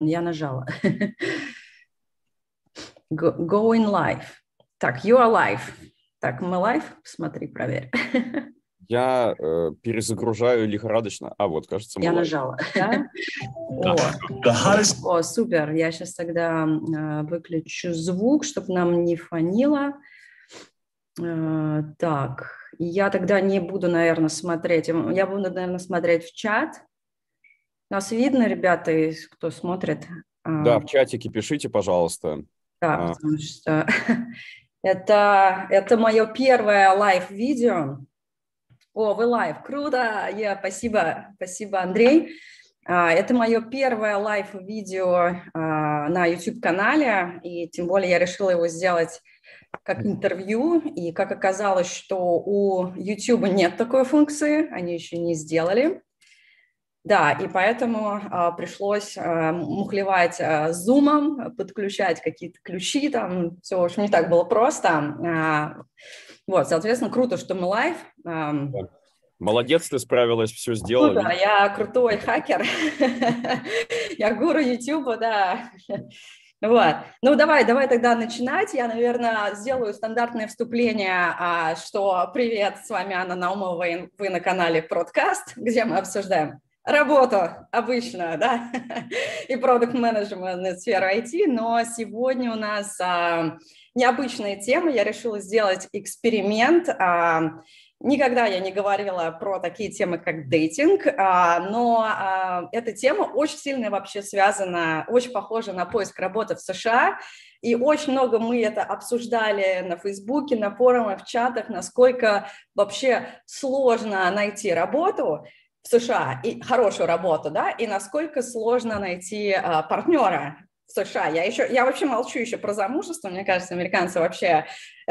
я нажала. Going live. Так, you are live. Так, мы live? Смотри, проверь. Я э, перезагружаю лихорадочно. А вот, кажется, мы Я live. нажала. Да? О, О, супер. Я сейчас тогда э, выключу звук, чтобы нам не фонило. Э, так, я тогда не буду, наверное, смотреть. Я буду, наверное, смотреть в чат. Нас видно, ребята, кто смотрит? А, Да, в чатике пишите, пожалуйста. Да, А. потому что это, это мое первое live-видео. О, вы live, круто! Я, спасибо, спасибо, Андрей. А, Это мое первое live-видео а, на YouTube-канале, и тем более я решила его сделать как интервью, и как оказалось, что у YouTube нет такой функции, они еще не сделали. Да, и поэтому а, пришлось а, мухлевать а, зумом, подключать какие-то ключи, там все, в общем, не так было просто. А, вот, соответственно, круто, что мы live. Ам, Молодец, ты справилась, все сделала. Супер, я крутой хакер, я гуру Ютуба, да. Вот. Ну, давай, давай тогда начинать. Я, наверное, сделаю стандартное вступление, что привет, с вами Анна Наумова, вы на канале Продкаст, где мы обсуждаем работу обычно, да, и продукт менеджмент сферу IT, но сегодня у нас а, необычная тема, я решила сделать эксперимент, а, Никогда я не говорила про такие темы, как дейтинг, а, но а, эта тема очень сильно вообще связана, очень похожа на поиск работы в США, и очень много мы это обсуждали на Фейсбуке, на форумах, в чатах, насколько вообще сложно найти работу в США, и хорошую работу, да, и насколько сложно найти а, партнера в США. Я еще, я вообще молчу еще про замужество. Мне кажется, американцы вообще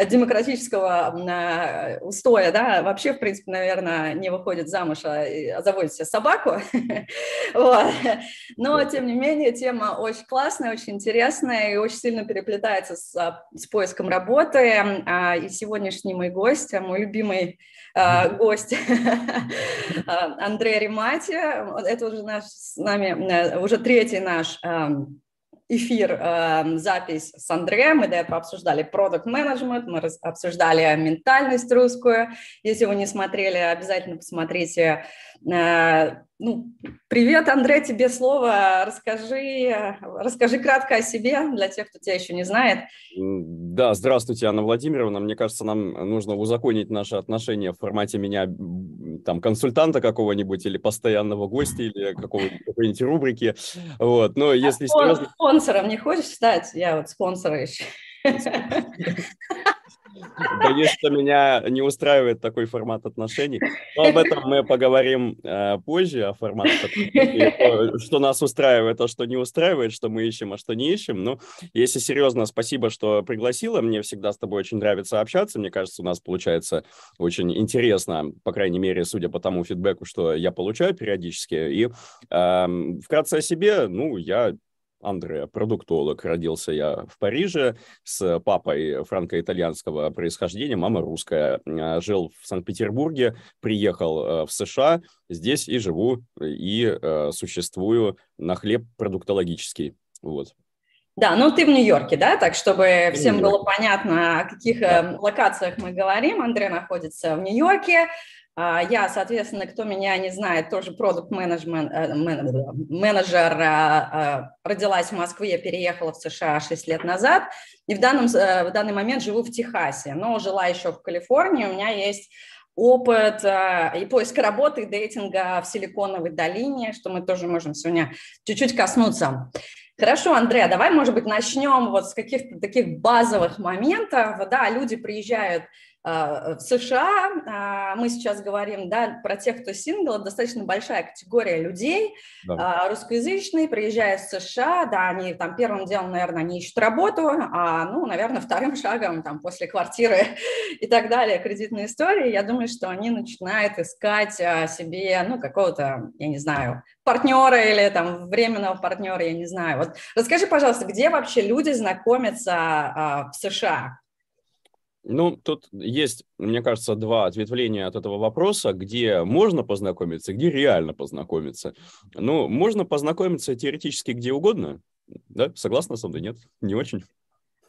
демократического э, устоя, да, вообще, в принципе, наверное, не выходят замуж, а, а заводят себе собаку. вот. Но, тем не менее, тема очень классная, очень интересная и очень сильно переплетается с, с поиском работы. А, И сегодняшний мой гость, мой любимый а, гость Андрей Римати, это уже наш с нами, э, уже третий наш эфир, э, запись с Андреем. Мы до этого обсуждали продукт менеджмент, мы обсуждали ментальность русскую. Если вы не смотрели, обязательно посмотрите. Э, ну, привет, Андрей, тебе слово. Расскажи, расскажи кратко о себе для тех, кто тебя еще не знает. Да, здравствуйте, Анна Владимировна. Мне кажется, нам нужно узаконить наши отношения в формате меня, там, консультанта какого-нибудь или постоянного гостя, или какого-нибудь какой-нибудь рубрики. Вот, но если Спон- серьезно... Спонсором не хочешь стать? Я вот спонсора еще. Боюсь, что меня не устраивает такой формат отношений. Но об этом мы поговорим э, позже, о формате. Э, Что нас устраивает, а что не устраивает, что мы ищем, а что не ищем. Ну, если серьезно, спасибо, что пригласила. Мне всегда с тобой очень нравится общаться. Мне кажется, у нас получается очень интересно, по крайней мере, судя по тому фидбэку, что я получаю периодически. И эм, вкратце о себе, ну, я Андре, продуктолог. Родился я в Париже с папой франко-итальянского происхождения, мама русская. Э, Жил в Санкт-Петербурге, приехал э, в США, здесь и живу, и э, существую на хлеб продуктологический. Вот. Да, ну ты в Нью-Йорке, да, так чтобы всем было понятно, о каких Да. локациях мы говорим. Андрей находится в Нью-Йорке. А, Я, соответственно, кто меня не знает, тоже продукт менеджмент менеджер, а, а, родилась в Москве, переехала в США 6 лет назад, и в, данном, э, в данный момент живу в Техасе, но жила еще в Калифорнии, у меня есть опыт э, и поиска работы, и дейтинга в Силиконовой долине, что мы тоже можем сегодня чуть-чуть коснуться. Хорошо, Андрей, давай, может быть, начнем вот с каких-то таких базовых моментов. Да, люди приезжают э, в США, а, мы сейчас говорим, да, про тех, кто сингл, это достаточно большая категория людей, Да. а, русскоязычные, приезжают в США, да, они там первым делом, наверное, они ищут работу, а, ну, наверное, вторым шагом там после квартиры и так далее, кредитной истории, я думаю, что они начинают искать а, себе, ну, какого-то, я не знаю, партнера или там временного партнера, я не знаю. Вот расскажи, пожалуйста, где вообще люди знакомятся а, в США? Ну, тут есть, мне кажется, два ответвления от этого вопроса, где можно познакомиться, где реально познакомиться. Ну, можно познакомиться теоретически где угодно, да? Согласна со мной? Нет? Не очень?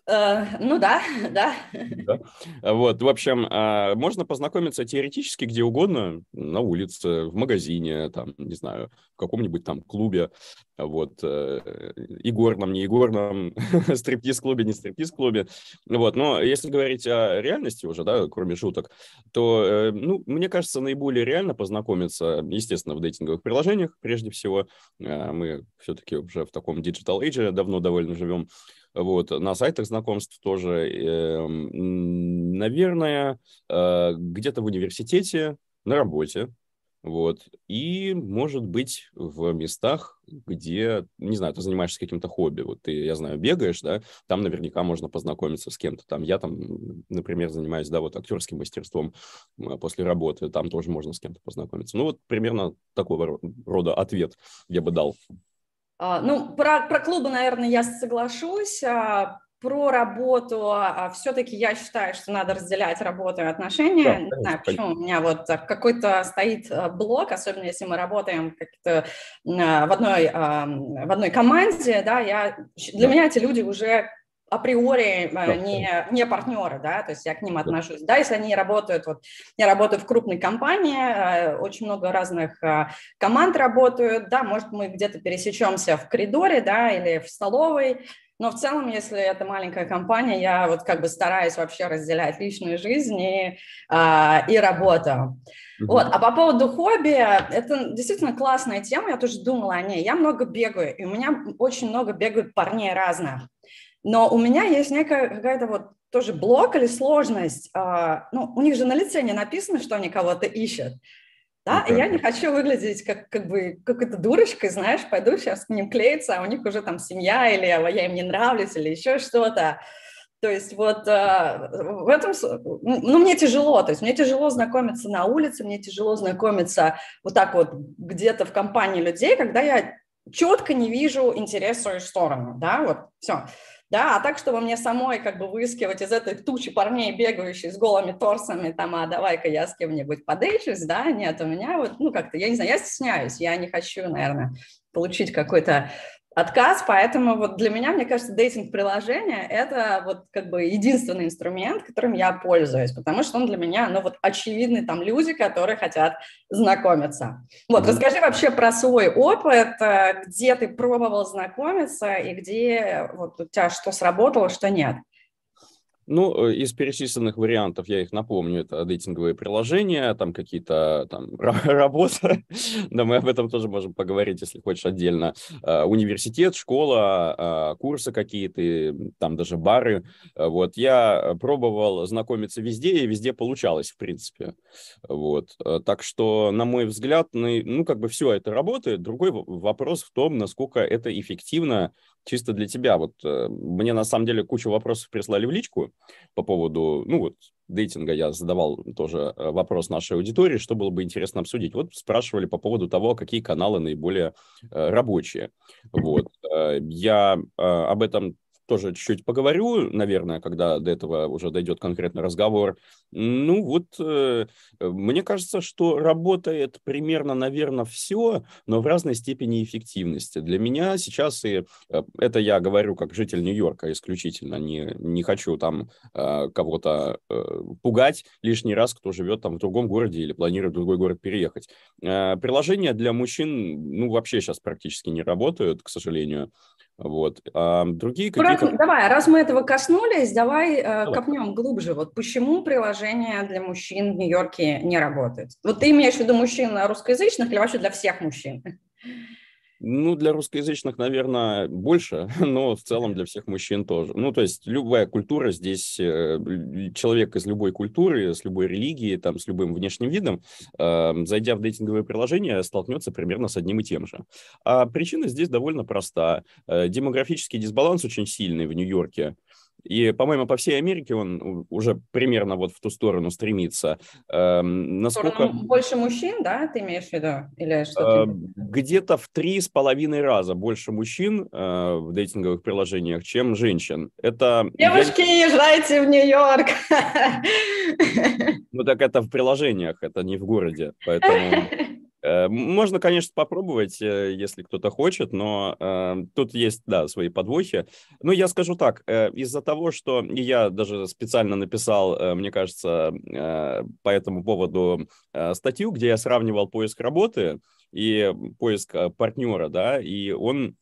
Э, ну да, да. да. Вот, в общем, а, можно познакомиться теоретически где угодно, на улице, в магазине, там, не знаю, в каком-нибудь там клубе, вот, э, игорном, не игорном, стриптиз-клубе, не стриптиз-клубе, вот, но если говорить о реальности уже, да, кроме шуток, то, э, ну, мне кажется, наиболее реально познакомиться, естественно, в дейтинговых приложениях, прежде всего, мы все-таки уже в таком digital age давно довольно живем, вот, на сайтах знакомств тоже. Эм, наверное, э, где-то в университете, на работе. Вот. И, может быть, в местах, где, не знаю, ты занимаешься каким-то хобби. Вот ты, я знаю, бегаешь, да, там наверняка можно познакомиться с кем-то. Там я там, например, занимаюсь, да, вот актерским мастерством после работы, там тоже можно с кем-то познакомиться. Ну, вот примерно такого рода ответ я бы дал. А, ну, про, про клубы, наверное, я соглашусь. А, про работу а, все-таки я считаю, что надо разделять работу и отношения. Да, Не знаю, почему у меня вот какой-то стоит блок, особенно если мы работаем как-то в одной, в одной команде, да, я, для да. меня эти люди уже априори да, не, не партнеры, да, то есть я к ним отношусь. Да, если они работают, вот я работаю в крупной компании, э, очень много разных э, команд работают, да, может, мы где-то пересечемся в коридоре, да, или в столовой, но в целом, если это маленькая компания, я вот как бы стараюсь вообще разделять личную жизнь и, а, и работу. Mm-hmm. Вот. А по поводу хобби, это действительно классная тема, я тоже думала о ней. Я много бегаю, и у меня очень много бегают парней разных. Но у меня есть некая какая-то вот тоже блок или сложность. А, ну, у них же на лице не написано, что они кого-то ищут. Да, и я не хочу выглядеть как, как бы какой-то дурочкой, знаешь, пойду сейчас к ним клеиться, а у них уже там семья, или я им не нравлюсь, или еще что-то. То есть вот э, в этом, ну, мне тяжело, то есть мне тяжело знакомиться на улице, мне тяжело знакомиться вот так вот где-то в компании людей, когда я четко не вижу интерес в свою сторону, да, вот все да, а так, чтобы мне самой как бы выискивать из этой тучи парней, бегающих с голыми торсами, там, а давай-ка я с кем-нибудь подыщусь, да, нет, у меня вот, ну, как-то, я не знаю, я стесняюсь, я не хочу, наверное, получить какой-то отказ, поэтому вот для меня, мне кажется, дейтинг-приложение – это вот как бы единственный инструмент, которым я пользуюсь, потому что он для меня, ну вот очевидный там люди, которые хотят знакомиться. Вот, mm-hmm. расскажи вообще про свой опыт, э, где ты пробовал знакомиться и где вот у тебя что сработало, что нет. Ну, э, из перечисленных вариантов, я их напомню, это дейтинговые приложения, там какие-то там работы, да, мы об этом тоже можем поговорить, если хочешь, отдельно. А, университет, школа, а, курсы какие-то, там даже бары. Вот, я пробовал знакомиться везде, и везде получалось, в принципе. Вот, э, так что, на мой взгляд, ну, как бы все это работает. Другой вопрос в том, насколько это эффективно чисто для тебя. Вот э, мне на самом деле кучу вопросов прислали в личку по поводу, ну вот, дейтинга я задавал тоже э, вопрос нашей аудитории, что было бы интересно обсудить. Вот спрашивали по поводу того, какие каналы наиболее э, рабочие. Вот. Я об этом тоже чуть-чуть поговорю, наверное, когда до этого уже дойдет конкретный разговор. Ну вот, э, мне кажется, что работает примерно, наверное, все, но в разной степени эффективности. Для меня сейчас, и э, это я говорю как житель Нью-Йорка исключительно, не, не хочу там э, кого-то э, пугать лишний раз, кто живет там в другом городе или планирует в другой город переехать. Э, приложения для мужчин, ну, вообще сейчас практически не работают, к сожалению. Вот. А другие какие-то... Давай, раз мы этого коснулись, давай, э, давай копнем глубже. Вот почему приложение для мужчин в Нью-Йорке не работает? Вот ты имеешь в виду мужчин русскоязычных или вообще для всех мужчин? Ну, для русскоязычных, наверное, больше, но в целом для всех мужчин тоже. Ну, то есть любая культура здесь, э, человек из любой культуры, с любой религии, там, с любым внешним видом, э, зайдя в дейтинговое приложение, столкнется примерно с одним и тем же. А причина здесь довольно проста. Э, демографический дисбаланс очень сильный в Нью-Йорке. И, по-моему, по всей Америке он уже примерно вот в ту сторону стремится. Эм, насколько... Больше мужчин, да, ты имеешь в виду? Или что э, Где-то в три с половиной раза больше мужчин э, в дейтинговых приложениях, чем женщин. Это... Девушки, я... езжайте в Нью-Йорк! Ну так это в приложениях, это не в городе, поэтому... Э, можно, конечно, попробовать, э, если кто-то хочет, но э, тут есть, да, свои подвохи. Но я скажу так, э, из-за того, что я даже специально написал, э, мне кажется, э, по этому поводу статью, где я сравнивал поиск работы и поиск партнера, да, и он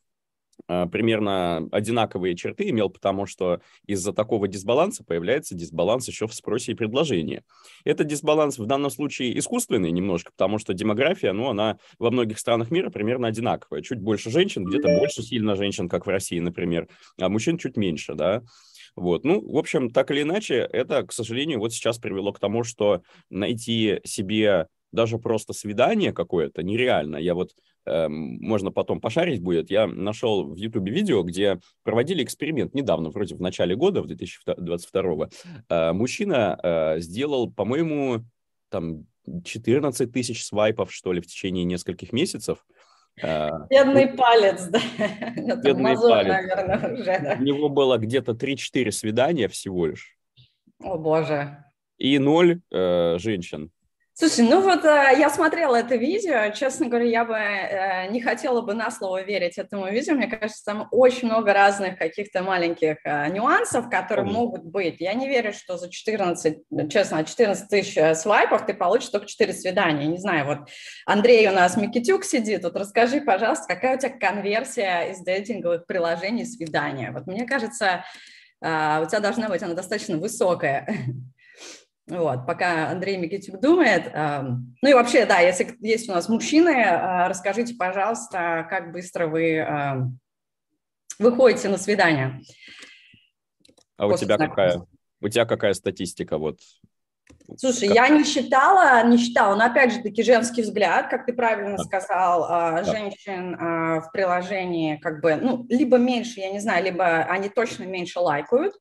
примерно одинаковые черты имел, потому что из-за такого дисбаланса появляется дисбаланс еще в спросе и предложении. Этот дисбаланс в данном случае искусственный немножко, потому что демография, ну, она во многих странах мира примерно одинаковая. Чуть больше женщин, где-то больше сильно женщин, как в России, например, а мужчин чуть меньше, да. Вот. Ну, в общем, так или иначе, это, к сожалению, вот сейчас привело к тому, что найти себе даже просто свидание какое-то нереально. Я вот Эм, можно потом пошарить будет, я нашел в Ютубе видео, где проводили эксперимент недавно, вроде в начале года, в 2022, э, мужчина э, сделал, по-моему, там 14 тысяч свайпов, что ли, в течение нескольких месяцев. Э, Бедный палец, да. Бедный мазок, палец. Наверное, уже, да. У него было где-то 3-4 свидания всего лишь. О, боже. И ноль э, женщин. Слушай, ну вот э, я смотрела это видео, честно говоря, я бы э, не хотела бы на слово верить этому видео, мне кажется, там очень много разных каких-то маленьких э, нюансов, которые mm-hmm. могут быть. Я не верю, что за 14, честно, 14 тысяч свайпов ты получишь только 4 свидания. Не знаю, вот Андрей у нас Микитюк сидит, вот расскажи, пожалуйста, какая у тебя конверсия из дейтинговых приложений свидания? Вот мне кажется, у тебя должна быть она достаточно высокая. Вот, пока Андрей Микитюк думает. Ну и вообще, да, если есть у нас мужчины, а, расскажите, пожалуйста, как быстро вы выходите на свидание. А у тебя какая? У тебя какая статистика вот? Слушай, как... я не считала, не считала, но опять же таки женский взгляд, как ты правильно сказал, а, да. женщин а, в приложении как бы, ну, либо меньше, я не знаю, либо они точно меньше лайкают,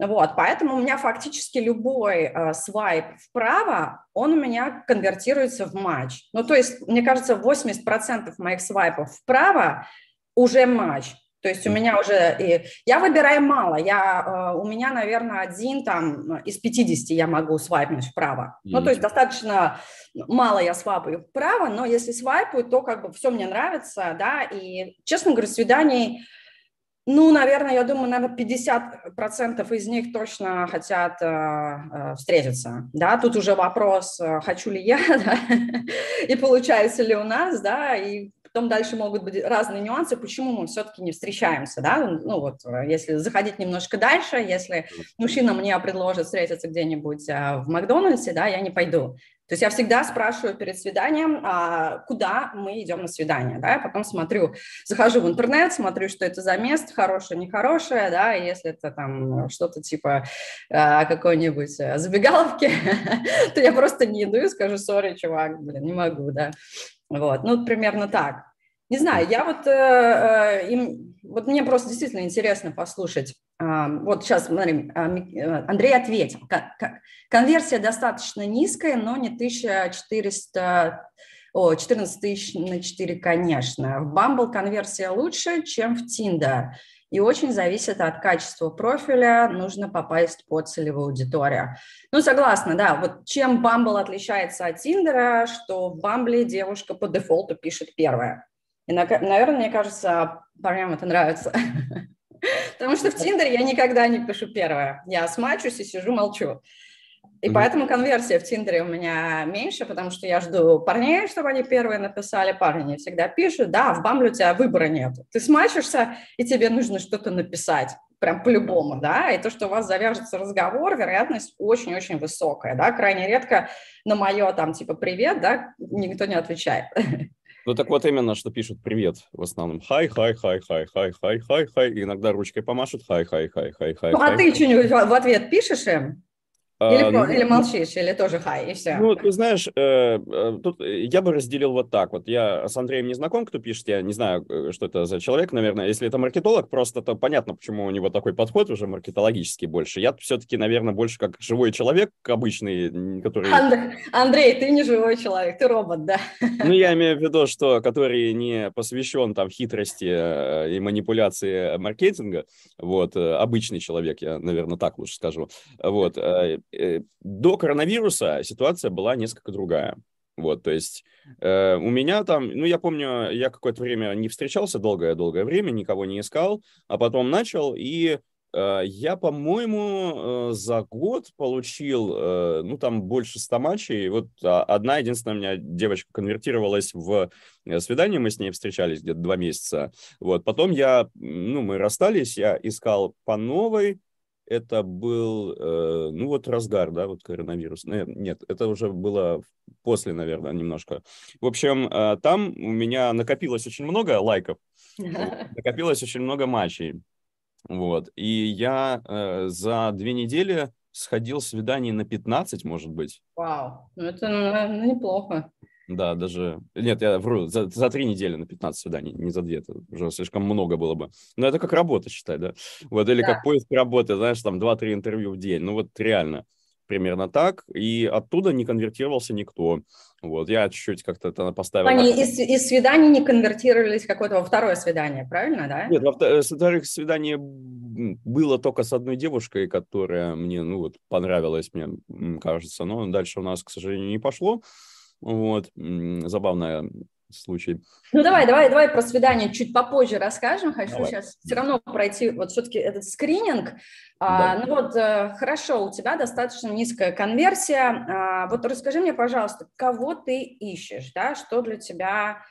вот, поэтому у меня фактически любой э, свайп вправо, он у меня конвертируется в матч. Ну, то есть, мне кажется, 80% моих свайпов вправо уже матч. То есть у меня уже, и я выбираю мало, я, э, у меня, наверное, один там из 50 я могу свайпнуть вправо. Mm-hmm. Ну, то есть достаточно мало я свайпаю вправо, но если свайпаю, то как бы все мне нравится, да, и, честно говоря, свиданий ну, наверное, я думаю, наверное, 50% из них точно хотят э, э, встретиться, да, тут уже вопрос, э, хочу ли я, да? и получается ли у нас, да, и потом дальше могут быть разные нюансы, почему мы все-таки не встречаемся, да, ну вот, э, если заходить немножко дальше, если мужчина мне предложит встретиться где-нибудь э, в Макдональдсе, да, я не пойду, то есть я всегда спрашиваю перед свиданием, а, куда мы идем на свидание, да, я потом смотрю, захожу в интернет, смотрю, что это за место, хорошее, нехорошее, да, и если это там что-то типа а, какой-нибудь э, забегаловки, то я просто не иду и скажу, сори, чувак, блин, не могу, да, вот, ну, примерно так. Не знаю, я вот, э, э, им, вот мне просто действительно интересно послушать. Э, вот сейчас, смотри, э, э Андрей ответил. Конверсия достаточно низкая, но не 1400, о, 14 тысяч на 4, конечно. В Bumble конверсия лучше, чем в Tinder. И очень зависит от качества профиля, нужно попасть под целевую аудиторию. Ну, согласна, да, вот чем Bumble отличается от Тиндера, что в Bumble девушка по дефолту пишет первое. И, наверное, мне кажется, парням это нравится. Потому что в Тиндере я никогда не пишу первое. Я смачусь и сижу, молчу. И поэтому конверсия в Тиндере у меня меньше, потому что я жду парней, чтобы они первые написали. Парни не всегда пишут. Да, в Бамбле у тебя выбора нет. Ты смачишься, и тебе нужно что-то написать. Прям по-любому, да. И то, что у вас завяжется разговор, вероятность очень-очень высокая, да. Крайне редко на мое там типа «привет», да, никто не отвечает. Ну так вот именно, что пишут привет в основном. Хай, хай, хай, хай, хай, хай, хай, хай. иногда ручкой помашут. Хай, хай, хай, хай, хай. Ну а ты что-нибудь в ответ пишешь им? Или, а, ну, или молчишь, или тоже хай, и все. Ну, ты знаешь, э, э, тут я бы разделил вот так вот. Я с Андреем не знаком, кто пишет, я не знаю, э, что это за человек, наверное. Если это маркетолог, просто то понятно, почему у него такой подход уже маркетологический больше. Я все-таки, наверное, больше как живой человек обычный, который... Андрей, ты не живой человек, ты робот, да. Ну, я имею в виду, что который не посвящен там хитрости и манипуляции маркетинга, вот, обычный человек, я, наверное, так лучше скажу. Вот, Э, до коронавируса ситуация была несколько другая. Вот, то есть э, у меня там, ну, я помню, я какое-то время не встречался долгое-долгое время, никого не искал, а потом начал, и э, я, по-моему, э, за год получил, э, ну, там больше ста матчей. Вот а, одна единственная у меня девочка конвертировалась в э, свидание, мы с ней встречались где-то два месяца. Вот, потом я, ну, мы расстались, я искал по новой, это был, э, ну вот разгар, да, вот коронавирус. Нет, нет, это уже было после, наверное, немножко. В общем, э, там у меня накопилось очень много лайков, накопилось очень много матчей. Вот, и я э, за две недели сходил свиданий на 15, может быть. Вау, ну это ну, ну неплохо. Да, даже... Нет, я вру, за, за три недели на 15 свиданий, не за две, это уже слишком много было бы. Но это как работа, считай, да? Вот, или да. как поиск работы, знаешь, там 2-3 интервью в день. Ну вот реально, примерно так. И оттуда не конвертировался никто. Вот, я чуть-чуть как-то это поставил. Они из, из свиданий не конвертировались какое-то во второе свидание, правильно, да? Нет, во вторых свидание было только с одной девушкой, которая мне, ну вот, понравилась, мне кажется. Но дальше у нас, к сожалению, не пошло. Вот, забавная случай. Ну давай, давай, давай про свидание чуть попозже расскажем. Хочу давай. сейчас все равно пройти вот все-таки этот скрининг. Да. А, ну вот э, хорошо, у тебя достаточно низкая конверсия. А, вот расскажи мне, пожалуйста, кого ты ищешь, да? Что для тебя,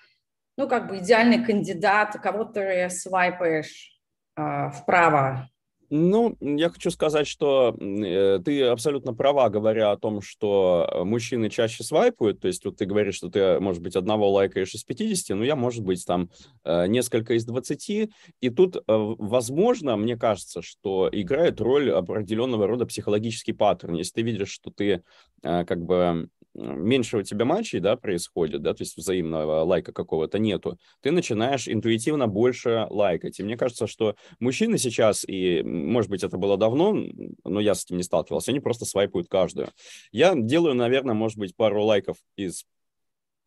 ну как бы идеальный кандидат, кого ты свайпаешь а, вправо? Ну, я хочу сказать, что э, ты абсолютно права, говоря о том, что э, мужчины чаще свайпают. То есть вот ты говоришь, что ты, может быть, одного лайкаешь из 50, но я, может быть, там э, несколько из 20. И тут, возможно, мне кажется, что играет роль определенного рода психологический паттерн. Если ты видишь, что ты как бы меньше у тебя матчей, да, происходит, да, то есть взаимного лайка какого-то нету, ты начинаешь интуитивно больше лайкать. И мне кажется, что мужчины сейчас, и, может быть, это было давно, но я с этим не сталкивался, они просто свайпают каждую. Я делаю, наверное, может быть, пару лайков из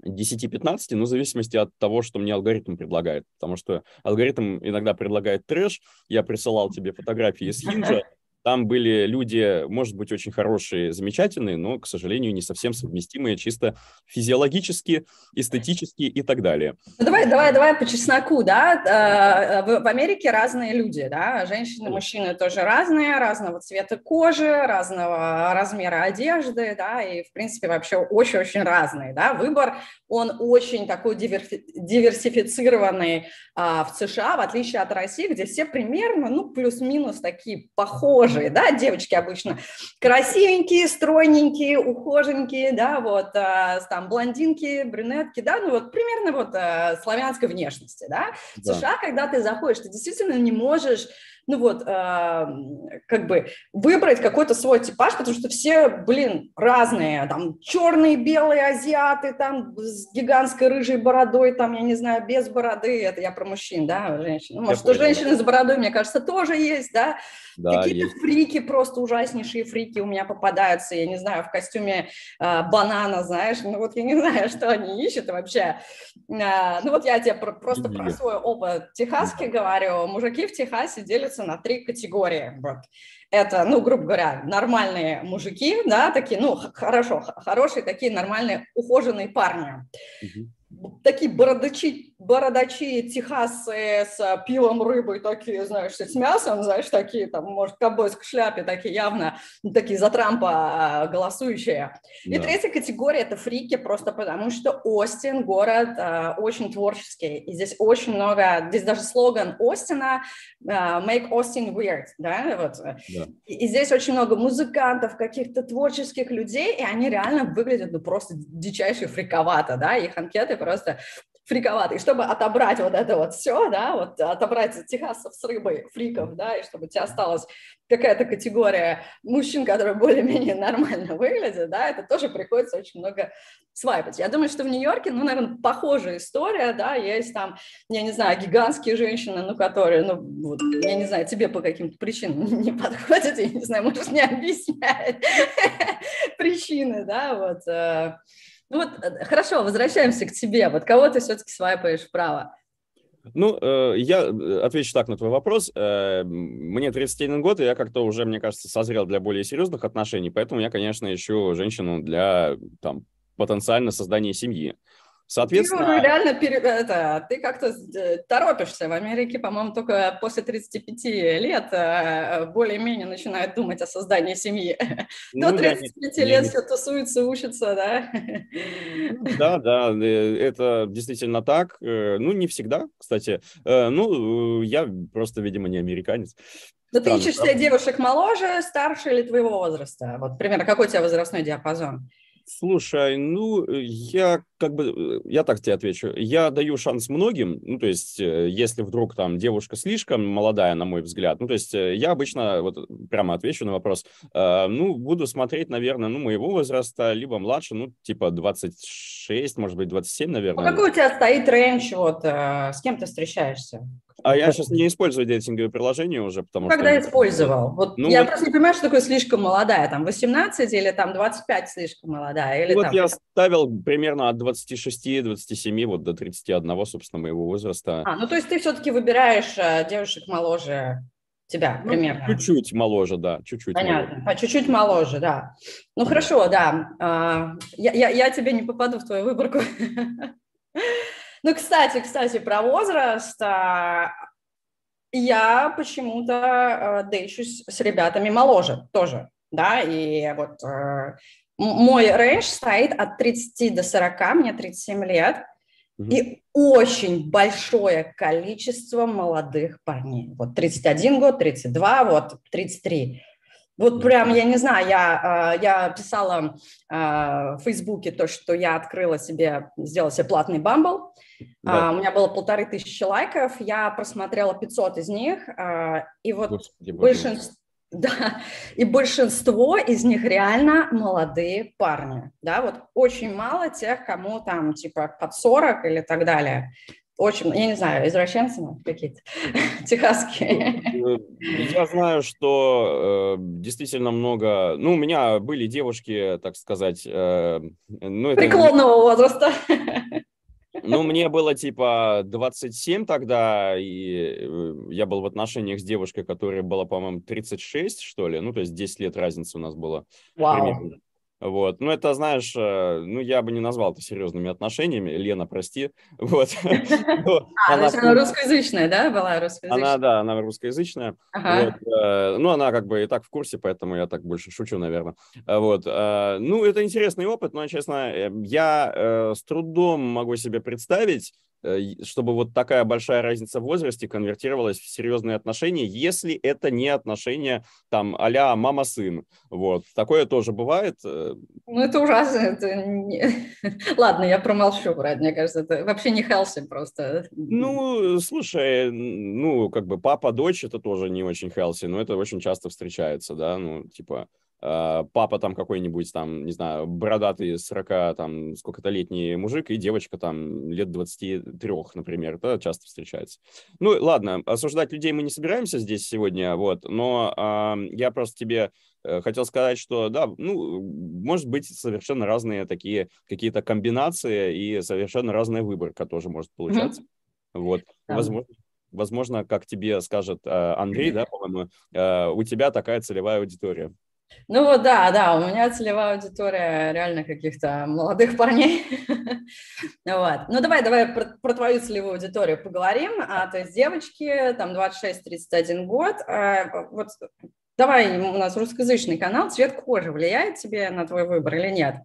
10-15, но в зависимости от того, что мне алгоритм предлагает. Потому что алгоритм иногда предлагает трэш. Я присылал тебе фотографии из Хинджа, Там были люди, может быть, очень хорошие, замечательные, но, к сожалению, не совсем совместимые чисто физиологически, эстетически и так далее. Ну, давай, давай, давай по чесноку, да. Э, в, в Америке разные люди, да. Женщины, мужчины тоже разные, разного цвета кожи, разного размера одежды, да, и, в принципе, вообще очень-очень разные, да. Выбор, он очень такой диверсифицированный а, в США, в отличие от России, где все примерно, ну, плюс-минус такие похожие ухожие, да, девочки обычно красивенькие, стройненькие, ухоженькие, да, вот, а, там, блондинки, брюнетки, да, ну, вот, примерно вот а, славянской внешности, да. да. В США, когда ты заходишь, ты действительно не можешь ну вот, э, как бы выбрать какой-то свой типаж, потому что все, блин, разные, там, черные, белые, азиаты, там, с гигантской рыжей бородой, там, я не знаю, без бороды, это я про мужчин, да, женщин, ну, может, у женщины с бородой, мне кажется, тоже есть, да, да какие-то фрики, просто ужаснейшие фрики у меня попадаются, я не знаю, в костюме э, банана, знаешь, ну вот я не знаю, что они ищут вообще, э, ну вот я тебе про, просто про свой опыт техасский говорю, мужики в Техасе делятся делится на три категории. Вот. Это, ну, грубо говоря, нормальные мужики, да, такие, ну, хорошо, хорошие такие нормальные ухоженные парни. Угу такие бородачи, бородачи Техасы с пивом, рыбой, такие, знаешь, с мясом, знаешь, такие, там, может, ковбойской шляпе, такие явно, ну, такие за Трампа а, голосующие. Да. И третья категория – это фрики, просто потому что Остин – город э, очень творческий, и здесь очень много, здесь даже слоган Остина э, «Make Austin weird», да, вот. Да. И, и здесь очень много музыкантов, каких-то творческих людей, и они реально выглядят, ну, просто дичайше фриковато, да, их анкеты просто фриковатый, чтобы отобрать вот это вот все, да, вот отобрать техасов с рыбой, фриков, да, и чтобы у тебя осталась какая-то категория мужчин, которые более-менее нормально выглядят, да, это тоже приходится очень много свайпать. Я думаю, что в Нью-Йорке, ну, наверное, похожая история, да, есть там, я не знаю, гигантские женщины, ну, которые, ну, вот, я не знаю, тебе по каким-то причинам не подходят, я не знаю, можешь не объяснять причины, да, вот. Э. Ну, вот, э, хорошо, возвращаемся к тебе. Вот кого ты все-таки свайпаешь вправо? Ну, э, я отвечу так на твой вопрос. Мне 31 год, и я как-то уже, мне кажется, созрел для более серьезных отношений, поэтому я, конечно, ищу женщину для там, потенциально создания семьи. Соответственно... Ты реально пере... это, ты как-то э, торопишься. В Америке, по-моему, только после 35 лет э, более-менее начинают думать о создании семьи. Ну, До 35 не, лет не... все тусуются, учатся, да? Да, да, э, это действительно так. Ну, не всегда, кстати. Ну, я просто, видимо, не американец. Но ты ищешь себе девушек моложе, старше или твоего возраста? Вот примерно какой у тебя возрастной диапазон? Слушай, ну, э, я как бы, э, я так тебе отвечу, я даю шанс многим, ну, то есть, э, если вдруг там девушка слишком молодая, на мой взгляд, ну, то есть, я обычно, вот прямо отвечу на вопрос, э, ну, буду смотреть, наверное, ну, моего возраста, либо младше, ну, типа 26, может быть, 27, наверное. А какой у тебя стоит рейндж, вот, э, с кем ты встречаешься? А я сейчас не использую дейтинговые приложения уже, потому Когда что... Когда использовал? Вот ну, я вот... просто не понимаю, что такое слишком молодая, там 18 или там 25 слишком молодая? Или вот там... я ставил примерно от 26-27 вот до 31, собственно, моего возраста. А, ну то есть ты все-таки выбираешь э, девушек моложе тебя ну, примерно? Чуть-чуть моложе, да, чуть-чуть. Понятно, моложе. чуть-чуть моложе, да. Ну хорошо, да. А, я, я, я тебе не попаду в твою выборку. Ну, кстати, кстати, про возраст. А, я почему-то э, дейчусь с ребятами моложе тоже, да, и вот э, мой рейндж стоит от 30 до 40, мне 37 лет, mm-hmm. и очень большое количество молодых парней. Вот 31 год, 32, вот 33. Вот прям, я не знаю, я, а, я писала а, в Фейсбуке то, что я открыла себе, сделала себе платный бамбл. Да. У меня было полторы тысячи лайков, я просмотрела 500 из них, и вот Господи, большинство... Да, и большинство из них реально молодые парни, да, вот очень мало тех, кому там типа под 40 или так далее очень, я не знаю, извращенцы какие-то техасские. Ну, я знаю, что э, действительно много, ну, у меня были девушки, так сказать, э, ну, это... Преклонного возраста. Ну, мне было типа 27 тогда, и э, я был в отношениях с девушкой, которая была, по-моему, 36, что ли, ну, то есть 10 лет разницы у нас было. Вау. Примерно. Вот, ну это, знаешь, э, ну я бы не назвал это серьезными отношениями, Лена, прости, вот. А, она русскоязычная, да, была русскоязычная? Она, да, она русскоязычная, э, ну она как бы и так в курсе, поэтому я так больше шучу, наверное, вот. Э, ну это интересный опыт, но, честно, я с трудом могу себе представить, чтобы вот такая большая разница в возрасте конвертировалась в серьезные отношения, если это не отношения там а-ля мама-сын. Вот. Такое тоже бывает. Э. Ну, это ужасно. Это не... Ладно, я промолчу про это. Мне кажется, это вообще не healthy просто. Ну, слушай, ну, как бы папа-дочь, это тоже не очень healthy, но это очень часто встречается, да, ну, типа Э, папа там какой-нибудь там, не знаю, бородатый 40, там, сколько-то летний мужик, и девочка там лет 23, например, это часто встречается. Ну, ладно, осуждать людей мы не собираемся здесь сегодня, вот, но э, я просто тебе э, хотел сказать, что, да, ну, может быть совершенно разные такие какие-то комбинации и совершенно разная выборка тоже может получаться. Mm-hmm. Вот, да. возможно, возможно, как тебе скажет э, Андрей, да, по-моему, э, у тебя такая целевая аудитория. Ну вот, да, да, у меня целевая аудитория реально каких-то молодых парней. вот. Ну давай, давай про, про твою целевую аудиторию поговорим. А, то есть девочки, там 26-31 год. А, вот давай, у нас русскоязычный канал, цвет кожи влияет тебе на твой выбор или нет?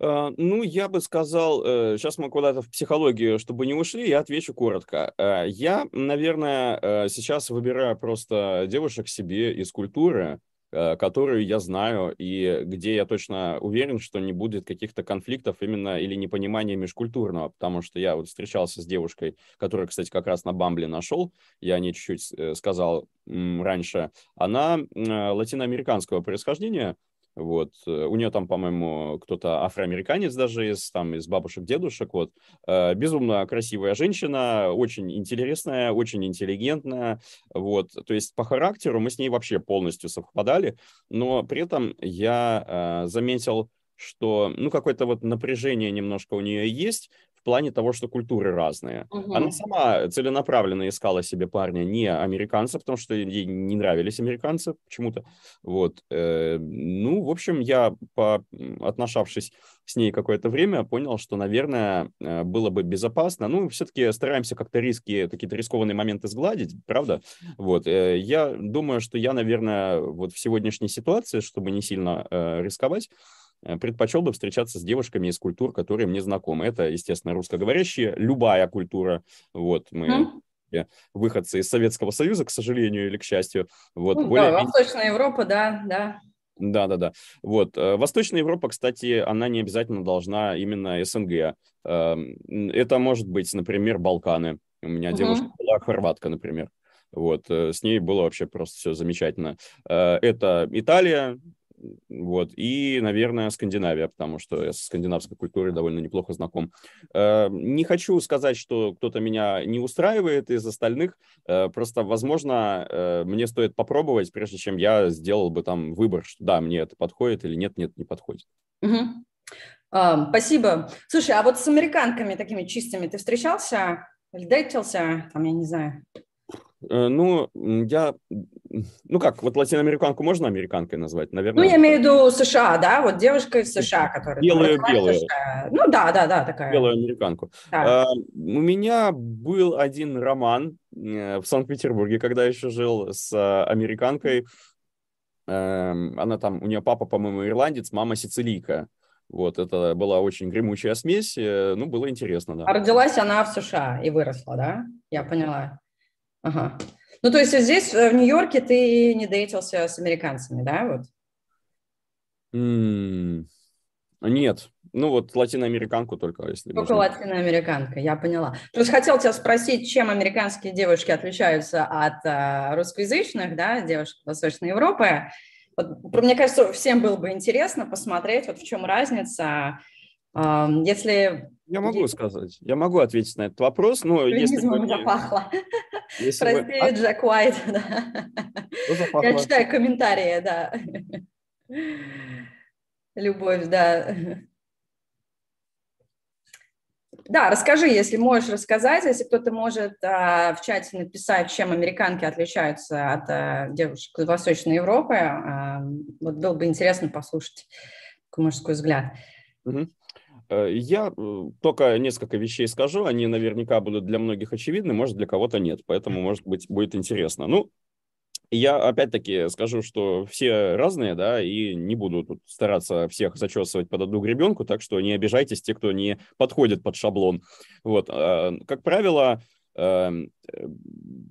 А, ну, я бы сказал, сейчас э, мы куда-то в психологию, чтобы не ушли, я отвечу коротко. А, я, наверное, э, сейчас выбираю просто девушек себе из культуры, Э, которую я знаю и где я точно уверен, что не будет каких-то конфликтов именно или непонимания межкультурного, потому что я вот встречался с девушкой, которую, кстати, как раз на Бамбле нашел, я о чуть-чуть э, сказал раньше, она латиноамериканского происхождения, вот. Э, у нее там, по-моему, кто-то афроамериканец даже из, там, из бабушек, дедушек. Вот. Э, безумно красивая женщина, очень интересная, очень интеллигентная. Вот. То есть по характеру мы с ней вообще полностью совпадали, но при этом я э, заметил, что, ну, какое-то вот напряжение немножко у нее есть, плане того, что культуры разные. Угу. Она сама целенаправленно искала себе парня не американца, потому что ей не нравились американцы почему-то. Вот. Э, ну, в общем, я, по, отношавшись с ней какое-то время, понял, что, наверное, э, было бы безопасно. Ну, все-таки стараемся как-то риски, какие-то рискованные моменты сгладить, правда? Вот. Э, я думаю, что я, наверное, вот в сегодняшней ситуации, чтобы не сильно рисковать, предпочел бы встречаться с девушками из культур, которые мне знакомы. Это, естественно, русскоговорящие, любая культура. Вот мы mm. выходцы из Советского Союза, к сожалению или к счастью. Вот, ну, более... Да, Восточная Европа, да, да. Да, да, да. Вот. Э, Восточная Европа, кстати, она не обязательно должна именно СНГ. Эм, это может быть, например, Балканы. У меня угу. девушка была хорватка, например. Вот, э, с ней было вообще просто все замечательно. Это Италия, вот, и, наверное, Скандинавия, потому что я с скандинавской культурой довольно неплохо знаком. Э, не хочу сказать, что кто-то меня не устраивает из остальных, э, просто, возможно, э, мне стоит попробовать, прежде чем я сделал бы там выбор, что да, мне это подходит или нет, нет, не подходит. Угу. А, спасибо. Слушай, а вот с американками такими чистыми ты встречался или там, я не знаю? Ну, я ну как, вот латиноамериканку можно американкой назвать, наверное? Ну, я имею в виду США, да, вот девушка из США, которая... Белую, белую. Ну да, да, да, такая. Белую американку. Да. А, у меня был один роман э, в Санкт-Петербурге, когда еще жил с э, американкой. Эм, она там, у нее папа, по-моему, ирландец, мама сицилийка. Вот, это была очень гремучая смесь, э, ну, было интересно, да. А родилась она в США и выросла, да? Я поняла. Ага. Ну, то есть здесь, э, в Нью-Йорке, ты не дейтился с американцами, да, вот? Mm, нет. Ну, вот латиноамериканку только, если Только можно. латиноамериканка, я поняла. Просто хотел тебя спросить, чем американские девушки отличаются от а, русскоязычных, да, девушек Восточной Европы. Вот, мне кажется, всем было бы интересно посмотреть, вот в чем разница. Если я могу есть... сказать, я могу ответить на этот вопрос, но если вы... запахло. Если Прости, вы... Джек Уайт, да. Я читаю комментарии, да. Любовь, да. Да, расскажи, если можешь рассказать, если кто-то может а, в чате написать, чем американки отличаются от а, девушек из Восточной Европы, а, вот было бы интересно послушать такой мужской взгляд. Угу. Э, я э, только несколько вещей скажу, они наверняка будут для многих очевидны, может, для кого-то нет, поэтому, может быть, будет интересно. Ну, я опять-таки скажу, что все разные, да, и не буду тут стараться всех зачесывать под одну гребенку, так что не обижайтесь те, кто не подходит под шаблон. Вот, а, как правило, эм,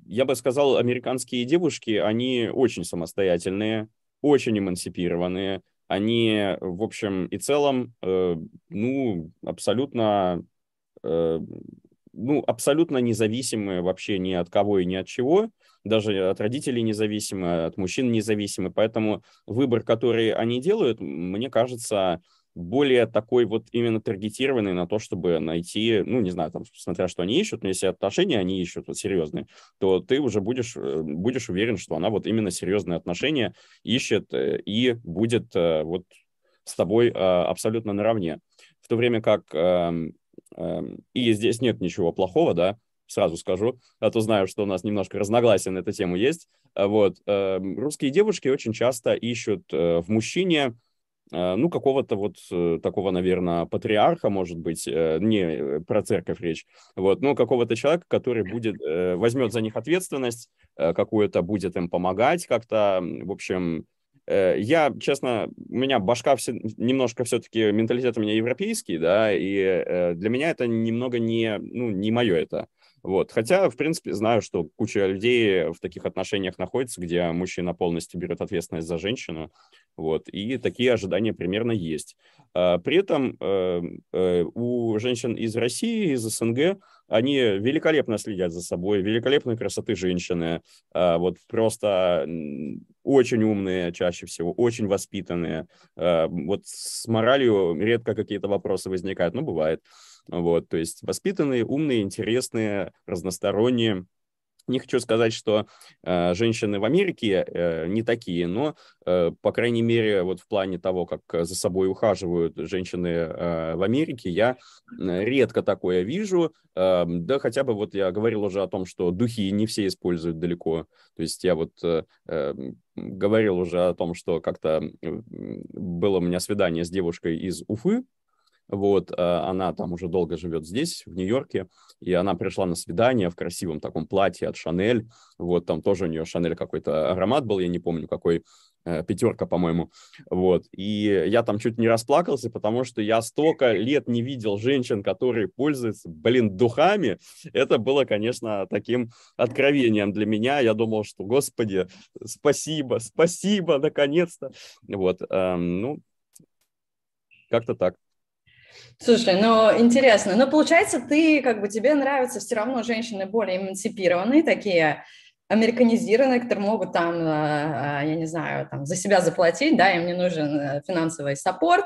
я бы сказал, американские девушки, они очень самостоятельные, очень эмансипированные, они, в общем и целом, э, ну, абсолютно, э, ну, абсолютно независимы вообще ни от кого и ни от чего, даже от родителей независимы, от мужчин независимы, поэтому выбор, который они делают, мне кажется, более такой вот именно таргетированный на то, чтобы найти, ну, не знаю, там, смотря что они ищут, но если отношения они ищут вот серьезные, то ты уже будешь, э, будешь уверен, что она вот именно серьезные отношения ищет э, и будет э, вот с тобой абсолютно наравне. В то время как, эм, эм, и здесь нет ничего плохого, да, сразу скажу, а то знаю, что у нас немножко разногласия на эту тему есть. Вот, эм, русские девушки очень часто ищут в мужчине ну, какого-то вот э, такого, наверное, патриарха, может быть, э, не про церковь речь, вот, но какого-то человека, который будет, возьмет за них ответственность, какую-то будет им помогать как-то, в общем, я, честно, у меня башка все, немножко все-таки, менталитет у меня европейский, да, и для меня это немного не, ну, не мое это. Вот. Хотя, в принципе, знаю, что куча людей в таких отношениях находится, где мужчина полностью берет ответственность за женщину. Вот. И такие ожидания примерно есть. А, при этом э, э, у женщин из России, из СНГ, они великолепно следят за собой, великолепной красоты женщины, а, вот просто очень умные чаще всего, очень воспитанные. А, вот с моралью редко какие-то вопросы возникают, но бывает. Вот, то есть воспитанные, умные, интересные, разносторонние. Не хочу сказать, что э, женщины в Америке э, не такие, но, э, по крайней мере, вот в плане того, как за собой ухаживают женщины э, в Америке, я редко такое вижу. Э, да, хотя бы вот я говорил уже о том, что духи не все используют далеко. То есть я вот э, эм, говорил уже о том, что как-то было у меня свидание с девушкой из Уфы, вот, а, она там уже долго живет здесь, в Нью-Йорке, и она пришла на свидание в красивом таком платье от Шанель, вот, там тоже у нее Шанель какой-то аромат был, я не помню какой, э, пятерка, по-моему, вот, и я там чуть не расплакался, потому что я столько лет не видел женщин, которые пользуются, блин, духами, это было, конечно, таким откровением для меня, я думал, что, господи, спасибо, спасибо, наконец-то, вот, эм, ну, как-то так. Слушай, ну интересно. Но получается, ты как бы тебе нравятся все равно женщины более эмансипированные, такие американизированные, которые могут там, э, э, я не знаю, там, за себя заплатить, да, им не нужен э, финансовый саппорт,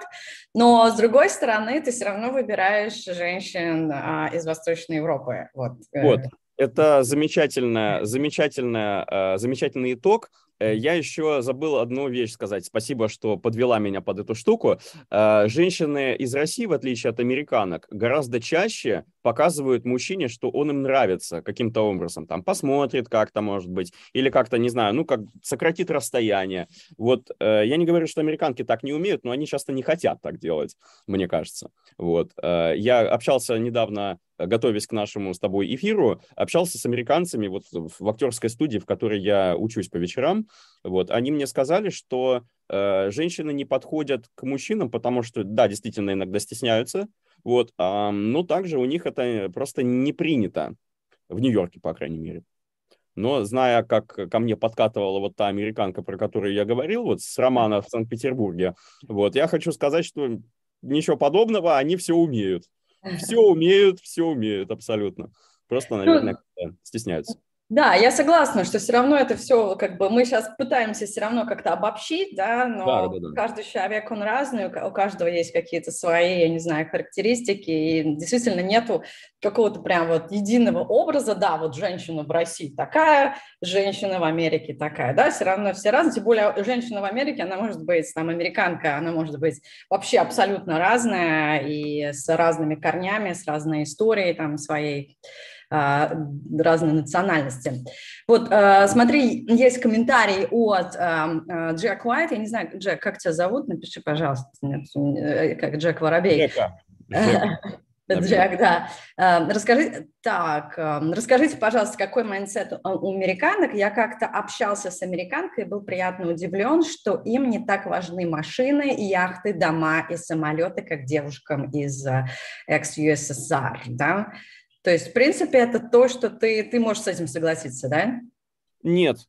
но с другой стороны ты все равно выбираешь женщин а, из Восточной Европы. Вот. вот. Это замечательно, замечательно, замечательный итог. Э, я еще забыл одну вещь сказать. Спасибо, что подвела меня под эту штуку. Э, женщины из России, в отличие от американок, гораздо чаще показывают мужчине, что он им нравится каким-то образом. Там посмотрит как-то, может быть, или как-то, не знаю, ну, как сократит расстояние. Вот э, я не говорю, что американки так не умеют, но они часто не хотят так делать, мне кажется. Вот. Я общался недавно готовясь к нашему с тобой эфиру, общался с американцами вот в актерской студии, в которой я учусь по вечерам. Вот, они мне сказали, что э, женщины не подходят к мужчинам, потому что, да, действительно, иногда стесняются, вот, э, но также у них это просто не принято, в Нью-Йорке, по крайней мере. Но зная, как ко мне подкатывала вот та американка, про которую я говорил, вот с романа в Санкт-Петербурге, вот, я хочу сказать, что ничего подобного, они все умеют. Все умеют, все умеют абсолютно. Просто, ну, наверное, стесняются. Да, я согласна, что все равно это все, как бы мы сейчас пытаемся все равно как-то обобщить, да, но да, да, да. каждый человек, он разный, у каждого есть какие-то свои, я не знаю, характеристики, и действительно нету какого-то прям вот единого образа, да, вот женщина в России такая, женщина в Америке такая, да, все равно все разные, тем более женщина в Америке, она может быть, там, американка, она может быть вообще абсолютно разная и с разными корнями, с разной историей там своей, а, разной национальности. Вот, а, смотри, есть комментарий от а, Джек Уайт. Я не знаю, Джек, как тебя зовут? Напиши, пожалуйста. Э, как Джек Воробей. Джека. Джек, да. Расскажи, так, расскажите, пожалуйста, какой mindset у американок? Я как-то общался с американкой и был приятно удивлен, что им не так важны машины, яхты, дома и самолеты, как девушкам из ex-USSR, да? То есть, в принципе, это то, что ты, ты можешь с этим согласиться, да? Нет,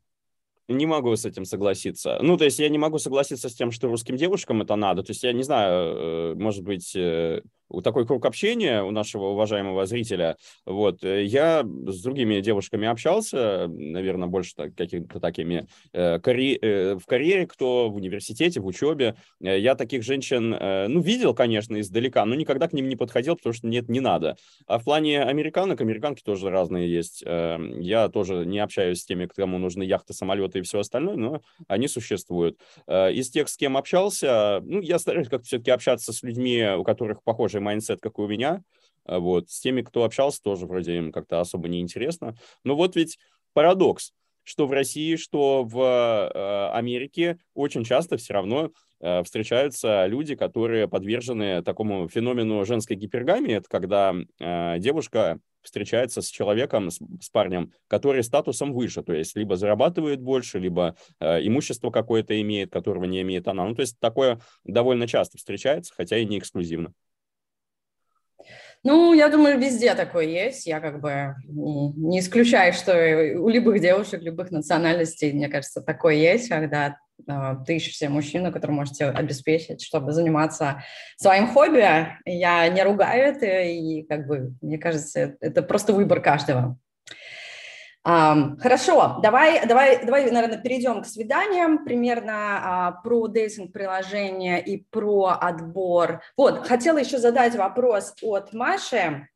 не могу с этим согласиться. Ну, то есть я не могу согласиться с тем, что русским девушкам это надо. То есть я не знаю, э, может быть, э, такой круг общения у нашего уважаемого зрителя. Вот. Э, я с другими девушками общался, наверное, больше так, какими-то такими э, карьер, э, в карьере, кто в университете, в учебе. Э, я таких женщин, э, ну, видел, конечно, издалека, но никогда к ним не подходил, потому что нет, не надо. А в плане американок, американки тоже разные есть. Э, я тоже не общаюсь с теми, кому нужны яхты, самолеты и все остальное, но они существуют. Э, из тех, с кем общался, ну, я стараюсь как-то все-таки общаться с людьми, у которых похожие же mindset, как и у меня. А вот. С теми, кто общался, тоже вроде им как-то особо не интересно. Но вот ведь парадокс, что в России, что в э, Америке очень часто все равно э, встречаются люди, которые подвержены такому феномену женской гипергамии. Это когда э, девушка встречается с человеком, с, с парнем, который статусом выше, то есть либо зарабатывает больше, либо э, имущество какое-то имеет, которого не имеет она. Ну, то есть такое довольно часто встречается, хотя и не эксклюзивно. Ну, я думаю, везде такое есть. Я как бы не исключаю, что у любых девушек, любых национальностей, мне кажется, такое есть, когда э, ты ищешь себе мужчину, который может тебя обеспечить, чтобы заниматься своим хобби. Я не ругаю это, и как бы, мне кажется, это просто выбор каждого. Хорошо, давай, давай, давай, наверное, перейдем к свиданиям, примерно а, про дейтинг-приложение и про отбор. Вот, хотела еще задать вопрос от Маши.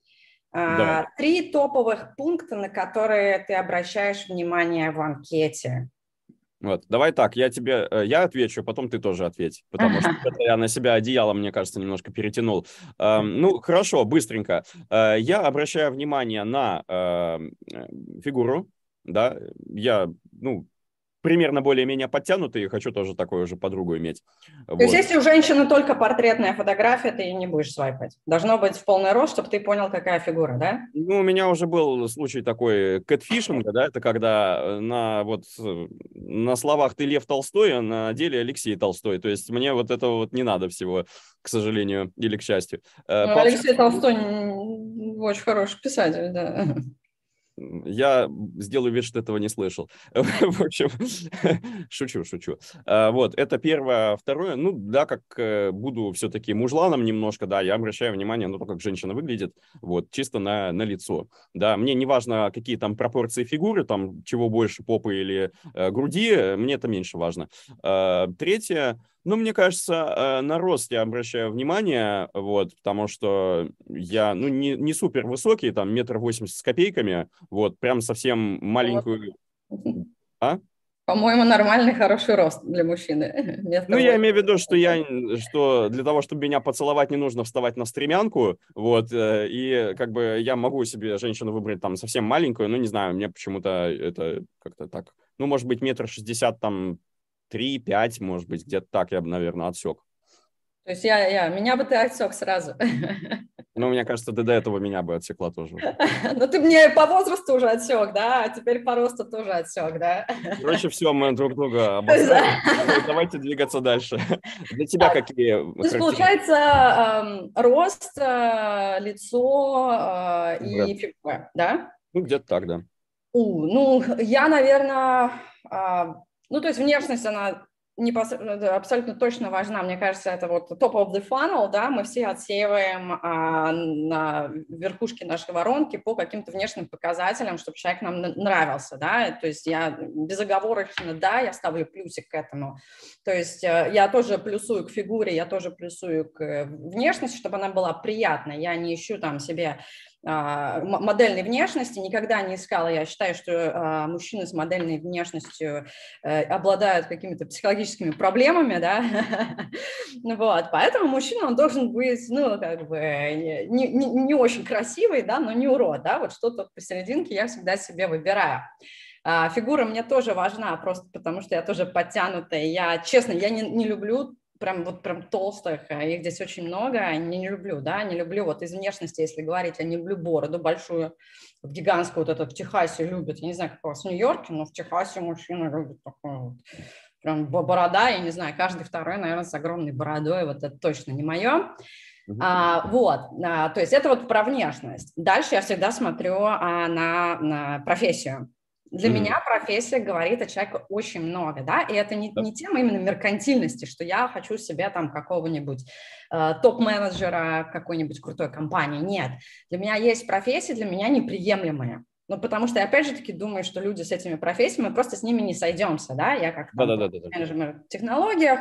А, давай. Три топовых пункта, на которые ты обращаешь внимание в анкете. Вот, давай так, я тебе, э, я отвечу, потом ты тоже ответь, потому что это я на себя одеяло, мне кажется, немножко перетянул. Ну, хорошо, быстренько. Э, я обращаю внимание на эм, э, фигуру, да, я, ну, примерно более-менее подтянутый, и хочу тоже такую же подругу иметь. То вот. есть если у женщины только портретная фотография, ты не будешь свайпать? Должно быть в полный рост, чтобы ты понял, какая фигура, да? Ну, у меня уже был случай такой кэтфишинга, да, это когда э, на, вот, на словах ты Лев Толстой, а на деле Алексей Толстой. То есть мне вот этого вот не надо всего, к сожалению, или к счастью. Э, ну, Алексей Толстой очень хороший писатель, да. Я сделаю вид, что этого не слышал. В общем, шучу, шучу. А, вот, это первое. Второе, ну, да, как э, буду все-таки мужланом немножко, да, я обращаю внимание на то, как женщина выглядит, вот, чисто на, на лицо. Да, мне не важно, какие там пропорции фигуры, там, чего больше, попы или э, груди, мне это меньше важно. А, третье, ну, мне кажется, э, на рост я обращаю внимание, вот, потому что я, ну, не, не супер высокий, там, метр восемьдесят с копейками, вот, прям совсем маленькую... А? По-моему, нормальный, хороший рост для мужчины. Ну, я имею в виду, что я, что для того, чтобы меня поцеловать, не нужно вставать на стремянку, вот, э, и как бы я могу себе женщину выбрать там совсем маленькую, ну, не знаю, мне почему-то это как-то так, ну, может быть, метр шестьдесят там 3-5, может быть, где-то так я бы, наверное, отсек. То есть я, я, меня бы ты отсек сразу. Ну, мне кажется, ты до этого меня бы отсекла тоже. Ну, ты мне по возрасту уже отсек, да, а теперь по росту тоже отсек, да. Короче, все, мы друг друга обосрали. Давайте двигаться дальше. Для тебя какие То есть, получается, эм, рост, э, лицо э, и фигура, да? Ну, где-то так, да. Ну, я, наверное, а, ну, то есть внешность, она абсолютно точно важна. Мне кажется, это вот top of the funnel, да, мы все отсеиваем а, на верхушке нашей воронки по каким-то внешним показателям, чтобы человек нам нравился, да, то есть я безоговорочно, да, я ставлю плюсик к этому. То есть э, я тоже плюсую к фигуре, я тоже плюсую к внешности, чтобы она была приятной. Я не ищу там себе модельной внешности никогда не искала. Я считаю, что а, мужчины с модельной внешностью э, обладают какими-то психологическими проблемами, да, вот, поэтому мужчина, он должен быть, ну, как бы, не, не, не очень красивый, да, но не урод, да, вот что-то посерединке я всегда себе выбираю. А, фигура мне тоже важна, просто потому что я тоже подтянутая. Я, честно, я не, не люблю прям вот прям толстых, а их здесь очень много, не, не люблю, да, не люблю вот из внешности, если говорить, я не люблю бороду большую, вот гигантскую, вот это в Техасе любят, я не знаю, как у вас в Нью-Йорке, но в Техасе мужчины любят такую вот прям борода, я не знаю, каждый второй, наверное, с огромной бородой, вот это точно не мое. А, вот, а, то есть это вот про внешность. Дальше я всегда смотрю а, на, на профессию. Для mm-hmm. меня профессия говорит о человеке очень много, да, и это не, не тема именно меркантильности, что я хочу себе там какого-нибудь э, топ-менеджера какой-нибудь крутой компании, нет. Для меня есть профессии, для меня неприемлемые. Ну, потому что я, опять же таки, думаю, что люди с этими профессиями, мы просто с ними не сойдемся, да, я как менеджер в технологиях,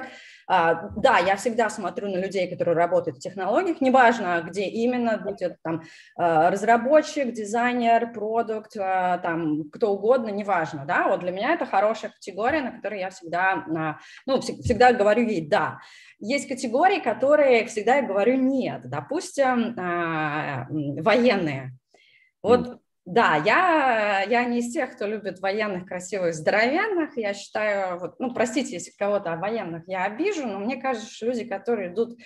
да, я всегда смотрю на людей, которые работают в технологиях, неважно, где именно, будет там а, разработчик, дизайнер, продукт, а, там кто угодно, неважно, да, вот для меня это хорошая категория, на которой я всегда, ну, всегда говорю ей «да». Есть категории, которые всегда я говорю «нет», допустим, военные. Вот да, я, я не из тех, кто любит военных, красивых, здоровенных. Я считаю, вот, ну, простите, если кого-то о военных я обижу, но мне кажется, что люди, которые идут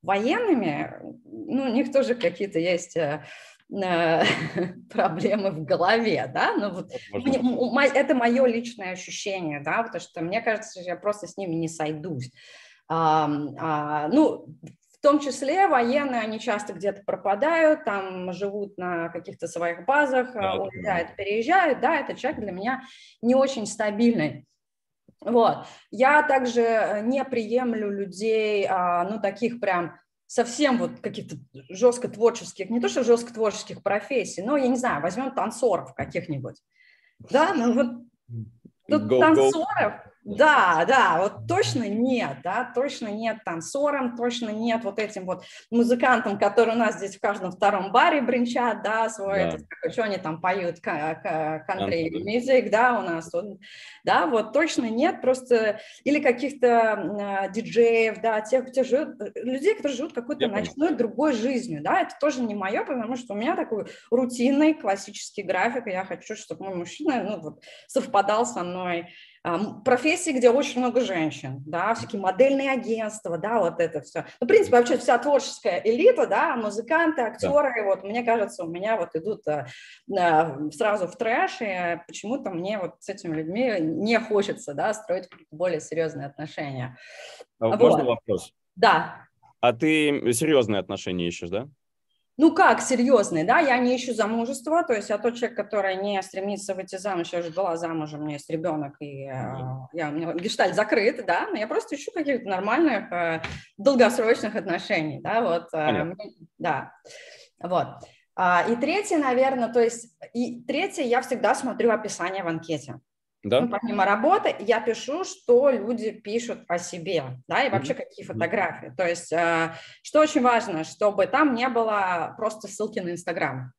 военными, ну, у них тоже какие-то есть э, э проблемы в голове, да, ну вот мне, это мое личное ощущение, да, потому что мне кажется, что я просто с ними не сойдусь. А, а, ну, В том числе военные, они часто где-то пропадают, там живут на каких-то своих базах, да, улетают, переезжают. Да, этот человек для меня не очень стабильный. Вот. Я также не приемлю людей, а, ну, таких прям совсем вот каких-то жестко творческих, не то что жестко творческих профессий, но, я не знаю, возьмем танцоров каких-нибудь. Да, ну вот тут танцоров, да, да, вот точно нет, да, точно нет танцорам, точно нет вот этим вот музыкантам, которые у нас здесь в каждом втором баре бренчат, да, свой, да. Этот, что они там поют, country music, да, у нас тут, да, вот точно нет, просто, или каких-то э, диджеев, да, тех, тех живут, людей, которые живут какой-то Я ночной понял. другой жизнью, да, это тоже не мое, потому что у меня такой рутинный классический график, и я хочу, чтобы мой мужчина, ну, вот, совпадал со мной, профессии, где очень много женщин, да, всякие модельные агентства, да, вот это все. Ну, в принципе, вообще вся творческая элита, да, музыканты, актеры, да. вот мне кажется, у меня вот идут а, сразу в трэш, и почему-то мне вот с этими людьми не хочется, да, строить более серьезные отношения. А вот. Можно вопрос? Да. А ты серьезные отношения ищешь, да? Ну как серьезный, да, я не ищу замужества, то есть я тот человек, который не стремится выйти замуж, я уже была замужем, у меня есть ребенок, и э, я, у меня гештальт закрыт, да, но я просто ищу каких-то нормальных э, долгосрочных отношений, да, вот, э, да, вот. А, и третье, наверное, то есть, и третье, я всегда смотрю описание в анкете. Да. Ну, помимо работы, я пишу, что люди пишут о себе, да, и вообще какие фотографии. То есть, э, что очень важно, чтобы там не было просто ссылки на Инстаграм.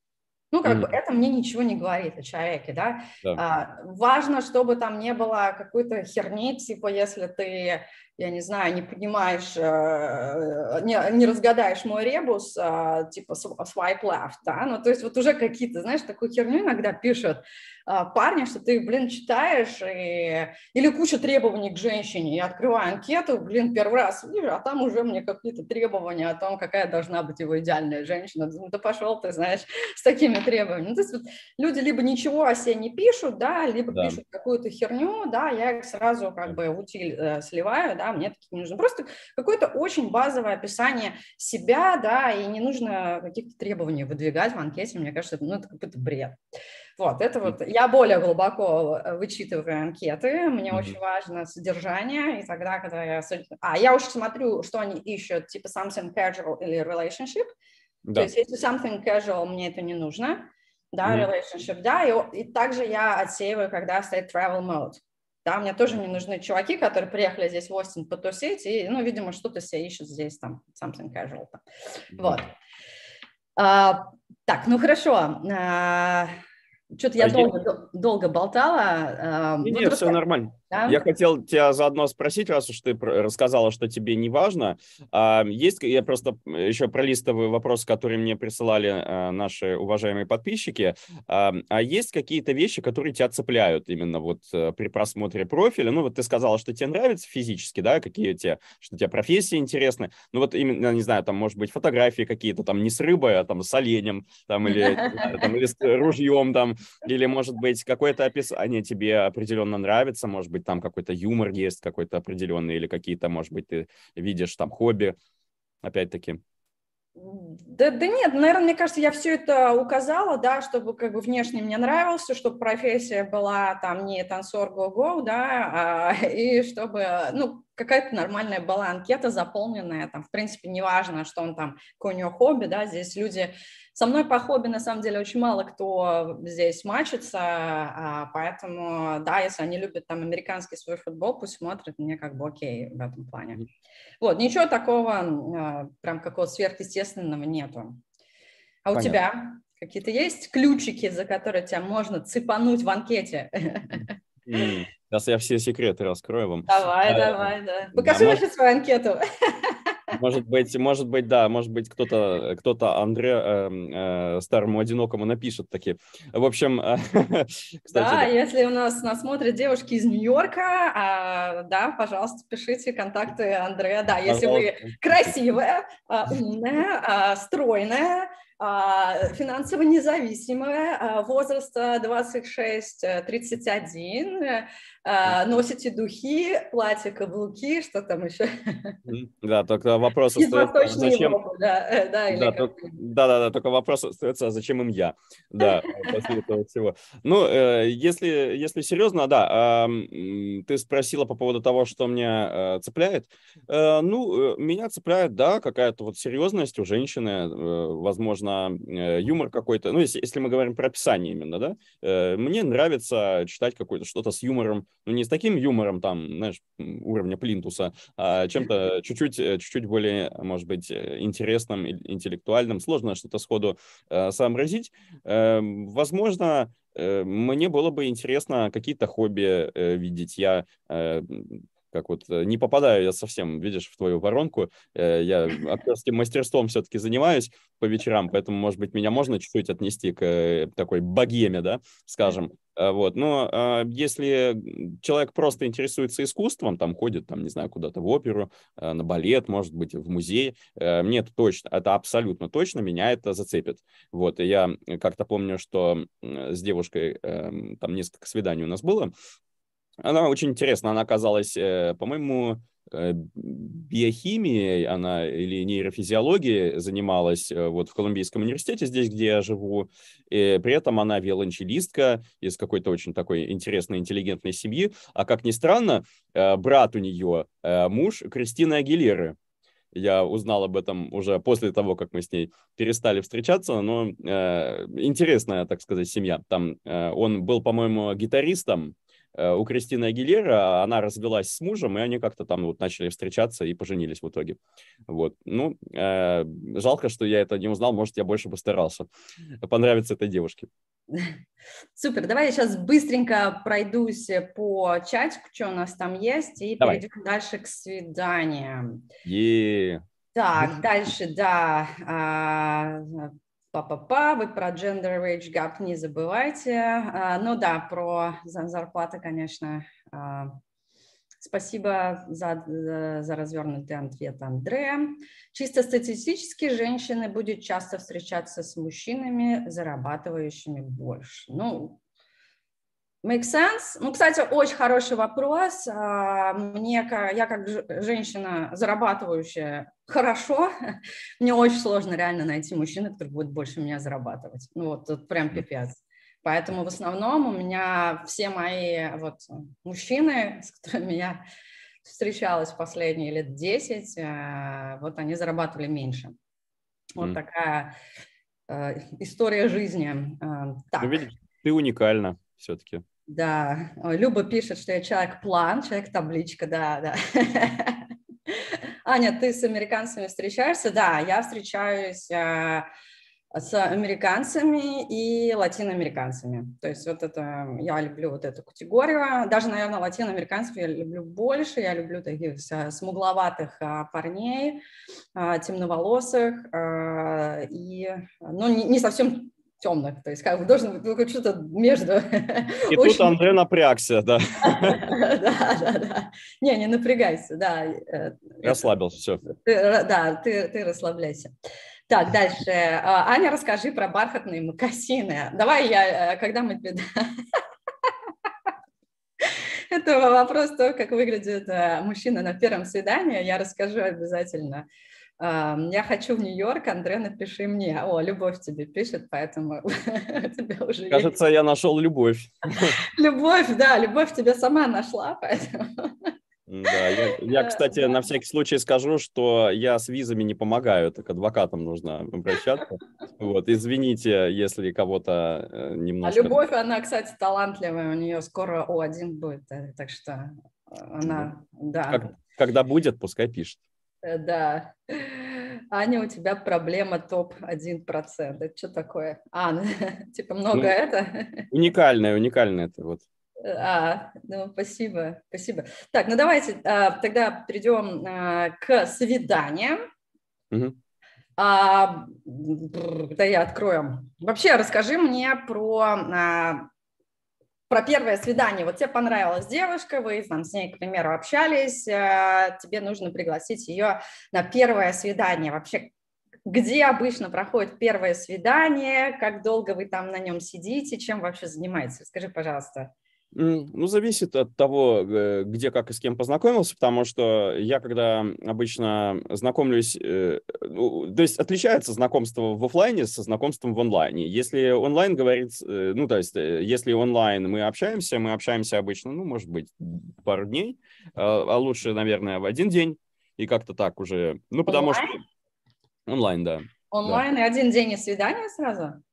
Ну, как mm-hmm. бы это мне ничего не говорит о человеке, да. да. А, важно, чтобы там не было какой-то херни, типа, если ты, я не знаю, не понимаешь, э, не, не разгадаешь мой ребус, а, типа swipe left, да, ну, то есть вот уже какие-то, знаешь, такую херню иногда пишут, парня, что ты, блин, читаешь, и... или куча требований к женщине, я открываю анкету, блин, первый раз вижу, а там уже мне какие-то требования о том, какая должна быть его идеальная женщина. Ну, да пошел ты, знаешь, с такими требованиями. Ну, то есть вот люди либо ничего о себе не пишут, да, либо да. пишут какую-то херню, да, я их сразу как бы утиль э, сливаю, да, мне такие не нужно. Просто какое-то очень базовое описание себя, да, и не нужно каких-то требований выдвигать в анкете, мне кажется, ну, это какой-то бред. Вот, это вот, я более глубоко э, вычитываю анкеты, мне mm-hmm. очень важно содержание, и тогда, когда я... А, я уже смотрю, что они ищут, типа something casual или relationship, да. то есть если something casual, мне это не нужно, да, mm-hmm. relationship, да, и, и также я отсеиваю, когда стоит travel mode, да, мне тоже не нужны чуваки, которые приехали здесь в Остин потусить, и, ну, видимо, что-то себе ищут здесь, там, something casual, mm-hmm. вот. А, так, ну, хорошо, а, что-то я а долго, я... долго болтала. Нет, вот нет все нормально. Да? Я хотел тебя заодно спросить, раз уж ты рассказала, что тебе не важно. А, есть, я просто еще пролистываю вопросы, которые мне присылали а, наши уважаемые подписчики. А, а есть какие-то вещи, которые тебя цепляют именно вот э, при просмотре профиля? Ну вот ты сказала, что тебе нравится физически, да, какие у тебя, что у тебя профессии интересны. Ну вот именно, не знаю, там может быть фотографии какие-то там не с рыбой, а там с оленем, там или, там, или с ружьем там, или может быть какое-то описание тебе определенно нравится, может быть быть, там какой-то юмор есть какой-то определенный, или какие-то, может быть, ты видишь там хобби, опять-таки. Да, да нет, наверное, мне кажется, я все это указала, да, чтобы как бы внешне мне нравился, чтобы профессия была там не танцор го-го, да, а, и чтобы, ну, какая-то нормальная была анкета заполненная, там, в принципе, неважно, что он там, какое у него хобби, да, здесь люди, со мной по хобби, на самом деле, очень мало кто здесь мачится, а, поэтому, да, если они любят там американский свой футбол, пусть смотрят, мне как бы окей в этом плане. Вот, ничего такого, а, прям какого-то сверхъестественного нету. А Понятно. у тебя какие-то есть ключики, за которые тебя можно цепануть в анкете? Сейчас я все секреты раскрою вам. Давай, а, давай, да. Покажи да, может... свою анкету. Может быть, может быть, да, может быть, кто-то, кто-то Андре э, э, старому одинокому напишет такие. В общем, э, кстати, да, да, если у нас нас смотрят девушки из Нью-Йорка, э, да, пожалуйста, пишите контакты Андрея. Да, если вы красивая, э, умная, э, стройная, финансово независимая, а, возраста 26-31, а, носите духи, платье, каблуки, что там еще? Да, только вопрос остается, зачем... Европу, да, э, да, да, только... да, да, да, только вопрос остается, а зачем им я? Да, после этого всего. Ну, э, если, если серьезно, да, ты спросила по поводу того, что меня э, цепляет. Ну, меня цепляет, да, какая-то вот серьезность у женщины, возможно, юмор какой-то. Ну, если, если мы говорим про описание именно, да, мне нравится читать какое-то что-то с юмором, ну, не с таким юмором, там, знаешь, уровня плинтуса, а чем-то чуть-чуть, э, чуть-чуть более, может быть, э, интересным, интеллектуальным. Сложно что-то сходу э, сообразить. Э, возможно, э, мне было бы интересно какие-то хобби э, видеть. Я э, как вот не попадаю я совсем, видишь, в твою воронку. Я актерским мастерством все-таки занимаюсь по вечерам, поэтому, может быть, меня можно чуть-чуть отнести к такой богеме, да, скажем. Вот. Но а, если человек просто интересуется искусством, там ходит, там, не знаю, куда-то в оперу, на балет, может быть, в музей, мне это точно, это абсолютно точно, меня это зацепит. Вот. И я как-то помню, что с девушкой а, там несколько свиданий у нас было, она очень интересна, она оказалась, э, по-моему, Э, биохимией она или нейрофизиологией занималась э, вот в Колумбийском университете, здесь, где я живу. И при этом она виолончелистка из какой-то очень такой интересной, интеллигентной семьи. А как ни странно, брат у нее муж Кристины Агилеры. Я узнал об этом уже после того, как мы с ней перестали встречаться, но э, интересная, так сказать, семья. Там э, он был, по-моему, гитаристом у Кристины Агилера, она развелась с мужем, и они как-то там вот начали встречаться и поженились в итоге. Вот. Ну, э, жалко, что я это не узнал, может, я больше бы старался понравиться этой девушке. Супер, давай я сейчас быстренько пройдусь по чатику, что у нас там есть, и давай. перейдем дальше к свиданиям. е Так, дальше, да, а, Па-па-па, вы про gender wage gap не забывайте. А, ну да, про зарплаты, конечно. А, спасибо за, за, развернутый ответ, Андре. Чисто статистически женщины будут часто встречаться с мужчинами, зарабатывающими больше. Ну, Make sense? Ну, кстати, очень хороший вопрос. А, мне, я как женщина, зарабатывающая хорошо, мне очень сложно реально найти мужчину, который будет больше меня зарабатывать. Ну, вот тут прям пипец. Поэтому в основном у меня все мои вот мужчины, с которыми я встречалась последние лет 10, а, вот они зарабатывали меньше. Вот mm. такая э, история жизни. А, так. Ну, видишь, ты уникальна все-таки. Да, Люба пишет, что я человек-план, человек-табличка, да, да. Аня, ты с американцами встречаешься? Да, я встречаюсь а, с американцами и латиноамериканцами. То есть вот это, я люблю вот эту категорию. Даже, наверное, латиноамериканцев я люблю больше. Я люблю таких смугловатых а, парней, а, темноволосых и, ну, не, не совсем темных, то есть как бы должен быть что-то между. И Очень... тут Андрей напрягся, да. Да, да, да. Не, не напрягайся, да. Э, Расслабился, все. Да, ты, расслабляйся. Так, дальше. А, Аня, расскажи про бархатные макасины. Давай я, э, когда мы... Это вопрос того, как выглядит э, мужчина на первом свидании, я расскажу обязательно. Я хочу в Нью-Йорк, Андре, напиши мне. О, любовь тебе пишет, поэтому тебе уже Кажется, есть. я нашел любовь. Любовь, да, любовь тебя сама нашла, поэтому... Да, я, я, кстати, на всякий случай скажу, что я с визами не помогаю, это к адвокатам нужно обращаться. Вот, извините, если кого-то э, немножко... А любовь, она, кстати, талантливая, у нее скоро О1 будет, э, так что она, да. Как, когда будет, пускай пишет. Э, да. Аня, у тебя проблема топ-1%. Это что такое? А, ну, типа много ну, это? Уникальное, уникальное это вот. Э, а, ну, спасибо, спасибо. Так, ну давайте а, тогда перейдем а, к свиданиям. Угу. А, да я открою. Вообще, расскажи мне про а, про первое свидание. Вот тебе понравилась девушка, вы там с ней, к примеру, общались, э, тебе нужно пригласить ее на первое свидание. Вообще, где обычно проходит первое свидание, как долго вы там на нем сидите, чем вообще занимаетесь? Скажи, пожалуйста. Ну, зависит от того, э, где, как и с кем познакомился, потому что я, когда обычно знакомлюсь, э, ну, то есть отличается знакомство в офлайне со знакомством в онлайне. Если онлайн говорит, э, ну, то есть если онлайн мы общаемся, мы общаемся обычно, ну, может быть, пару дней, а, а лучше, наверное, в один день, и как-то так уже, ну, потому онлайн? что... Онлайн, да. Онлайн да. и один день и свидание сразу?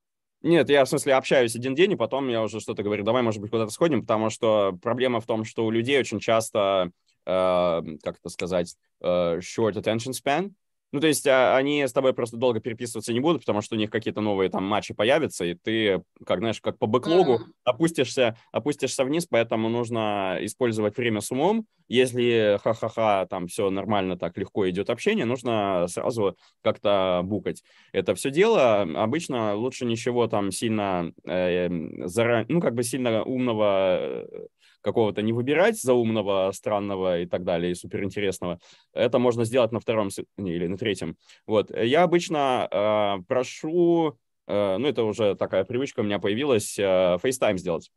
Нет, я в смысле общаюсь один день, и потом я уже что-то говорю, давай, может быть, куда-то сходим, потому что проблема в том, что у людей очень часто, э, как это сказать, э, short attention span, ну, то есть а, они с тобой просто долго переписываться не будут, потому что у них какие-то новые там матчи появятся, и ты, как знаешь, как по бэклогу mm-hmm. опустишься, опустишься вниз, поэтому нужно использовать время с умом. Если ха-ха-ха, там все нормально, так легко идет общение, нужно сразу как-то букать это все дело. Обычно лучше ничего там сильно, э, заран... ну, как бы сильно умного э, какого-то не выбирать заумного, странного и так далее, и суперинтересного. Это можно сделать на втором или на третьем. Вот. Я обычно э, прошу, э, ну, это уже такая привычка у меня появилась, э, FaceTime сделать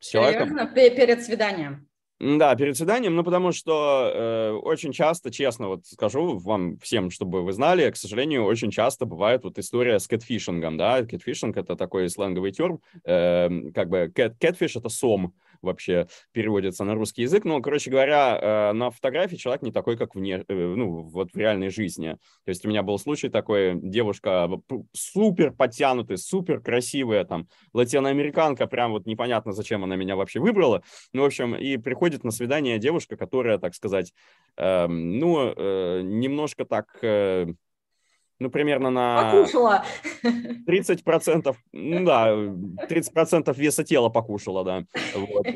с человеком. Серьезно? Перед свиданием? Да, перед свиданием, ну, потому что э, очень часто, честно, вот скажу вам всем, чтобы вы знали, к сожалению, очень часто бывает вот история с кэтфишингом, да, кэтфишинг – это такой сленговый терм, э, как бы кэтфиш – это сом, вообще переводится на русский язык. Но, короче говоря, э, на фотографии человек не такой, как вне, э, ну, вот в реальной жизни. То есть у меня был случай такой, девушка супер подтянутая, супер красивая, там, латиноамериканка, прям вот непонятно, зачем она меня вообще выбрала. Ну, в общем, и приходит на свидание девушка, которая, так сказать, э, ну, э, немножко так... Э, ну, примерно на... Покушала. 30%, ну да, 30% веса тела покушала, да. Вот.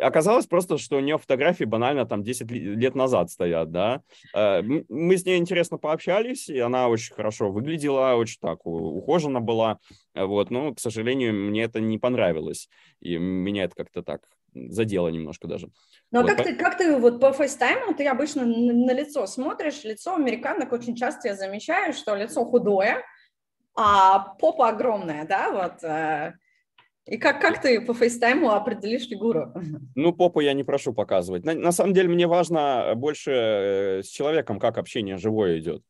Оказалось просто, что у нее фотографии банально там 10 лет назад стоят, да. Э, мы с ней интересно пообщались, и она очень хорошо выглядела, очень так ухожена была, вот, но, к сожалению, мне это не понравилось, и меня это как-то так задело немножко даже. Ну, а вот. как, ты, как ты вот по фейстайму, ты обычно на, на лицо смотришь, лицо американок очень часто я замечаю, что лицо худое, а попа огромная, да, вот. Э, и как, как ты по фейстайму определишь фигуру? Ну, попу я не прошу показывать. На, на самом деле мне важно больше э, с человеком, как общение живое идет.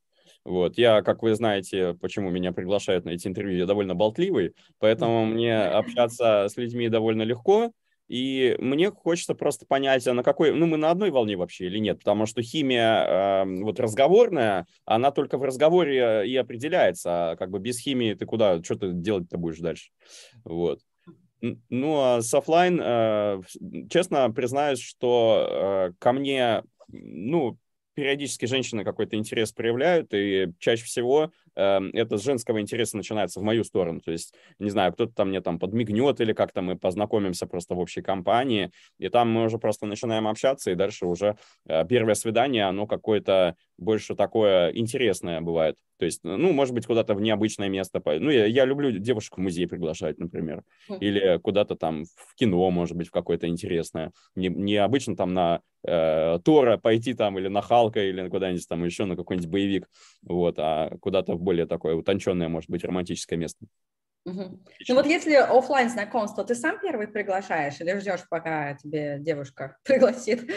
Вот. Я, как вы знаете, почему меня приглашают на эти интервью, я довольно болтливый, поэтому мне общаться с людьми довольно легко. И мне хочется просто понять, а на какой, ну, мы на одной волне вообще или нет, потому что химия э, вот разговорная, она только в разговоре и определяется, а как бы без химии ты куда, что ты делать-то будешь дальше, вот. Ну, а с офлайн, э, честно признаюсь, что э, ко мне, ну, периодически женщины какой-то интерес проявляют, и чаще всего это с женского интереса начинается в мою сторону. То есть, не знаю, кто-то там мне там подмигнет или как-то мы познакомимся просто в общей компании, и там мы уже просто начинаем общаться, и дальше уже э, первое свидание, оно какое-то больше такое интересное бывает. То есть, ну, может быть, куда-то в необычное место. Ну, я, я люблю девушек в музей приглашать, например. Хм. Или куда-то там в кино, может быть, в какое-то интересное. Не, не обычно там на э, Тора пойти там, или на Халка, или куда-нибудь там еще на какой-нибудь боевик. Вот, а куда-то в более такое утонченное, может быть, романтическое место. Угу. Ну вот если офлайн знакомство, ты сам первый приглашаешь или ждешь, пока тебе девушка пригласит?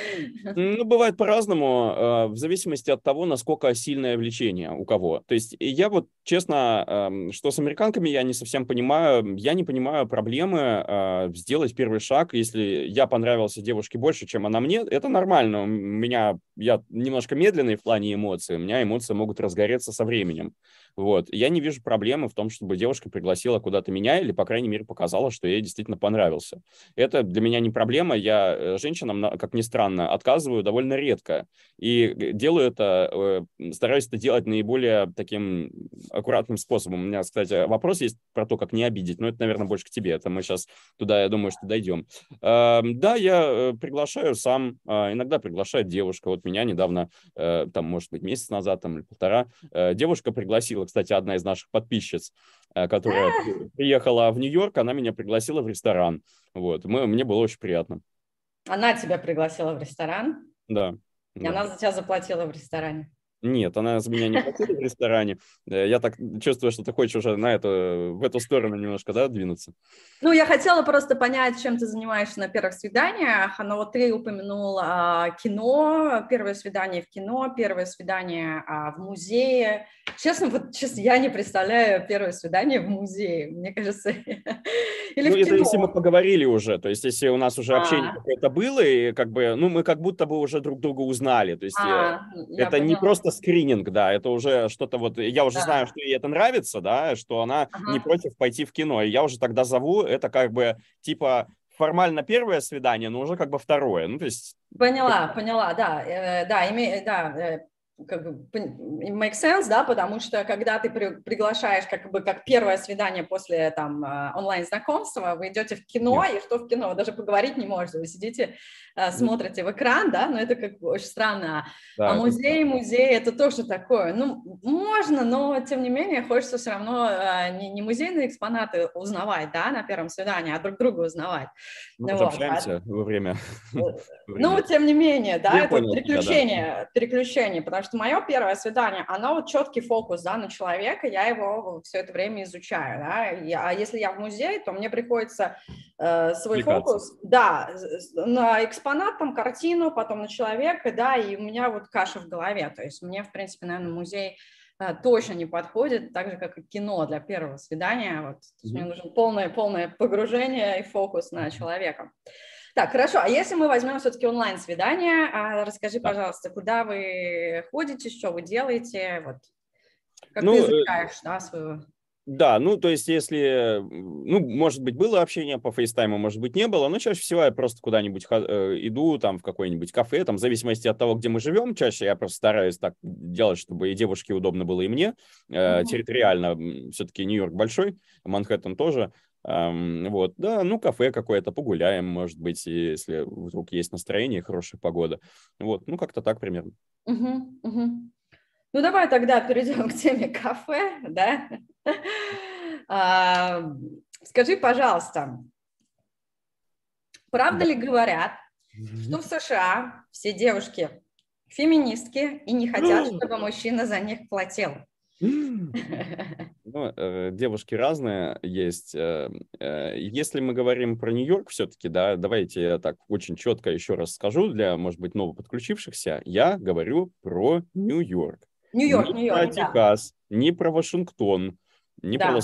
Ну, бывает по-разному, э, в зависимости от того, насколько сильное влечение у кого. То есть я вот, честно, что с американками я не совсем понимаю, я не понимаю проблемы э, сделать первый шаг, если я понравился девушке больше, чем она мне, это нормально. У меня, я немножко медленный в плане эмоций, у меня эмоции могут разгореться со временем. Вот. Я не вижу проблемы в том, чтобы девушка пригласила куда-то меня или, по крайней мере, показала, что ей действительно понравился. Это для меня не проблема. Я э, женщинам, как ни странно, отказываю довольно редко. И делаю это, э, стараюсь это делать наиболее таким аккуратным способом. У меня, кстати, вопрос есть про то, как не обидеть, но это, наверное, больше к тебе. Это мы сейчас туда, я думаю, что дойдем. Эм, да, я э, приглашаю сам, а, иногда приглашает девушка. Вот меня недавно, там, может быть, месяц назад, там, или полтора, девушка пригласила пригласила, кстати, одна из наших подписчиц, э, которая приехала в Нью-Йорк, она меня пригласила в ресторан. Вот, мы, мне было очень приятно. Она тебя пригласила в ресторан? Да. И да. она за тебя заплатила в ресторане? Нет, она за меня не платила в ресторане. Э, я так чувствую, что ты хочешь уже на эту, в эту сторону немножко, да, двинуться. Ну, я хотела просто понять, чем ты занимаешься на первых свиданиях. Но вот ты упомянул а, кино, первое свидание в кино, первое свидание а, в музее. Честно, вот честно, я не представляю первое свидание в музее. Мне кажется, или ну, в это кино. если мы поговорили уже, то есть если у нас уже а. общение какое-то было, и как бы, ну, мы как будто бы уже друг друга узнали. То есть а, это не просто скрининг, да, это уже что-то вот, я уже да. знаю, что ей это нравится, да, что она ага. не против пойти в кино, и я уже тогда зову, это как бы типа формально первое свидание, но уже как бы второе, ну то есть... Поняла, поняла, да, э, да, име, да, э, как бы make sense, да, потому что когда ты при, приглашаешь как бы как первое свидание после там э, онлайн знакомства, вы идете в кино yeah. и что в кино, вы даже поговорить не можете, вы сидите э, смотрите в экран, да, но это как бы очень странно. Да, а музей, музей, это тоже такое. Ну, можно, но тем не менее хочется все равно э, не, не музейные экспонаты узнавать, да, на первом свидании, а друг друга узнавать. Мы вот. общаемся а... во время. Ну, тем не менее, да, Я это понял, переключение, да. переключение, потому что мое первое свидание, оно вот четкий фокус, да, на человека, я его все это время изучаю, да, я, а если я в музее, то мне приходится э, свой фокус, да, на экспонат там картину, потом на человека, да, и у меня вот каша в голове, то есть мне, в принципе, наверное, музей а, точно не подходит, так же, как и кино для первого свидания, вот, mm-hmm. мне нужно полное, полное погружение и фокус на человека. Так, хорошо, а если мы возьмем все-таки онлайн-свидание, а, расскажи, да. пожалуйста, куда вы ходите, что вы делаете, вот, как ну, ты э, изучаешь, да, свою да, ну, то есть, если, ну, может быть, было общение по фейстайму, может быть, не было, но чаще всего я просто куда-нибудь э, иду, там, в какое-нибудь кафе, там, в зависимости от того, где мы живем, чаще я просто стараюсь так делать, чтобы и девушке удобно было, и мне. Mm-hmm. Территориально все-таки Нью-Йорк большой, Манхэттен тоже, вот, да, ну, кафе какое-то, погуляем, может быть, если вдруг есть настроение, хорошая погода. Вот, ну, как-то так примерно. Uh-huh, uh-huh. Ну, давай тогда перейдем к теме кафе, да? А, скажи, пожалуйста, правда ли говорят, что в США все девушки феминистки и не хотят, чтобы мужчина за них платил? Ну, э, девушки разные есть. Э, э, если мы говорим про Нью-Йорк все-таки, да, давайте я так очень четко еще раз скажу для, может быть, новоподключившихся. Я говорю про Нью-Йорк. Нью-Йорк, Нью-Йорк, про Техас, не про Вашингтон, не да. про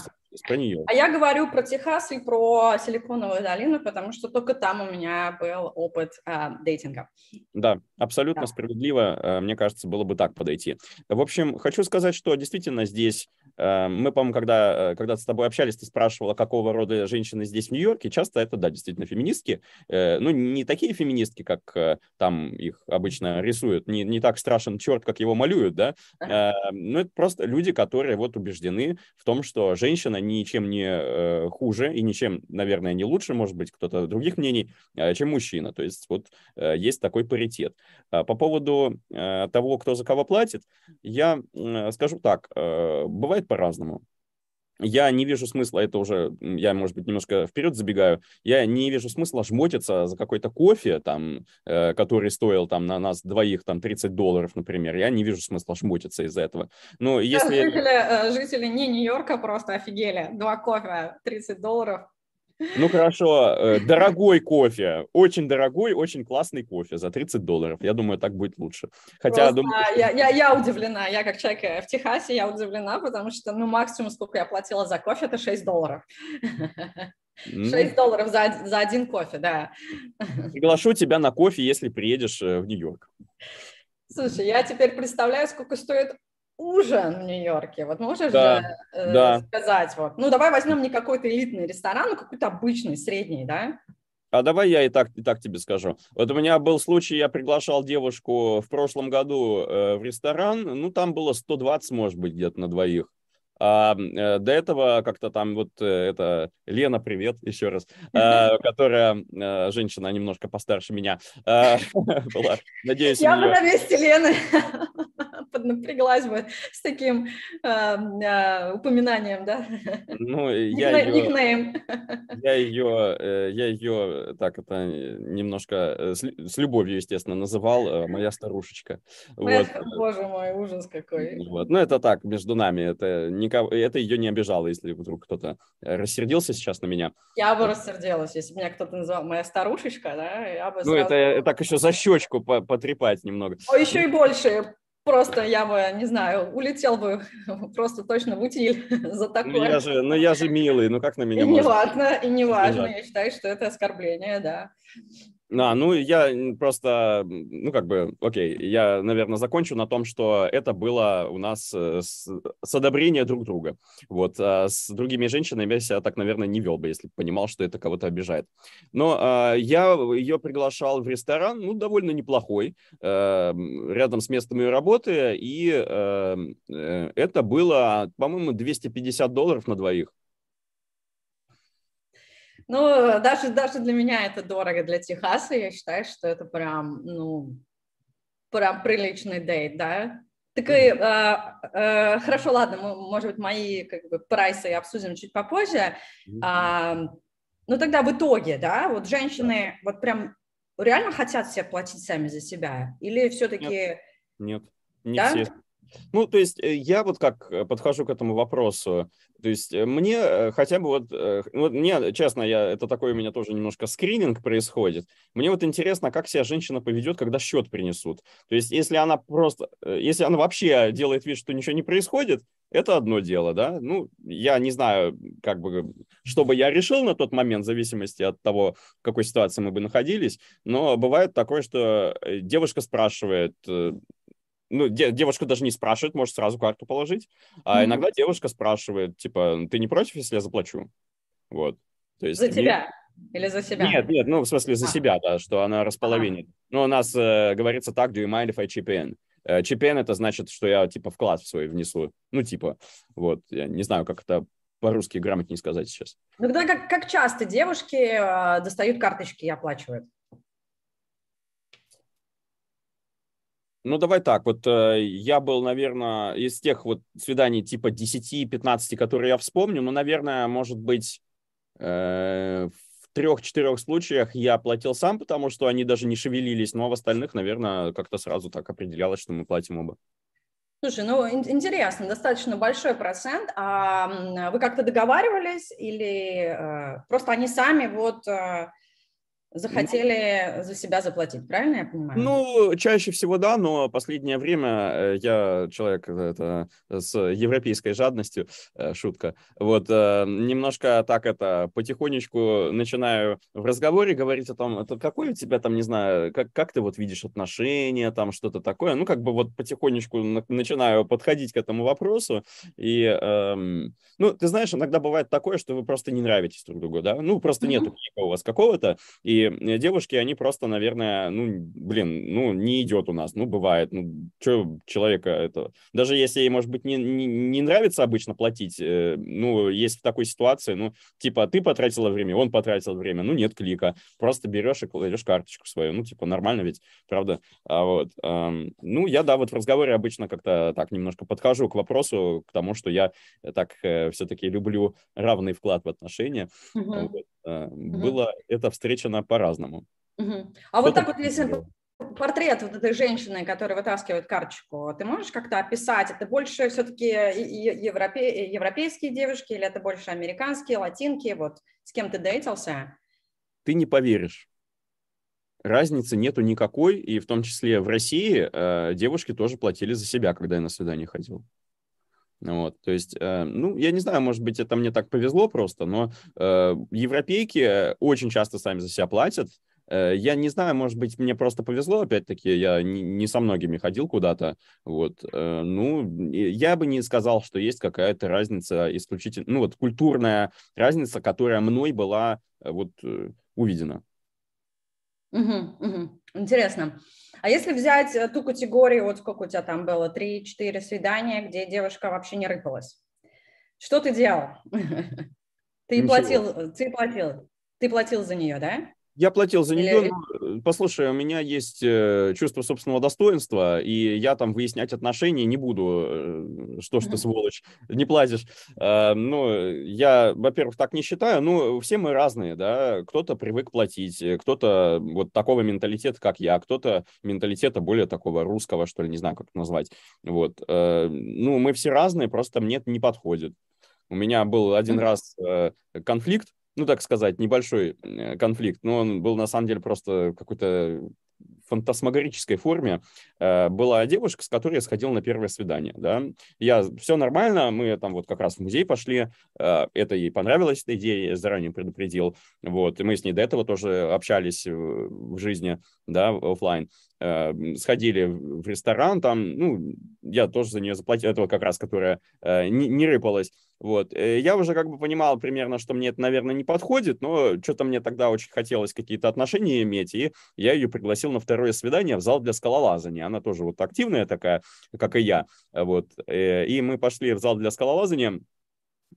про. А я говорю про Техас и про Силиконовую долину, потому что только там у меня был опыт э, дейтинга. Да, абсолютно да. справедливо, мне кажется, было бы так подойти. В общем, хочу сказать, что действительно здесь Э, мы, по-моему, когда, э, когда с тобой общались, ты спрашивала, какого рода женщины здесь в Нью-Йорке. Часто это, да, действительно феминистки. Э, ну, не такие феминистки, как там их обычно рисуют. Не, не так страшен черт, как его малюют, да. Но это просто люди, которые вот убеждены в том, что женщина ничем не хуже и ничем, наверное, не лучше, может быть, кто-то других мнений, чем мужчина. То есть вот есть такой паритет. По поводу того, кто за кого платит, я скажу так. Бывает по-разному. Я не вижу смысла, это уже, я, может быть, немножко вперед забегаю, я не вижу смысла жмотиться за какой-то кофе, там, э, который стоил там на нас двоих там 30 долларов, например. Я не вижу смысла жмотиться из-за этого. Но если... Жители, э, жители не Нью-Йорка просто офигели. Два кофе, 30 долларов. Ну хорошо, э, дорогой кофе, очень дорогой, очень классный кофе за 30 долларов. Я думаю, так будет лучше. Хотя, Просто думаю, я, я, я удивлена, я как человек э, в Техасе, я удивлена, потому что ну максимум, сколько я платила за кофе, это 6 долларов. 6 ну, долларов за, за один кофе, да. Приглашу тебя на кофе, если приедешь э, в Нью-Йорк. Слушай, я теперь представляю, сколько стоит ужин в Нью-Йорке. Вот можешь да, же, э, да. сказать, вот, ну давай возьмем не какой-то элитный ресторан, а какой-то обычный, средний, да? А давай я и так, и так тебе скажу. Вот у меня был случай, я приглашал девушку в прошлом году э, в ресторан, ну там было 120, может быть, где-то на двоих. А э, до этого как-то там вот э, это Лена, привет еще раз, э, которая женщина немножко постарше меня была. Надеюсь, я бы на месте Лены поднапряглась бы с таким э, э, упоминанием, да? Ну, я ее, никнейм. Я ее, я ее так это немножко с, любовью, естественно, называл моя старушечка. Моя, вот. Боже мой, ужас какой. Вот. Ну, это так, между нами. Это, никого, это ее не обижало, если вдруг кто-то рассердился сейчас на меня. Я бы рассердилась, если бы меня кто-то называл моя старушечка, да, я бы Ну, сразу... это так еще за щечку потрепать немного. О, еще и больше. Просто я бы, не знаю, улетел бы просто точно в утиль за такое. Ну я же, ну, я же милый, ну как на меня и можно? Не важно, и не важно, я считаю, что это оскорбление, да. А, ну, я просто, ну, как бы, окей, я, наверное, закончу на том, что это было у нас э, с, с одобрения друг друга. Вот, а с другими женщинами я себя так, наверное, не вел бы, если бы понимал, что это кого-то обижает. Но а, я ее приглашал в ресторан, ну, довольно неплохой, а, рядом с местом ее работы, и а, это было, по-моему, 250 долларов на двоих. Ну, даже, даже для меня это дорого для Техаса. Я считаю, что это прям, ну, прям приличный дейт, да. Так и, э, э, хорошо, ладно, мы, может быть, мои как бы прайсы обсудим чуть попозже. А, ну, тогда в итоге, да, вот женщины вот прям реально хотят себе платить сами за себя? Или все-таки... Нет, нет не да? все. Ну, то есть э, я вот как э, подхожу к этому вопросу, то есть э, мне хотя бы вот, вот мне, честно, я, это такой у меня тоже немножко скрининг происходит, мне вот интересно, как себя женщина поведет, когда счет принесут. То есть если она просто, если она вообще делает вид, что ничего не происходит, это одно дело, да. Ну, я не знаю, как бы, что бы я решил на тот момент, в зависимости от того, в какой ситуации мы бы находились, но бывает такое, что девушка спрашивает, ну, де- девушка даже не спрашивает, может сразу карту положить, а mm-hmm. иногда девушка спрашивает, типа, ты не против, если я заплачу? Вот. То есть, за тебя? Или за себя? Нет, нет, ну, в смысле, за а. себя, да, что она располовинит. А. Ну, у нас э, говорится так, do you mind if I chip in? Э, chip in это значит, что я, типа, вклад в свой внесу. Ну, типа, вот, я не знаю, как это по-русски грамотнее сказать сейчас. Ну, тогда как, как часто девушки э, достают карточки и оплачивают? Ну, давай так, вот э, я был, наверное, из тех вот свиданий типа 10-15, которые я вспомню, ну, наверное, может быть, э, в трех-четырех случаях я платил сам, потому что они даже не шевелились, но в остальных, наверное, как-то сразу так определялось, что мы платим оба. Слушай, ну интересно, достаточно большой процент. А вы как-то договаривались или э, просто они сами вот э, захотели за себя заплатить, правильно я понимаю? Ну, чаще всего да, но последнее время э, я человек это, с европейской жадностью, э, шутка, вот, э, немножко так это потихонечку начинаю в разговоре говорить о том, это какой у тебя там, не знаю, как, как ты вот видишь отношения, там что-то такое, ну, как бы вот потихонечку начинаю подходить к этому вопросу, и, эм, ну, ты знаешь, иногда бывает такое, что вы просто не нравитесь друг другу, да, ну, просто mm-hmm. никакого у вас какого-то, и Э, девушки, они просто, наверное, ну, блин, ну, не идет у нас, ну, бывает, ну, что человека это... Даже если ей, может быть, не, не, не нравится обычно платить, э, ну, есть в такой ситуации, ну, типа, ты потратила время, он потратил время, ну, нет клика, просто берешь и кладешь карточку свою, ну, типа, нормально ведь, правда? А вот, эм, ну, я, да, вот в разговоре обычно как-то так немножко подхожу к вопросу, к тому, что я так э, все-таки люблю равный вклад в отношения. Uh-huh. Вот. Uh-huh. Было это встречено по-разному. Uh-huh. А вот так вот, если портрет вот этой женщины, которая вытаскивает карточку, ты можешь как-то описать? Это больше все-таки европе... европейские девушки или это больше американские, латинки? Вот с кем ты дейтился? Ты не поверишь. Разницы нету никакой, и в том числе в России э, девушки тоже платили за себя, когда я на свидание ходил. Вот, то есть, э, ну, я не знаю, может быть, это мне так повезло просто, но э, европейки очень часто сами за себя платят. Э, я не знаю, может быть, мне просто повезло, опять-таки, я не, не со многими ходил куда-то, вот. Э, ну, я бы не сказал, что есть какая-то разница исключительно, ну, вот культурная разница, которая мной была э, вот э, увидена. Угу, угу. Интересно. А если взять э, ту категорию, вот сколько у тебя там было, 3-4 свидания, где девушка вообще не рыпалась, что ты делал? Ты платил, ты платил, ты платил за нее, да? Я платил за нее, Или... но, послушай, у меня есть э, чувство собственного достоинства, и я там выяснять отношения не буду, э, что ж ты, сволочь, не платишь. Э, ну, я, во-первых, так не считаю, ну, все мы разные, да, кто-то привык платить, кто-то вот такого менталитета, как я, кто-то менталитета более такого русского, что ли, не знаю, как это назвать, вот. Ну, мы все разные, просто мне это не подходит. У меня был один раз конфликт, ну, так сказать, небольшой э, конфликт, но он был на самом деле просто какой-то фантасмагорической форме э, была девушка, с которой я сходил на первое свидание, да. Я, все нормально, мы там вот как раз в музей пошли, э, это ей понравилась эта идея, я заранее предупредил, вот, и мы с ней до этого тоже общались в, в жизни, да, офлайн. Э, сходили в ресторан, там, ну, я тоже за нее заплатил, этого как раз, которая э, не, не рыпалась, вот. Э, я уже как бы понимал примерно, что мне это, наверное, не подходит, но что-то мне тогда очень хотелось какие-то отношения иметь, и я ее пригласил на второе свидание в зал для скалолазания. Она тоже вот активная такая, как и я, вот. И мы пошли в зал для скалолазания, Э,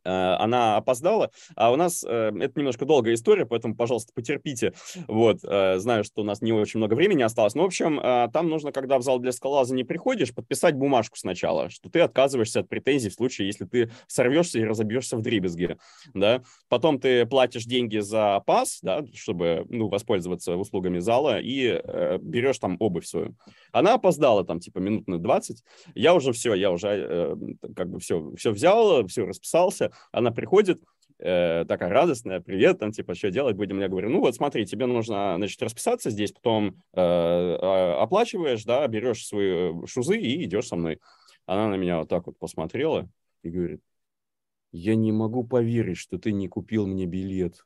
она опоздала, а у нас э, это немножко долгая история, поэтому, пожалуйста, потерпите. Вот, э, знаю, что у нас не очень много времени осталось, но, в общем, там нужно, когда в зал для скалаза не приходишь, подписать бумажку сначала, что ты отказываешься от претензий в случае, если ты сорвешься и разобьешься в дребезге, да. Потом ты платишь деньги за пас, да, чтобы, ну, воспользоваться услугами зала, и берешь там обувь свою. Она опоздала там, типа, минут на 20, я уже все, я уже как бы все, все взял, все расписался, она приходит, э, такая радостная, привет, там, типа, что делать будем? Я говорю, ну вот смотри, тебе нужно, значит, расписаться здесь, потом э, а, оплачиваешь, да, берешь свои э, шузы и идешь со мной. Она на меня вот так вот посмотрела и говорит, я не могу поверить, что ты не купил мне билет.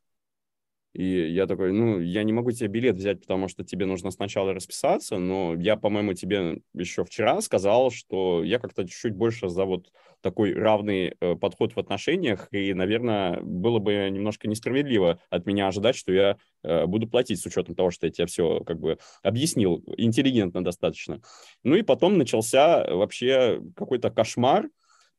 И я такой, ну, я не могу тебе билет взять, потому что тебе нужно сначала расписаться, но я, по-моему, тебе еще вчера сказал, что я как-то чуть-чуть больше за вот такой равный э, подход в отношениях, и, наверное, было бы немножко несправедливо от меня ожидать, что я э, буду платить с учетом того, что я тебе все как бы объяснил интеллигентно достаточно. Ну и потом начался вообще какой-то кошмар,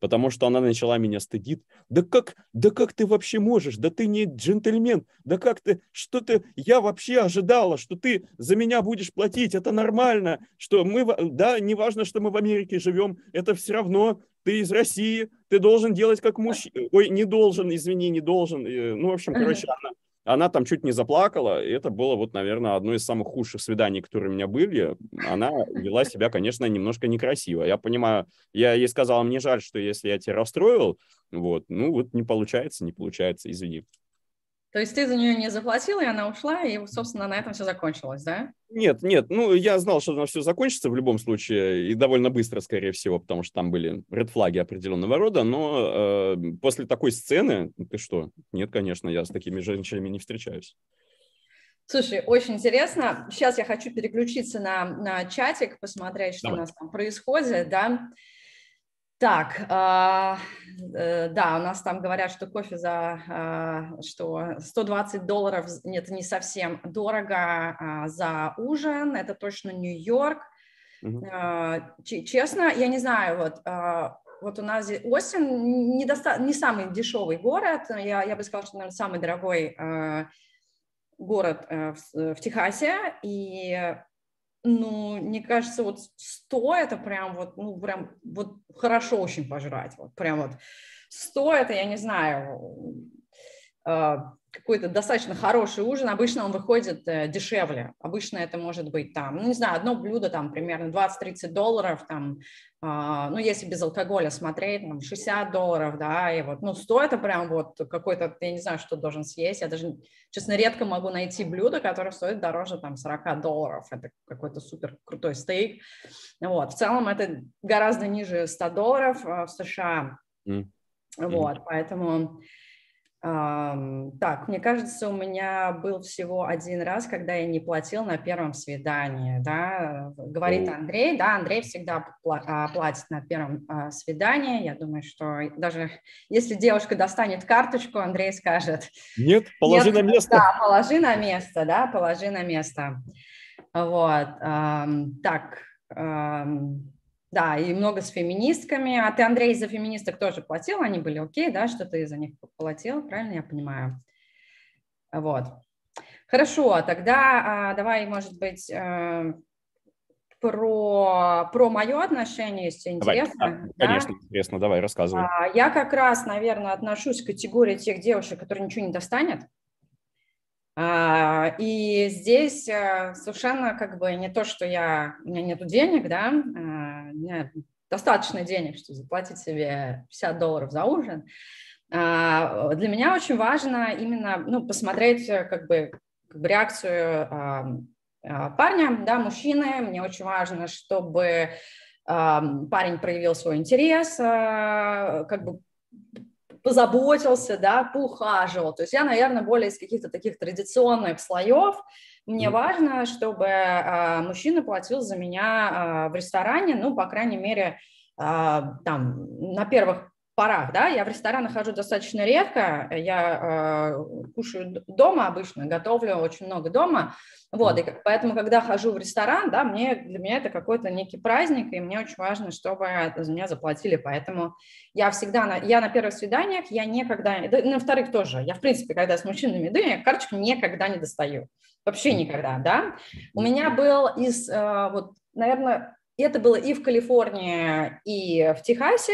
потому что она начала меня стыдить. Да как, да как ты вообще можешь? Да ты не джентльмен. Да как ты, что ты, я вообще ожидала, что ты за меня будешь платить. Это нормально, что мы, да, не важно, что мы в Америке живем, это все равно ты из России, ты должен делать как мужчина. Ой, не должен, извини, не должен. Ну, в общем, короче, она она там чуть не заплакала, и это было вот, наверное, одно из самых худших свиданий, которые у меня были. Она вела себя, конечно, немножко некрасиво. Я понимаю, я ей сказал, мне жаль, что если я тебя расстроил, вот, ну вот не получается, не получается, извини. То есть ты за нее не заплатил, и она ушла, и, собственно, на этом все закончилось, да? Нет, нет, ну, я знал, что оно все закончится в любом случае, и довольно быстро, скорее всего, потому что там были редфлаги определенного рода, но э, после такой сцены, ну, ты что, нет, конечно, я с такими женщинами не встречаюсь. Слушай, очень интересно. Сейчас я хочу переключиться на, на чатик, посмотреть, что Давай. у нас там происходит, да. Так, э, э, да, у нас там говорят, что кофе за э, что 120 долларов, нет, не совсем дорого э, за ужин, это точно Нью-Йорк. Угу. Э, честно, я не знаю, вот, э, вот у нас Остин не, доста- не самый дешевый город, я, я бы сказала, что, наверное, самый дорогой э, город э, в, в Техасе, и ну, мне кажется, вот 100 это прям вот, ну, прям вот хорошо очень пожрать, вот прям вот 100 это, я не знаю, а, какой-то достаточно хороший ужин, обычно он выходит э, дешевле. Обычно это может быть там, ну, не знаю, одно блюдо там примерно 20-30 долларов, там, э, ну, если без алкоголя смотреть, там, 60 долларов, да, и вот, ну, 100 это прям вот какой-то, я не знаю, что должен съесть, я даже, честно, редко могу найти блюдо, которое стоит дороже, там, 40 долларов, это какой-то супер крутой стейк, вот, в целом это гораздо ниже 100 долларов э, в США, mm. вот, поэтому... Так, мне кажется, у меня был всего один раз, когда я не платил на первом свидании, да, говорит Андрей, да, Андрей всегда а, платит на первом а, свидании, я думаю, что даже если девушка достанет карточку, Андрей скажет... Нет, положи нет, на место. Да, положи на место, да, положи на место. Вот, так, да, и много с феминистками. А ты, Андрей, за феминисток тоже платил? Они были окей, да, что ты за них платил? Правильно я понимаю? Вот. Хорошо, тогда а, давай, может быть, э, про, про мое отношение, если интересно. Давай, да, конечно, интересно, давай, рассказывай. А, я как раз, наверное, отношусь к категории тех девушек, которые ничего не достанет. А, и здесь э, совершенно как бы не то, что я, у меня нет денег, да, а, меня достаточно денег, чтобы заплатить себе 50 долларов за ужин. А, для меня очень важно именно ну, посмотреть э, как бы, как бы реакцию парня, да, мужчины. Мне очень важно, чтобы парень проявил свой интерес, как бы позаботился, да, поухаживал. То есть я, наверное, более из каких-то таких традиционных слоев. Мне важно, чтобы а, мужчина платил за меня а, в ресторане, ну, по крайней мере, а, там, на первых порах, да, я в ресторанах хожу достаточно редко, я э, кушаю дома обычно, готовлю очень много дома, вот, и поэтому, когда хожу в ресторан, да, мне, для меня это какой-то некий праздник, и мне очень важно, чтобы за меня заплатили, поэтому я всегда, на, я на первых свиданиях, я никогда, да, на вторых тоже, я, в принципе, когда с мужчинами иду, я карточку никогда не достаю, вообще никогда, да. У меня был из, э, вот, наверное, это было и в Калифорнии, и в Техасе,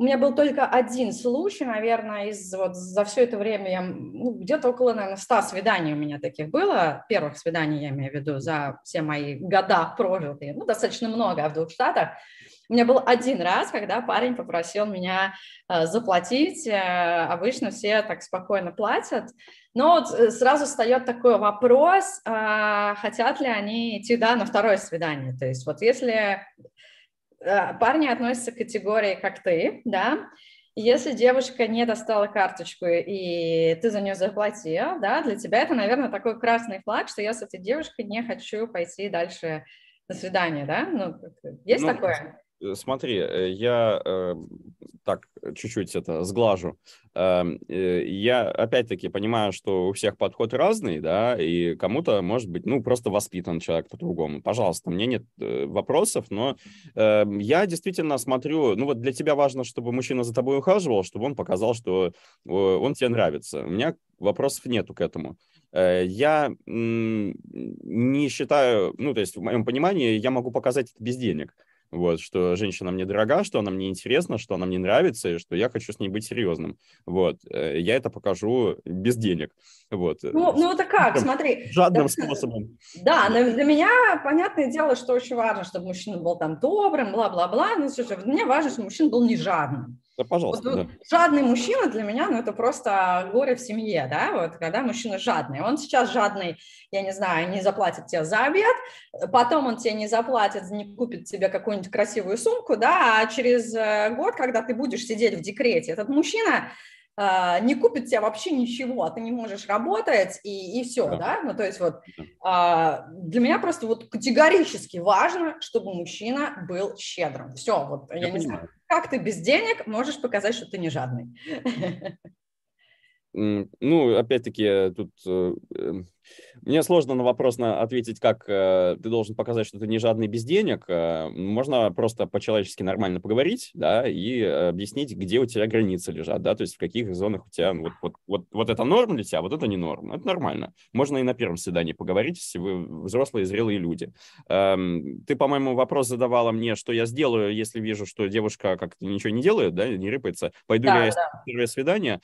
у меня был только один случай, наверное, из вот за все это время, я, ну, где-то около, наверное, 100 свиданий у меня таких было, первых свиданий, я имею в виду, за все мои года прожитые, ну, достаточно много в двух штатах. У меня был один раз, когда парень попросил меня э, заплатить, э, обычно все так спокойно платят, но вот э, сразу встает такой вопрос, э, хотят ли они идти, да, на второе свидание, то есть вот если Э, парни относятся к категории как ты, да, если девушка не достала карточку и ты за нее заплатил, да, для тебя это, наверное, такой красный флаг, что я с этой девушкой не хочу пойти дальше на свидание, да? Ну, есть ну, такое? Э, смотри, э, я э, так чуть-чуть это сглажу. Э, я опять-таки понимаю, что у всех подход разный, да, и кому-то, может быть, ну, просто воспитан человек по-другому. Пожалуйста, мне нет э, вопросов, но э, я действительно смотрю, ну, вот для тебя важно, чтобы мужчина за тобой ухаживал, чтобы он показал, что он тебе нравится. У меня вопросов нету к этому. Я не считаю, ну, то есть в моем понимании я могу показать это без денег вот, что женщина мне дорога, что она мне интересна, что она мне нравится, и что я хочу с ней быть серьезным, вот, э, я это покажу без денег, вот. Э, ну, ну это как, смотри. Жадным да, способом. Да, для меня понятное дело, что очень важно, чтобы мужчина был там добрым, бла-бла-бла, ну, слушай, мне важно, чтобы мужчина был не жадным. Да, пожалуйста. Вот, да. Жадный мужчина для меня, ну, это просто горе в семье, да, вот, когда мужчина жадный. Он сейчас жадный, я не знаю, не заплатит тебе за обед, потом он тебе не заплатит, не купит тебе какую-нибудь красивую сумку, да, а через э, год, когда ты будешь сидеть в декрете, этот мужчина не купит тебе вообще ничего, а ты не можешь работать, и, и все, да. да? Ну, то есть вот uh, для меня просто вот категорически важно, чтобы мужчина был щедрым. Все, вот я, я не понимаю. знаю, как ты без денег можешь показать, что ты не жадный? Ну, опять-таки, тут э, эм, мне сложно на вопрос на ответить, как э, ты должен показать, что ты не жадный без денег. Э, можно просто по-человечески нормально поговорить, да, и объяснить, где у тебя границы лежат, да, то есть в каких зонах у тебя вот, вот, вот, вот это норм для тебя, а вот это не норм. Это нормально. Можно и на первом свидании поговорить, если вы взрослые, зрелые люди. Э, ты, по-моему, вопрос задавала мне, что я сделаю, если вижу, что девушка как-то ничего не делает, да, не рыпается. Пойду да, ли я да. первое свидание?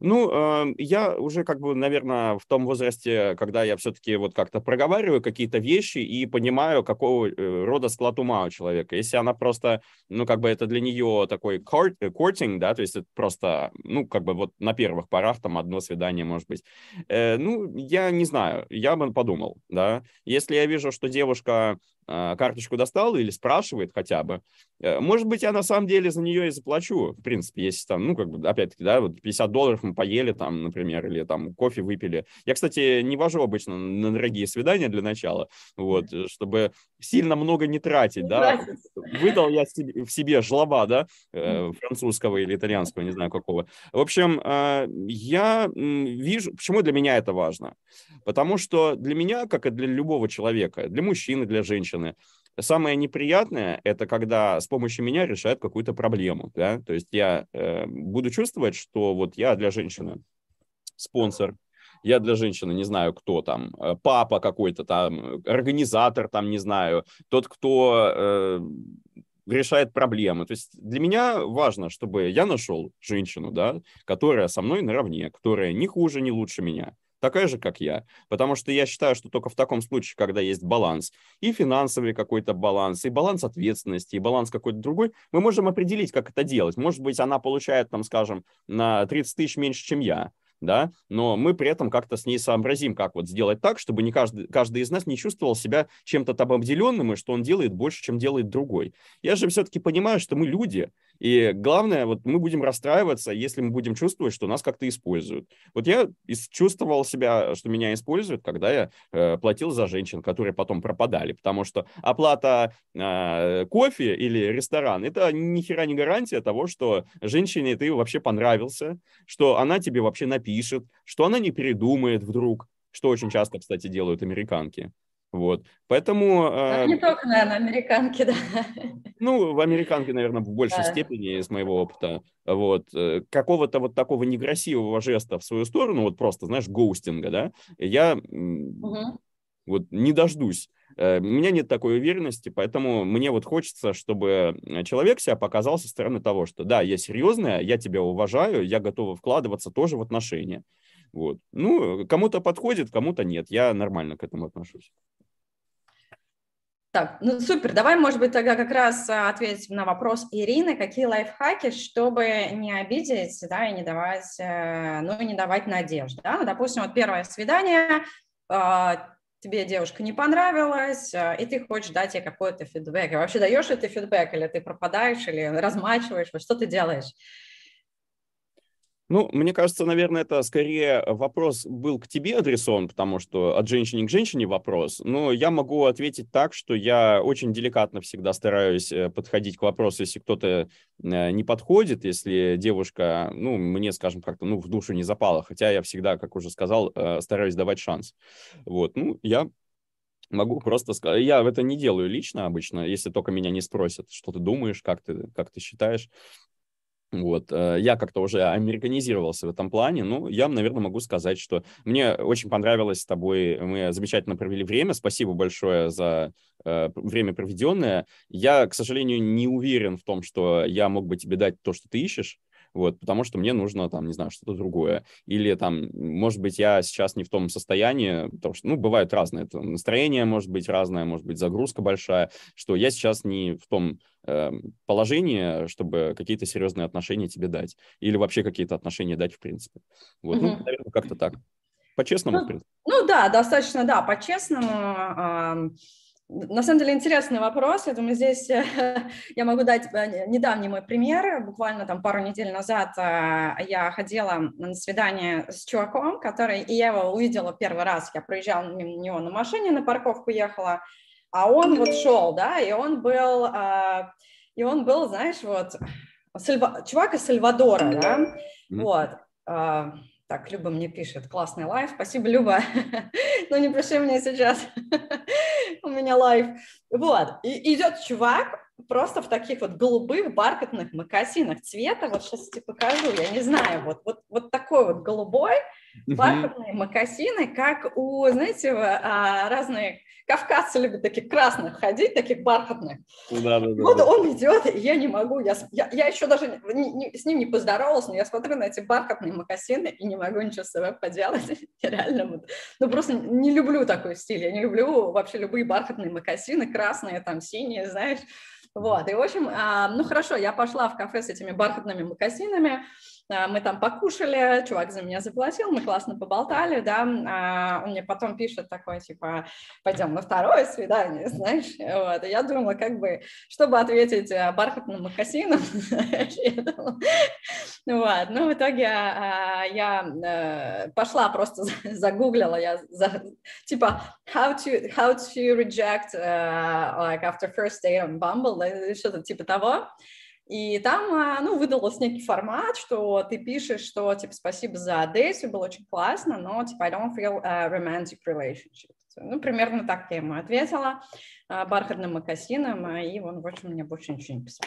Ну, э, я уже как бы, наверное, в том возрасте, когда я все-таки вот как-то проговариваю какие-то вещи и понимаю, какого э, рода склад ума у человека. Если она просто, ну, как бы это для нее такой кортинг, да, то есть это просто, ну, как бы вот на первых порах там одно свидание, может быть. Э, ну, я не знаю, я бы подумал, да. Если я вижу, что девушка а, карточку достал или спрашивает хотя бы, э, может быть, я на самом деле за нее и заплачу, в принципе, если там, ну, как бы, опять-таки, да, вот 50 долларов мы поели там, например, или там кофе выпили. Я, кстати, не вожу обычно на дорогие свидания для начала, вот, чтобы сильно много не тратить, да. Выдал я в себе жлоба, да, э, французского или итальянского, не знаю какого. В общем, а, я вижу, почему для меня это важно? Потому что для меня, как и для любого человека, для мужчины, для женщины, женщины. Самое неприятное – это когда с помощью меня решают какую-то проблему. Да? То есть я э, буду чувствовать, что вот я для женщины спонсор, я для женщины не знаю, кто там, э, папа какой-то там, организатор там, не знаю, тот, кто э, решает проблемы. То есть для меня важно, чтобы я нашел женщину, да, которая со мной наравне, которая ни хуже, ни лучше меня такая же, как я. Потому что я считаю, что только в таком случае, когда есть баланс, и финансовый какой-то баланс, и баланс ответственности, и баланс какой-то другой, мы можем определить, как это делать. Может быть, она получает, там, скажем, на 30 тысяч меньше, чем я, да, но мы при этом как-то с ней сообразим, как вот сделать так, чтобы не каждый, каждый из нас не чувствовал себя чем-то там обделенным, и что он делает больше, чем делает другой. Я же все-таки понимаю, что мы люди, и главное, вот мы будем расстраиваться, если мы будем чувствовать, что нас как-то используют. Вот я чувствовал себя, что меня используют, когда я э, платил за женщин, которые потом пропадали, потому что оплата э, кофе или ресторан, это ни хера не гарантия того, что женщине ты вообще понравился, что она тебе вообще напишет, что она не передумает вдруг, что очень часто, кстати, делают американки. Вот, поэтому... Э, не только, наверное, американки, да. Ну, в американке, наверное, в большей да. степени, из моего опыта, вот, э, какого-то вот такого некрасивого жеста в свою сторону, вот просто, знаешь, гоустинга, да, я угу. вот не дождусь. Э, у меня нет такой уверенности, поэтому мне вот хочется, чтобы человек себя показал со стороны того, что да, я серьезная, я тебя уважаю, я готова вкладываться тоже в отношения. Вот. Ну, кому-то подходит, кому-то нет. Я нормально к этому отношусь. Так, ну супер. Давай, может быть, тогда как раз а, ответим на вопрос Ирины. Какие лайфхаки, чтобы не обидеть, да, и не давать, э, ну, не давать надежд, да? Ну, допустим, вот первое свидание, а, тебе девушка не понравилась, а, и ты хочешь дать ей какой-то фидбэк. И вообще даешь ли ты фидбэк, или ты пропадаешь, или размачиваешь, вот что ты делаешь? Ну, мне кажется, наверное, это скорее вопрос был к тебе адресован, потому что от женщины к женщине вопрос. Но я могу ответить так, что я очень деликатно всегда стараюсь э, подходить к вопросу, если кто-то э, не подходит, если девушка, ну, мне, скажем, как-то, ну, в душу не запала, хотя я всегда, как уже сказал, э, стараюсь давать шанс. Вот, ну, я могу просто сказать, я это не делаю лично обычно, если только меня не спросят, что ты думаешь, как ты, как ты считаешь. Вот, э, я как-то уже американизировался в этом плане. Ну, я, наверное, могу сказать, что мне очень понравилось с тобой, мы замечательно провели время. Спасибо большое за э, время проведенное. Я, к сожалению, не уверен в том, что я мог бы тебе дать то, что ты ищешь вот, потому что мне нужно, там, не знаю, что-то другое. Или, там, может быть, я сейчас не в том состоянии, потому что, ну, бывают разные, это настроение может быть разное, может быть, загрузка большая, что я сейчас не в том э, положении, чтобы какие-то серьезные отношения тебе дать. Или вообще какие-то отношения дать, в принципе. Вот, угу. ну, наверное, как-то так. По-честному, ну, в принципе. Ну, да, достаточно, да, по-честному. На самом деле интересный вопрос. Я думаю, здесь я могу дать э, недавний мой пример. Буквально там пару недель назад э, я ходила на свидание с чуваком, который, и я его увидела первый раз. Я проезжала мимо него на машине, на парковку ехала, а он вот шел, да, и он был, э, и он был, знаешь, вот, чувак из Сальвадора, да, вот, так, Люба мне пишет, классный live. Спасибо, Люба. Но не пиши мне сейчас. У меня live. Вот. И идет чувак просто в таких вот голубых бархатных мокасинах цвета. Вот сейчас тебе покажу. Я не знаю. Вот, вот, вот такой вот голубой бархатные мокасины, как у, знаете, а, разные Кавказцы любят таких красных ходить, таких бархатных. Да, да, да, вот он идет, и я не могу. Я, я, я еще даже не, не, с ним не поздоровалась, но я смотрю на эти бархатные макасины и не могу ничего с собой поделать. Я реально вот, ну просто не люблю такой стиль. Я не люблю вообще любые бархатные макасины, красные, там, синие, знаешь. Вот, и в общем, а, ну хорошо, я пошла в кафе с этими бархатными макасинами, мы там покушали, чувак за меня заплатил, мы классно поболтали, да, а он мне потом пишет такой, типа, пойдем на второе свидание, знаешь, вот, я думала, как бы, чтобы ответить э, бархатным макасином, вот, ну, в итоге а, я э, пошла, просто загуглила, я, типа, how to, how to reject, uh, like, after first date on Bumble, что-то типа того, и там, а, ну, выдалось некий формат, что ты пишешь, что, типа, спасибо за дейт, было очень классно, но, типа, I don't feel a romantic relationship. Ну, примерно так я ему ответила, а, бархатным макасином, и он, общем, мне больше ничего не писал.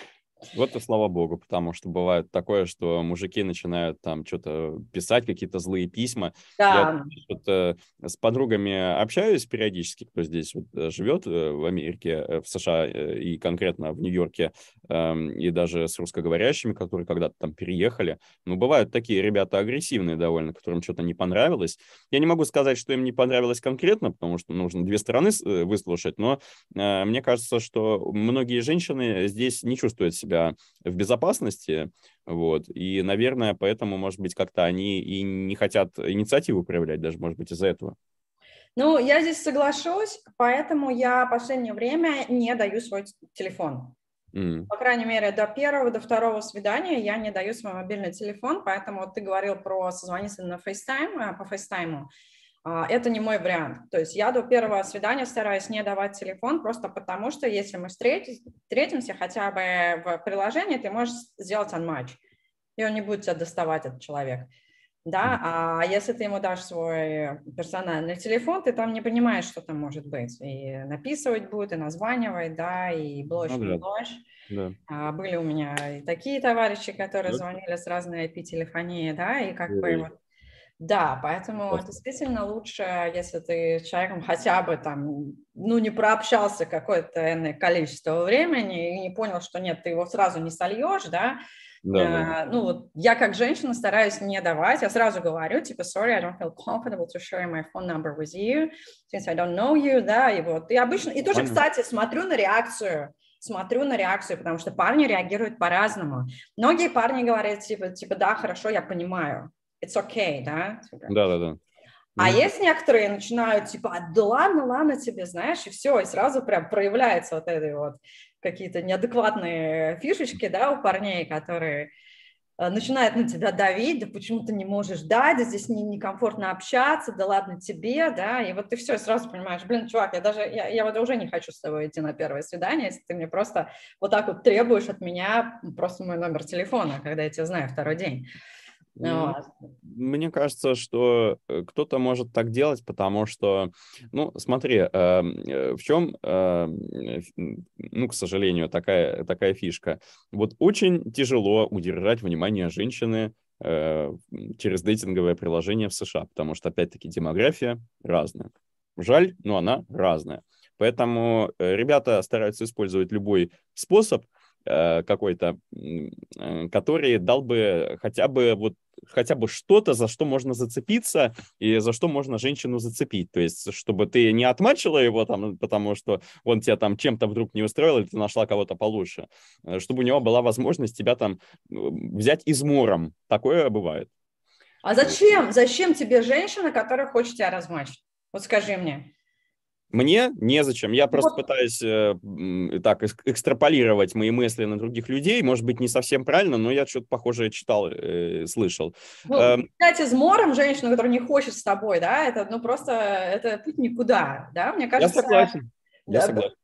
Вот и слава богу, потому что бывает такое, что мужики начинают там что-то писать, какие-то злые письма. Да. Я э, с подругами общаюсь периодически, кто здесь вот, э, живет э, в Америке, в США и конкретно в Нью-Йорке, э, и даже с русскоговорящими, которые когда-то там переехали. Ну, бывают такие ребята агрессивные довольно, которым что-то не понравилось. Я не могу сказать, что им не понравилось конкретно, потому что нужно две стороны выслушать, но мне кажется, что многие женщины здесь не чувствуют себя себя в безопасности, вот, и, наверное, поэтому, может быть, как-то они и не хотят инициативу проявлять, даже, может быть, из-за этого. Ну, я здесь соглашусь, поэтому я в последнее время не даю свой телефон. Mm. По крайней мере, до первого, до второго свидания я не даю свой мобильный телефон, поэтому ты говорил про созвониться на FaceTime, э, по FaceTime. А, это не мой вариант. То есть я до первого свидания стараюсь не давать телефон, просто потому что если мы встретимся хотя бы в приложении, ты можешь сделать unmatch, и он не будет тебя доставать, этот человек. Да, а если ты ему дашь свой персональный телефон, ты там не понимаешь, что там может быть. И написывать будет, и названивать, да, и блочь, ну, да. блочь. Да. А, были у меня и такие товарищи, которые да. звонили с разной IP-телефонии, да, и как да. бы вот да, поэтому вот. действительно лучше, если ты с человеком хотя бы там, ну, не прообщался какое-то количество времени и не понял, что нет, ты его сразу не сольешь, да, да, да. Uh, ну, вот я как женщина стараюсь не давать, я сразу говорю, типа, sorry, I don't feel comfortable to share my phone number with you, since I don't know you, да, и вот, и обычно, и тоже, кстати, смотрю на реакцию, смотрю на реакцию, потому что парни реагируют по-разному. Многие парни говорят, типа, типа, да, хорошо, я понимаю, it's okay, да? Типа. Да, да, да. А mm есть некоторые начинают типа, «А, да ладно, ладно тебе, знаешь, и все, и сразу прям проявляются вот эти вот какие-то неадекватные фишечки, да, у парней, которые э, начинают на тебя давить, да почему ты не можешь дать, да здесь не, некомфортно общаться, да ладно тебе, да, и вот ты все, сразу понимаешь, блин, чувак, я даже, я, я вот уже не хочу с тобой идти на первое свидание, если ты мне просто вот так вот требуешь от меня просто мой номер телефона, когда я тебя знаю второй день. Ну, мне кажется, что э, кто-то может так делать, потому что, ну, смотри, эм, э, в чем, эм, ну, к сожалению, такая, такая фишка. Вот очень тяжело удержать внимание женщины э, через дейтинговое приложение в США, потому что, опять-таки, демография разная. Жаль, но она разная. Поэтому ребята стараются использовать любой способ, Э, какой-то, э, который дал бы хотя бы вот хотя бы что-то, за что можно зацепиться и за что можно женщину зацепить. То есть, чтобы ты не отмачила его там, потому что он тебя там чем-то вдруг не устроил, или ты нашла кого-то получше. Э, чтобы у него была возможность тебя там взять измором. Такое бывает. А зачем? Зачем тебе женщина, которая хочет тебя размачить? Вот скажи мне. Мне незачем. Я просто вот. пытаюсь э, так экстраполировать мои мысли на других людей. Может быть, не совсем правильно, но я что-то похожее читал, э, слышал. Ну, эм... Кстати, с мором женщину, которая не хочет с тобой, да, это ну просто это путь никуда, да, мне кажется. Я согласен. Я согласен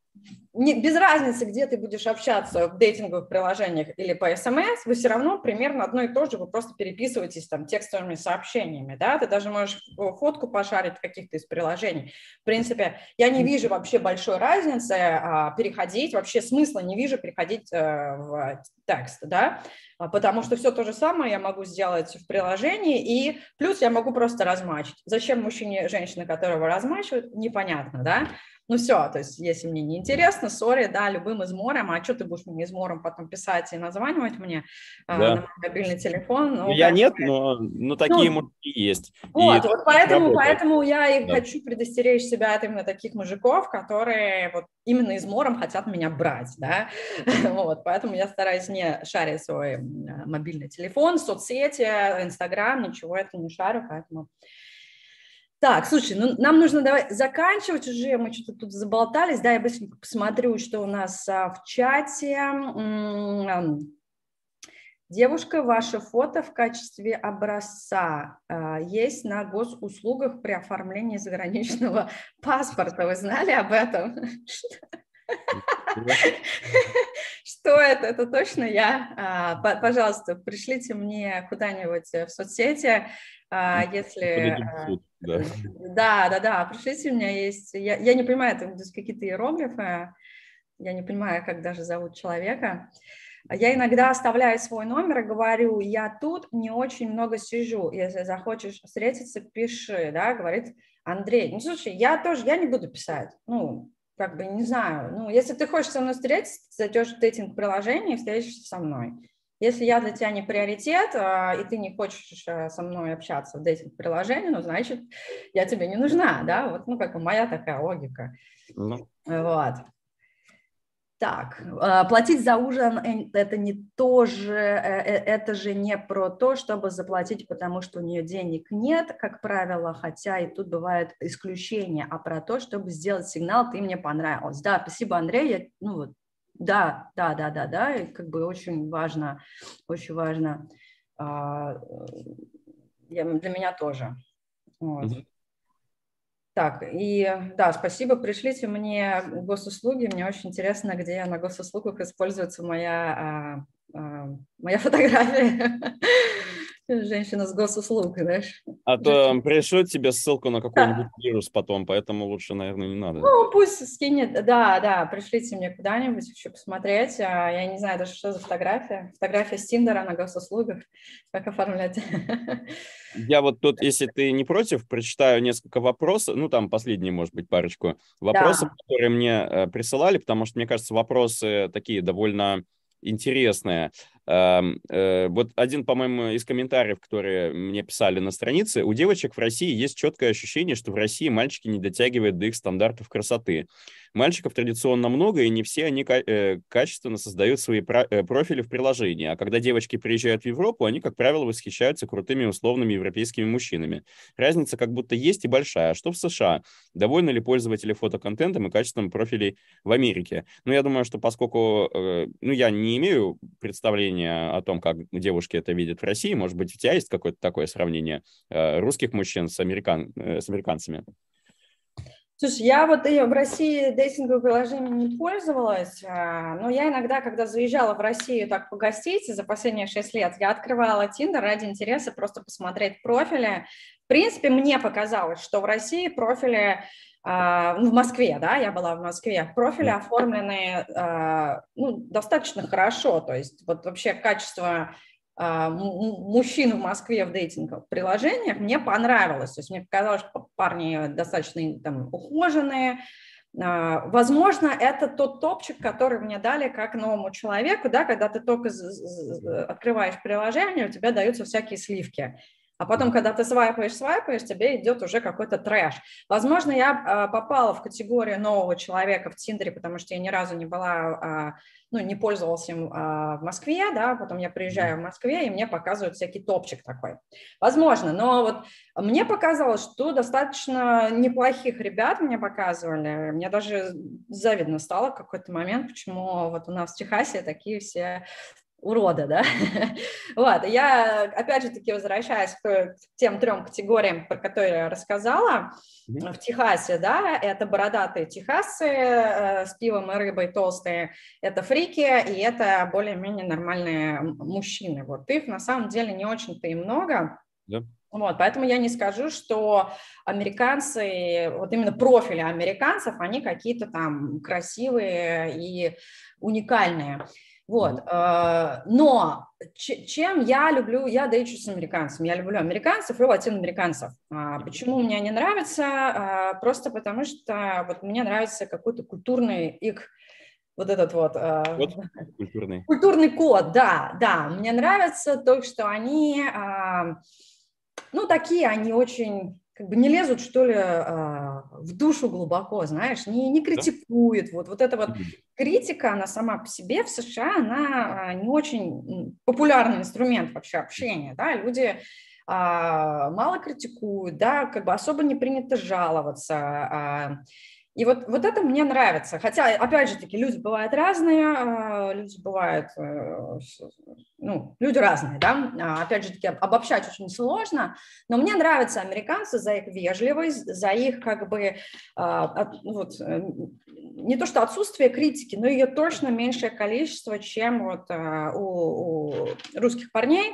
не, без разницы, где ты будешь общаться в дейтинговых приложениях или по СМС, вы все равно примерно одно и то же, вы просто переписываетесь там текстовыми сообщениями, да, ты даже можешь фотку пошарить каких-то из приложений. В принципе, я не вижу вообще большой разницы а, переходить, вообще смысла не вижу переходить а, в текст, да, а, потому что все то же самое я могу сделать в приложении, и плюс я могу просто размачить. Зачем мужчине женщина, которого размачивают, непонятно, да, ну все, то есть если мне не интересно, сори, да, любым измором, а что ты будешь мне измором потом писать и названивать мне а, да. на мой мобильный телефон? Ну, я нет, но, но такие ну, мужики есть. Вот, и вот поэтому, поэтому я и да. хочу предостеречь себя от именно таких мужиков, которые вот именно измором хотят меня брать, да, вот, поэтому я стараюсь не шарить свой мобильный телефон, соцсети, Инстаграм, ничего это не шарю, поэтому так, слушай, ну нам нужно давай заканчивать уже, мы что-то тут заболтались, да, я быстренько посмотрю, что у нас а, в чате. Девушка, ваше фото в качестве образца а, есть на госуслугах при оформлении заграничного паспорта. Вы знали об этом? Что это? Это точно я. А, пожалуйста, пришлите мне куда-нибудь в соцсети если... Суд, да. да, да, да, пришлите, у меня есть... Я, я не понимаю, это какие-то иероглифы, я не понимаю, как даже зовут человека. Я иногда оставляю свой номер и говорю, я тут не очень много сижу, если захочешь встретиться, пиши, да, говорит Андрей. Ну, слушай, я тоже, я не буду писать, ну, как бы, не знаю, ну, если ты хочешь со мной встретиться, зайдешь в дейтинг-приложение и встретишься со мной. Если я для тебя не приоритет, а, и ты не хочешь э, со мной общаться в дейтинг-приложении, ну, значит, я тебе не нужна, да, вот, ну, как бы моя такая логика. Ну. Вот. Так, а, платить за ужин – это не то же, э, э, это же не про то, чтобы заплатить, потому что у нее денег нет, как правило, хотя и тут бывают исключения, а про то, чтобы сделать сигнал «ты мне понравилась». Да, спасибо, Андрей, я, ну вот, да, да, да, да, да, и как бы очень важно, очень важно а, для меня тоже. Вот. Mm-hmm. Так, и да, спасибо, пришлите мне госуслуги, мне очень интересно, где на госуслугах используется моя, а, а, моя фотография. Женщина с госуслуг, знаешь. А то пришлют тебе ссылку на какой-нибудь да. вирус потом, поэтому лучше, наверное, не надо. Ну, пусть скинет, да, да, пришлите мне куда-нибудь еще посмотреть. А, я не знаю даже, что за фотография. Фотография с Тиндера на госуслугах. Как оформлять? Я вот тут, если ты не против, прочитаю несколько вопросов, ну, там последние, может быть, парочку вопросов, да. которые мне э, присылали, потому что, мне кажется, вопросы такие довольно интересные. Э, вот один, по-моему, из комментариев, которые мне писали на странице, у девочек в России есть четкое ощущение, что в России мальчики не дотягивают до их стандартов красоты. Мальчиков традиционно много, и не все они э, качественно создают свои э, профили в приложении. А когда девочки приезжают в Европу, они, как правило, восхищаются крутыми условными европейскими мужчинами. Разница как будто есть и большая. А что в США? Довольны ли пользователи фотоконтентом и качеством профилей в Америке? Ну, я думаю, что поскольку ну, я не имею представления сравнение о том, как девушки это видят в России. Может быть, у тебя есть какое-то такое сравнение э, русских мужчин с, американ... Э, с американцами? Слушай, я вот и в России дейтинговым приложением не пользовалась, а, но я иногда, когда заезжала в Россию так погостить за последние шесть лет, я открывала Тиндер ради интереса просто посмотреть профили. В принципе, мне показалось, что в России профили а, ну, в Москве, да, я была в Москве, профили оформлены а, ну, достаточно хорошо, то есть вот вообще качество мужчин в Москве в дейтинговых приложениях мне понравилось, то есть мне показалось, что парни достаточно там ухоженные, Возможно, это тот топчик, который мне дали как новому человеку, да, когда ты только открываешь приложение, у тебя даются всякие сливки. А потом, когда ты свайпаешь, свайпаешь, тебе идет уже какой-то трэш. Возможно, я э, попала в категорию нового человека в Тиндере, потому что я ни разу не была, э, ну, не пользовалась им э, в Москве, да, потом я приезжаю в Москве, и мне показывают всякий топчик такой. Возможно, но вот мне показалось, что достаточно неплохих ребят мне показывали. Мне даже завидно стало в какой-то момент, почему вот у нас в Техасе такие все урода, да. вот, я, опять же таки, возвращаясь к тем трем категориям, про которые я рассказала, mm-hmm. в Техасе, да, это бородатые техасы э, с пивом и рыбой толстые, это фрики, и это более-менее нормальные мужчины. Вот их на самом деле не очень-то и много. Yeah. Вот, поэтому я не скажу, что американцы, вот именно профили американцев, они какие-то там красивые и уникальные. Вот. Э, но чем я люблю, я дейчу с американцами, я люблю американцев и латиноамериканцев. А почему мне они нравятся? А, просто потому что вот мне нравится какой-то культурный их вот этот вот... Код культурный. Культурный код, да, да. Мне нравится то, что они, а, ну, такие они очень как бы не лезут, что ли, а, в душу глубоко, знаешь, не, не критикуют. Вот, вот эта вот критика, она сама по себе в США, она а, не очень популярный инструмент вообще общения, да, люди а, мало критикуют, да, как бы особо не принято жаловаться, и вот, вот это мне нравится. Хотя, опять же таки, люди бывают разные, а, люди бывают, э, ну, люди разные, да, а, опять же таки, обобщать очень сложно, но мне нравятся американцы за их вежливость, за их, как бы, а, вот, э, не то что отсутствие критики, но ее точно меньшее количество, чем вот у, у русских парней,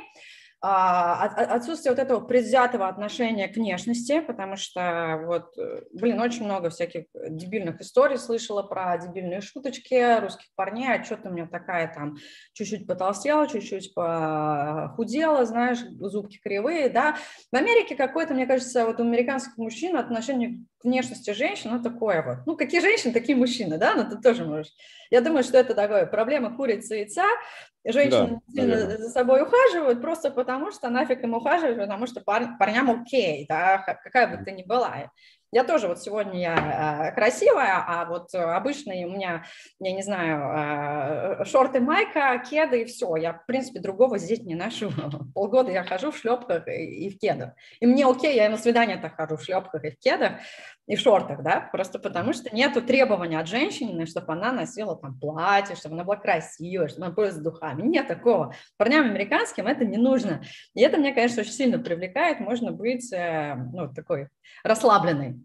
отсутствие вот этого предвзятого отношения к внешности, потому что вот, э, блин, очень много всяких дебильных историй слышала про дебильные шуточки русских парней, а что-то у меня такая там чуть-чуть потолстела, чуть-чуть похудела, знаешь, зубки кривые, да. В Америке какое-то, мне кажется, вот у американских мужчин отношение внешности женщин, ну, такое вот. Ну, какие женщины, такие мужчины, да, ну, ты тоже можешь. Я думаю, что это такое проблема курицы и яйца, Женщины да, наверное. за собой ухаживают просто потому, что нафиг им ухаживать, потому что пар, парням окей, да, какая бы ты ни была. Я тоже вот сегодня я э, красивая, а вот обычные у меня, я не знаю, э, шорты, майка, кеды и все. Я, в принципе, другого здесь не ношу. Полгода я хожу в шлепках и, и в кедах. И мне окей, я на свидание так хожу в шлепках и в кедах и в шортах, да, просто потому что нету требования от женщины, чтобы она носила там платье, чтобы она была красивая, чтобы она пользовалась духами. Нет такого. Парням американским это не нужно. И это, мне, конечно, очень сильно привлекает. Можно быть, э, ну, такой расслабленной.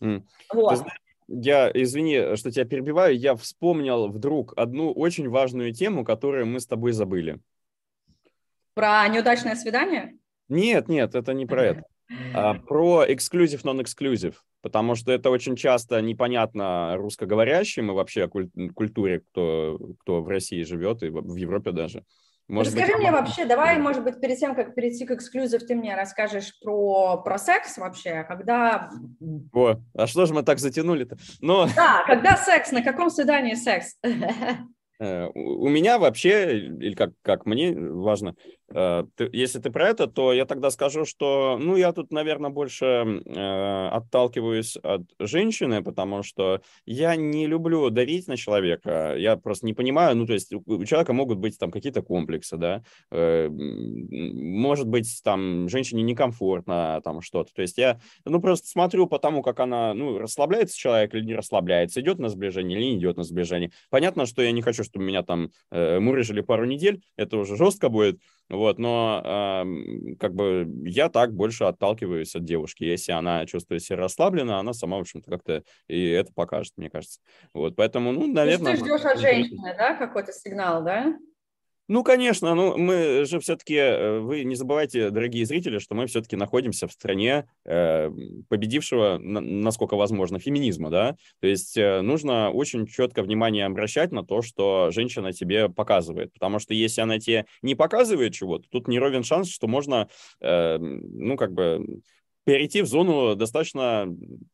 Mm. Вот. Я, извини, что тебя перебиваю, я вспомнил вдруг одну очень важную тему, которую мы с тобой забыли. Про неудачное свидание? Нет, нет, это не про это. А, про эксклюзив, нон-эксклюзив, потому что это очень часто непонятно русскоговорящим и вообще культуре, кто, кто в России живет и в Европе даже. Может Расскажи быть, мне вообще, давай, может быть, перед тем, как перейти к эксклюзив, ты мне расскажешь про, про секс вообще, когда... О, а что же мы так затянули-то? Но... Да, когда секс, на каком свидании секс? Э, у меня вообще, или как, как мне важно, если ты про это, то я тогда скажу, что, ну, я тут, наверное, больше э, отталкиваюсь от женщины, потому что я не люблю давить на человека. Я просто не понимаю, ну, то есть у человека могут быть там какие-то комплексы, да, э, может быть, там, женщине некомфортно там что-то. То есть я, ну, просто смотрю по тому, как она, ну, расслабляется человек или не расслабляется, идет на сближение или не идет на сближение. Понятно, что я не хочу, чтобы меня там э, мурыжили пару недель, это уже жестко будет, вот, но э, как бы я так больше отталкиваюсь от девушки. Если она чувствует себя расслабленно, она сама, в общем-то, как-то и это покажет, мне кажется. Вот, поэтому, ну, наверное... То есть ты ждешь от женщины, да, какой-то сигнал, да? Ну, конечно, ну мы же все-таки, э, вы не забывайте, дорогие зрители, что мы все-таки находимся в стране э, победившего, насколько возможно, феминизма, да, то есть э, нужно очень четко внимание обращать на то, что женщина тебе показывает, потому что если она тебе не показывает чего-то, тут не ровен шанс, что можно, э, ну, как бы перейти в зону достаточно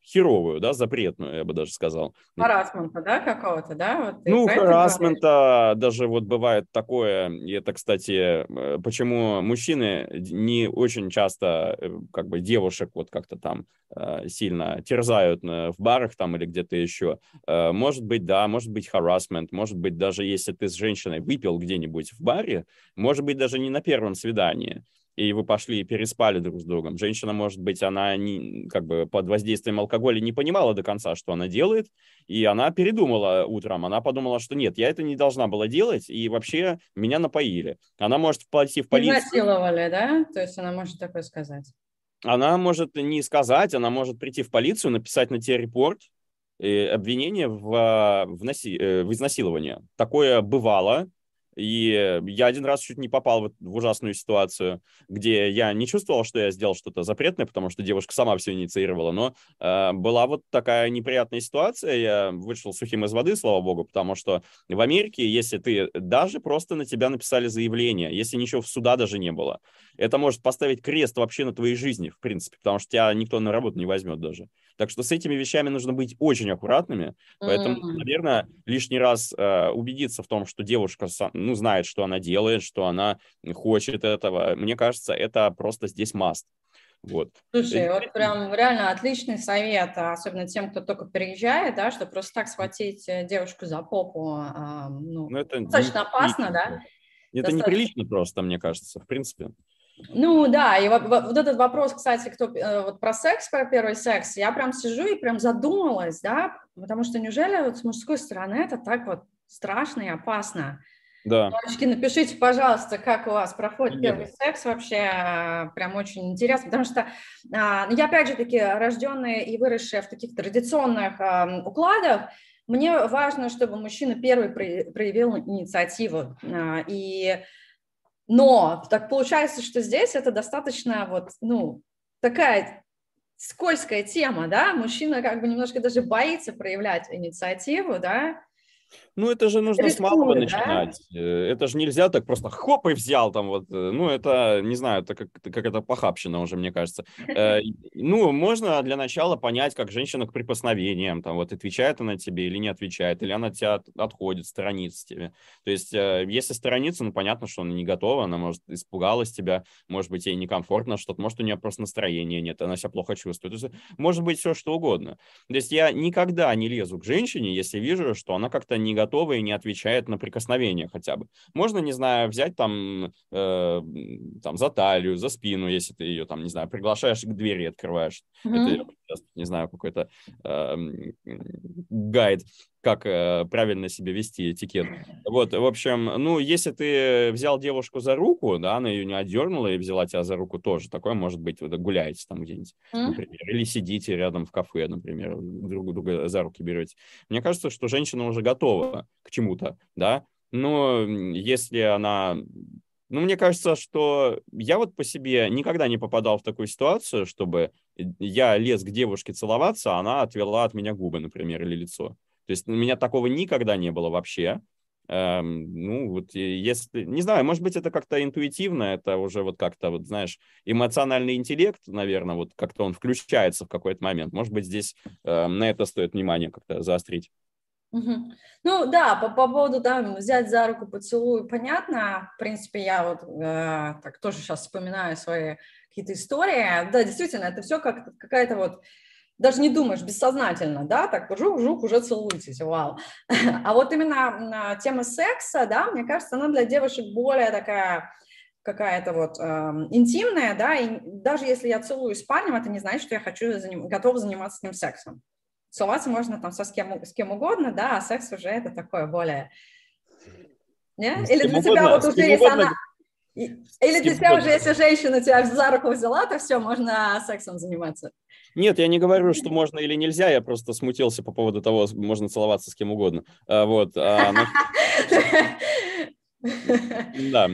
херовую, да, запретную, я бы даже сказал. Харасмента, да, какого-то, да? Вот ну, харасмента даже вот бывает такое, и это, кстати, э, почему мужчины не очень часто, э, как бы, девушек вот как-то там э, сильно терзают в барах там или где-то еще. Может быть, да, может быть харасмент, может быть, даже если ты с женщиной выпил где-нибудь в баре, может быть, даже не на первом свидании, и вы пошли и переспали друг с другом. Женщина, может быть, она не, как бы под воздействием алкоголя не понимала до конца, что она делает, и она передумала утром. Она подумала, что нет, я это не должна была делать, и вообще меня напоили. Она может пойти в полицию. Насиловали, да? То есть она может такое сказать? Она может не сказать, она может прийти в полицию, написать на тебе репорт, и обвинение в, в, наси... Э, в изнасиловании. Такое бывало, и я один раз чуть не попал в, ужасную ситуацию, где я не чувствовал, что я сделал что-то запретное, потому что девушка сама все инициировала, но э, была вот такая неприятная ситуация, я вышел сухим из воды, слава богу, потому что в Америке, если ты даже просто на тебя написали заявление, если ничего в суда даже не было, это может поставить крест вообще на твоей жизни, в принципе, потому что тебя никто на работу не возьмет даже. Так что с этими вещами нужно быть очень аккуратными, поэтому, mm-hmm. наверное, лишний раз э, убедиться в том, что девушка ну, знает, что она делает, что она хочет этого. Мне кажется, это просто здесь маст. Вот. Слушай, вот прям реально отличный совет, особенно тем, кто только переезжает, да, что просто так схватить э, девушку за попу, а, ну, ну это достаточно опасно, да? Это достаточно... неприлично просто, мне кажется, в принципе. Ну да, и вот, этот вопрос, кстати, кто э, вот про секс, про первый секс, я прям сижу и прям задумалась, да, потому что неужели вот с мужской стороны это так вот страшно и опасно? Да. Мальчики, напишите, пожалуйста, как у вас проходит Нет. первый секс вообще, прям очень интересно, потому что а, я, опять же таки, рожденная и выросшая в таких традиционных укладах, мне важно, чтобы мужчина первый проявил инициативу, а, и Но так получается, что здесь это достаточно вот, ну, такая скользкая тема, да, мужчина как бы немножко даже боится проявлять инициативу, да, ну, это же нужно Рискует, с малого да? начинать. Э, это же нельзя так просто хоп и взял там вот. Э, ну, это, не знаю, это как, как это похабщина уже, мне кажется. Э, ну, можно для начала понять, как женщина к прикосновениям, там вот отвечает она тебе или не отвечает, или она тебя отходит, сторонится тебе. То есть, если сторонится, ну, понятно, что она не готова, она, может, испугалась тебя, может быть, ей некомфортно что-то, может, у нее просто настроения нет, она себя плохо чувствует. То есть, может быть все, что угодно. То есть, я никогда не лезу к женщине, если вижу, что она как-то не готова и не отвечает на прикосновение хотя бы. Можно, не знаю, взять там, э, там за талию, за спину, если ты ее там, не знаю, приглашаешь к двери, открываешь. Mm-hmm. Это, не знаю, какой-то э, гайд как э, правильно себя вести, этикет. Вот, в общем, ну, если ты взял девушку за руку, да, она ее не отдернула и взяла тебя за руку тоже, такое может быть, вы гуляете там где-нибудь, например, или сидите рядом в кафе, например, друг друга за руки берете. Мне кажется, что женщина уже готова к чему-то, да, но если она ну, мне кажется, что я вот по себе никогда не попадал в такую ситуацию, чтобы я лез к девушке целоваться, а она отвела от меня губы, например, или лицо. То есть у меня такого никогда не было вообще. Эм, ну, вот если, не знаю, может быть, это как-то интуитивно, это уже вот как-то, вот, знаешь, эмоциональный интеллект, наверное, вот как-то он включается в какой-то момент. Может быть, здесь э, на это стоит внимание как-то заострить. Угу. Ну да, по, по поводу там взять за руку поцелуй, понятно. В принципе, я вот э, так тоже сейчас вспоминаю свои какие-то истории. Да, действительно, это все как какая-то вот даже не думаешь бессознательно, да, так жук-жук, уже целуетесь, вау. А вот именно тема секса, да, мне кажется, она для девушек более такая какая-то вот э, интимная, да, и даже если я целую с парнем, это не значит, что я хочу, заним... готова заниматься с ним сексом. Целоваться можно там со с кем, с кем угодно, да, а секс уже это такое более... Не? Или для тебя вот уже, если она... Или для тебя уже, если женщина тебя за руку взяла, то все, можно сексом заниматься. Нет, я не говорю, что можно или нельзя, я просто смутился по поводу того, можно целоваться с кем угодно. А, вот. А. Да.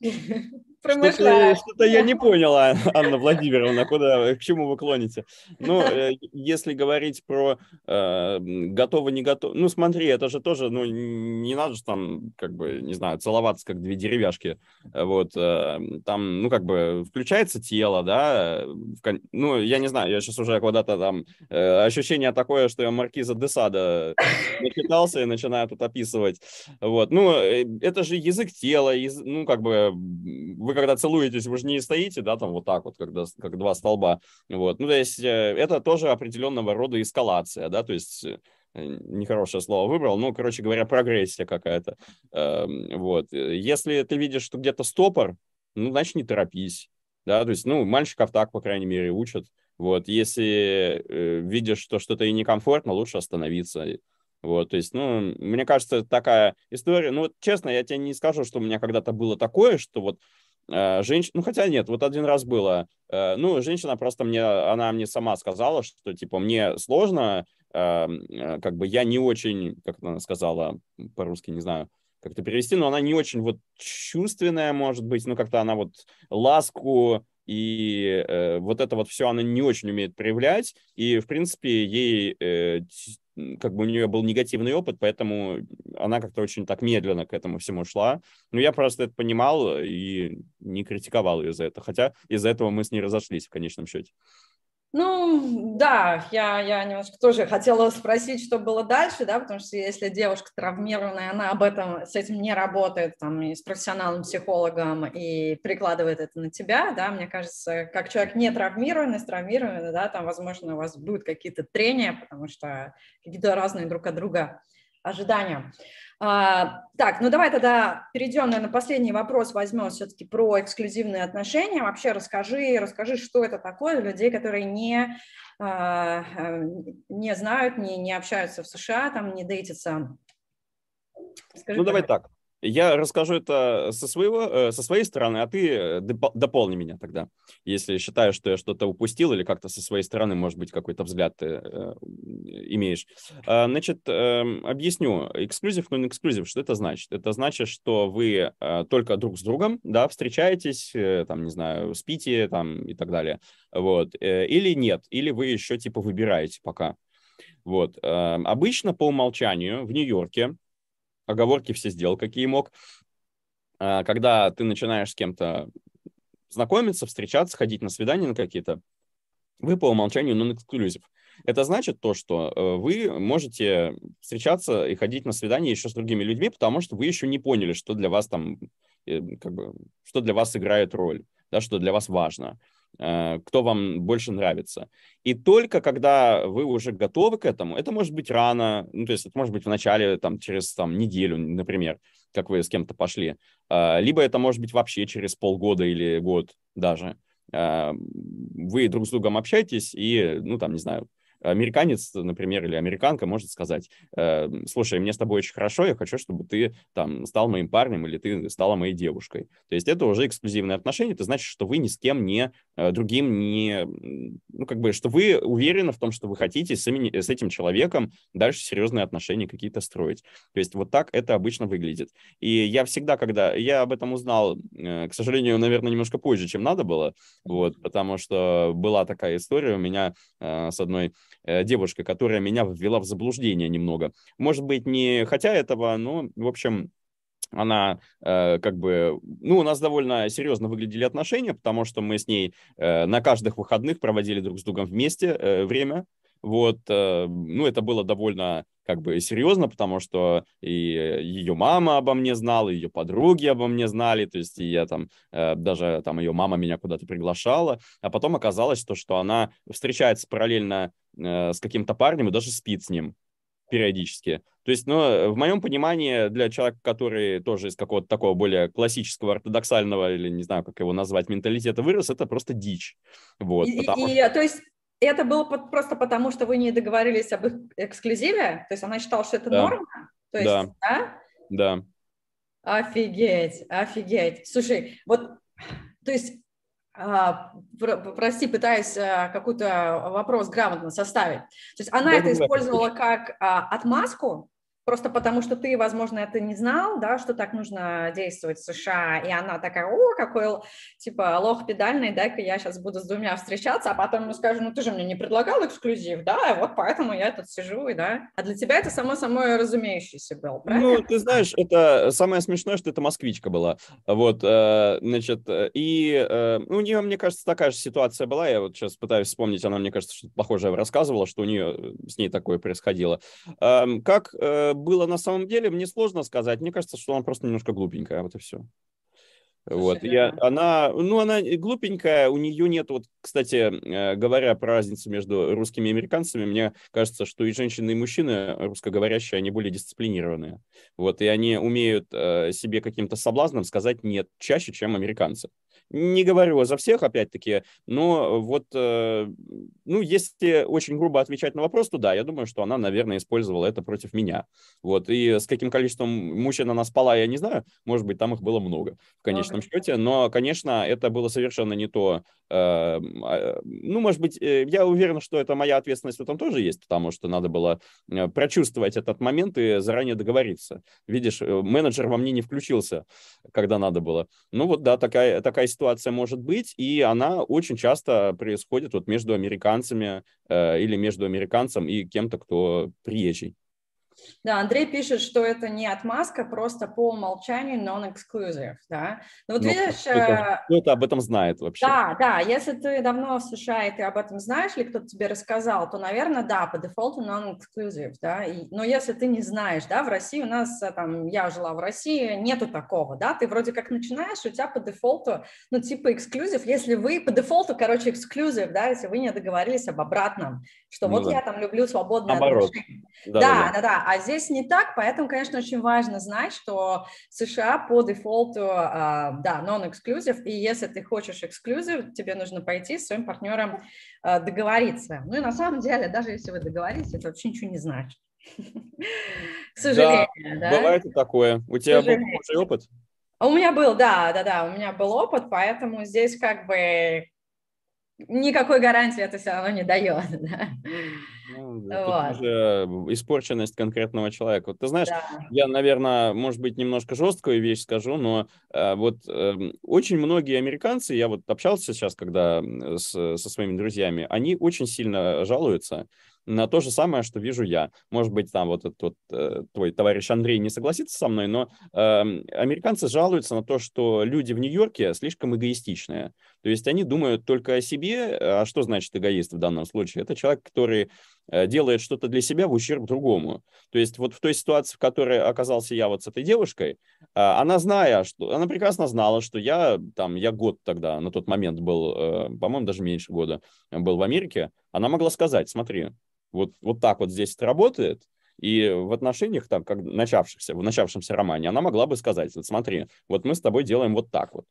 Что-то, что я не поняла, Анна Владимировна, куда, к чему вы клоните. Ну, э, если говорить про э, готово, не готово, ну, смотри, это же тоже, ну, не надо же там, как бы, не знаю, целоваться, как две деревяшки. Вот, э, там, ну, как бы, включается тело, да, в, ну, я не знаю, я сейчас уже куда-то там, э, ощущение такое, что я Маркиза де Сада начитался и начинаю тут описывать. Вот, ну, э, это же язык тела, яз... ну, как бы, вы когда целуетесь, вы же не стоите, да, там вот так вот, когда, как два столба, вот, ну, то есть э, это тоже определенного рода эскалация, да, то есть э, нехорошее слово выбрал, ну, короче говоря, прогрессия какая-то, эм, вот, если ты видишь, что где-то стопор, ну, значит, не торопись, да, то есть, ну, мальчиков так, по крайней мере, учат, вот, если э, видишь, что что-то и некомфортно, лучше остановиться, вот, то есть, ну, мне кажется, такая история, ну, вот, честно, я тебе не скажу, что у меня когда-то было такое, что вот женщина, ну хотя нет, вот один раз было, э, ну женщина просто мне, она мне сама сказала, что типа мне сложно, э, как бы я не очень, как она сказала по-русски, не знаю, как это перевести, но она не очень вот чувственная, может быть, ну как-то она вот ласку и э, вот это вот все она не очень умеет проявлять, и, в принципе, ей э, как бы у нее был негативный опыт, поэтому она как-то очень так медленно к этому всему шла. Но я просто это понимал и не критиковал ее за это, хотя из-за этого мы с ней разошлись в конечном счете. Ну, да, я, я немножко тоже хотела спросить, что было дальше, да, потому что если девушка травмированная, она об этом, с этим не работает, там, и с профессиональным психологом, и прикладывает это на тебя, да, мне кажется, как человек не травмированный, с травмированный, да, там, возможно, у вас будут какие-то трения, потому что какие-то разные друг от друга ожидания. А, так, ну давай тогда перейдем, наверное, последний вопрос возьмем все-таки про эксклюзивные отношения. Вообще расскажи, расскажи, что это такое для людей, которые не, а, не знают, не, не общаются в США, там не дейтятся. Скажи, ну давай так. Я расскажу это со, своего, э, со своей стороны, а ты э, дополни меня тогда, если считаешь, что я что-то упустил или как-то со своей стороны, может быть, какой-то взгляд ты э, имеешь. А, значит, эм, объясню. Эксклюзив, ну, эксклюзив, что это значит? Это значит, что вы только друг с другом, да, встречаетесь, там, не знаю, спите, там, и так далее, вот, или нет, или вы еще, типа, выбираете пока. Вот. Обычно по умолчанию в Нью-Йорке оговорки все сделал, какие мог. А, когда ты начинаешь с кем-то знакомиться, встречаться, ходить на свидания на какие-то, вы по умолчанию non-exclusive. Это значит то, что э, вы можете встречаться и ходить на свидания еще с другими людьми, потому что вы еще не поняли, что для вас там, э, как бы, что для вас играет роль, да, что для вас важно. Э, кто вам больше нравится. И только когда вы уже готовы к этому, это может быть рано, ну, то есть это может быть в начале, там, через там, неделю, например, как вы с кем-то пошли, э, либо это может быть вообще через полгода или год даже. Э, вы друг с другом общаетесь и, ну, там, не знаю, американец, например, или американка может сказать, э, слушай, мне с тобой очень хорошо, я хочу, чтобы ты там стал моим парнем или ты стала моей девушкой. То есть это уже эксклюзивные отношения, это значит, что вы ни с кем не э, другим не, ну, как бы, что вы уверены в том, что вы хотите с, имени, с этим человеком дальше серьезные отношения какие-то строить. То есть вот так это обычно выглядит. И я всегда, когда я об этом узнал, э, к сожалению, наверное, немножко позже, чем надо было, вот, потому что была такая история у меня с одной девушка, которая меня ввела в заблуждение немного. Может быть, не хотя этого, но, в общем, она э, как бы, ну, у нас довольно серьезно выглядели отношения, потому что мы с ней э, на каждых выходных проводили друг с другом вместе э, время, вот, э, ну, это было довольно как бы серьезно, потому что и ее мама обо мне знала, и ее подруги обо мне знали, то есть и я там, э, даже там ее мама меня куда-то приглашала, а потом оказалось то, что она встречается параллельно э, с каким-то парнем и даже спит с ним периодически. То есть, ну, в моем понимании, для человека, который тоже из какого-то такого более классического, ортодоксального, или не знаю, как его назвать, менталитета вырос, это просто дичь. Вот, и, потому... и, то есть это было просто потому, что вы не договорились об эксклюзиве? То есть она считала, что это да. норма? То есть, да. да. Да. Офигеть, офигеть. Слушай, вот, то есть, а, прости, пытаюсь а, какой-то вопрос грамотно составить. То есть она да, это использовала как а, отмазку, Просто потому, что ты, возможно, это не знал, да, что так нужно действовать в США, и она такая, о, какой, типа, лох педальный, дай-ка я сейчас буду с двумя встречаться, а потом ему скажу, ну, ты же мне не предлагал эксклюзив, да, вот поэтому я тут сижу, и да. А для тебя это само собой разумеющийся был, правильно? Ну, ты знаешь, это самое смешное, что это москвичка была, вот, э, значит, и э, у нее, мне кажется, такая же ситуация была, я вот сейчас пытаюсь вспомнить, она, мне кажется, что-то похожее рассказывала, что у нее с ней такое происходило. Эм, как э, было на самом деле, мне сложно сказать. Мне кажется, что она просто немножко глупенькая, вот и все. Вот, я, она, ну, она глупенькая, у нее нет, вот, кстати, э, говоря про разницу между русскими и американцами, мне кажется, что и женщины, и мужчины русскоговорящие, они более дисциплинированные. Вот, и они умеют э, себе каким-то соблазном сказать «нет» чаще, чем американцы. Не говорю за всех, опять-таки, но вот, э, ну, если очень грубо отвечать на вопрос, то да, я думаю, что она, наверное, использовала это против меня. Вот, и с каким количеством мужчин она спала, я не знаю, может быть, там их было много в конечном okay. счете, но, конечно, это было совершенно не то, э, а, ну, может быть, э, я уверен, что это моя ответственность в этом тоже есть, потому что надо было прочувствовать этот момент и заранее договориться. Видишь, менеджер во мне не включился, когда надо было. Ну, вот, да, такая, такая ситуация ситуация может быть, и она очень часто происходит вот между американцами э, или между американцем и кем-то, кто приезжий. Да, Андрей пишет, что это не отмазка, просто по умолчанию non-exclusive, да. Но вот Но ну, видишь... Кто-то, кто об этом знает вообще. Да, да, если ты давно в США, и ты об этом знаешь, или кто-то тебе рассказал, то, наверное, да, по дефолту non-exclusive, да. И, но если ты не знаешь, да, в России у нас, э, там, я жила в России, нету такого, да, ты вроде как начинаешь, у тебя по дефолту, ну, типа эксклюзив, если вы по дефолту, короче, эксклюзив, да, если вы не договорились об обратном, что ну, вот да. я там люблю свободное отношение. Да, да, да, да, а здесь не так, поэтому, конечно, очень важно знать, что США по дефолту, а, да, non-exclusive, и если ты хочешь exclusive, тебе нужно пойти с своим партнером а, договориться. Ну и на самом деле, даже если вы договоритесь, это вообще ничего не значит. К сожалению, да. Бывает и такое. У тебя был опыт? У меня был, да, да, да, у меня был опыт, поэтому здесь как бы никакой гарантии это все равно не дает. Да? Ну, вот. уже испорченность конкретного человека. Вот ты знаешь, да. я, наверное, может быть, немножко жесткую вещь скажу, но э, вот э, очень многие американцы, я вот общался сейчас, когда с, со своими друзьями, они очень сильно жалуются на то же самое, что вижу я. Может быть, там вот этот вот, э, твой товарищ Андрей не согласится со мной, но э, американцы жалуются на то, что люди в Нью-Йорке слишком эгоистичные. То есть они думают только о себе. А что значит эгоист в данном случае? Это человек, который э, делает что-то для себя в ущерб другому. То есть вот в той ситуации, в которой оказался я вот с этой девушкой, э, она зная, что она прекрасно знала, что я там я год тогда на тот момент был, э, по-моему, даже меньше года был в Америке, она могла сказать, смотри, вот, вот так вот здесь это работает, и в отношениях, там, как начавшихся, в начавшемся романе, она могла бы сказать, вот смотри, вот мы с тобой делаем вот так вот,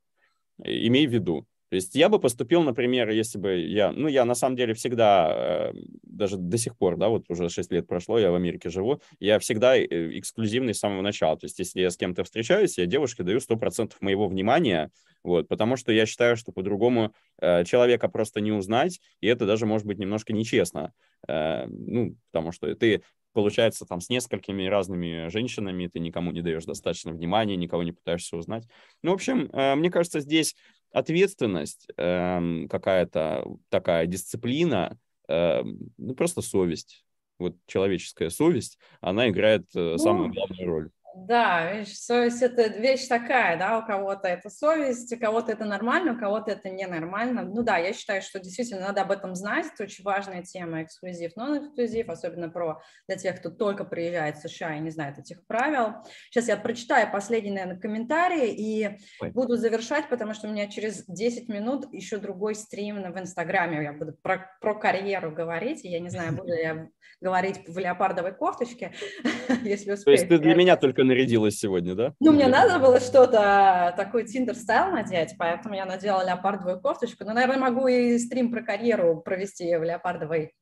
имей в виду. То есть я бы поступил, например, если бы я, ну, я на самом деле всегда, э, даже до сих пор, да, вот уже 6 лет прошло, я в Америке живу, я всегда э, эксклюзивный с самого начала. То есть если я с кем-то встречаюсь, я девушке даю 100% моего внимания, вот, потому что я считаю, что по-другому э, человека просто не узнать, и это даже может быть немножко нечестно. Ну, потому что ты получается, там с несколькими разными женщинами, ты никому не даешь достаточно внимания, никого не пытаешься узнать. Ну, в общем, мне кажется, здесь ответственность, э, какая-то такая дисциплина, э, ну, просто совесть. Вот человеческая совесть, она играет э, самую ну, главную роль. Да, видишь, совесть – это вещь такая, да, у кого-то это совесть, у кого-то это нормально, у кого-то это ненормально. Ну да, я считаю, что действительно надо об этом знать, это очень важная тема, эксклюзив, нон-эксклюзив, особенно про для тех, кто только приезжает в США и не знает этих правил. Сейчас я прочитаю последний, наверное, комментарий и Ой. буду завершать, потому что у меня через 10 минут еще другой стрим в Инстаграме, я буду про, про карьеру говорить, и я не знаю, буду я говорить в леопардовой кофточке, если успею. То есть ты для меня только нарядилась сегодня, да? Ну, мне надо было что-то, такой Tinder-style надеть, поэтому я надела леопардовую кофточку. Ну, наверное, могу и стрим про карьеру провести в леопардовой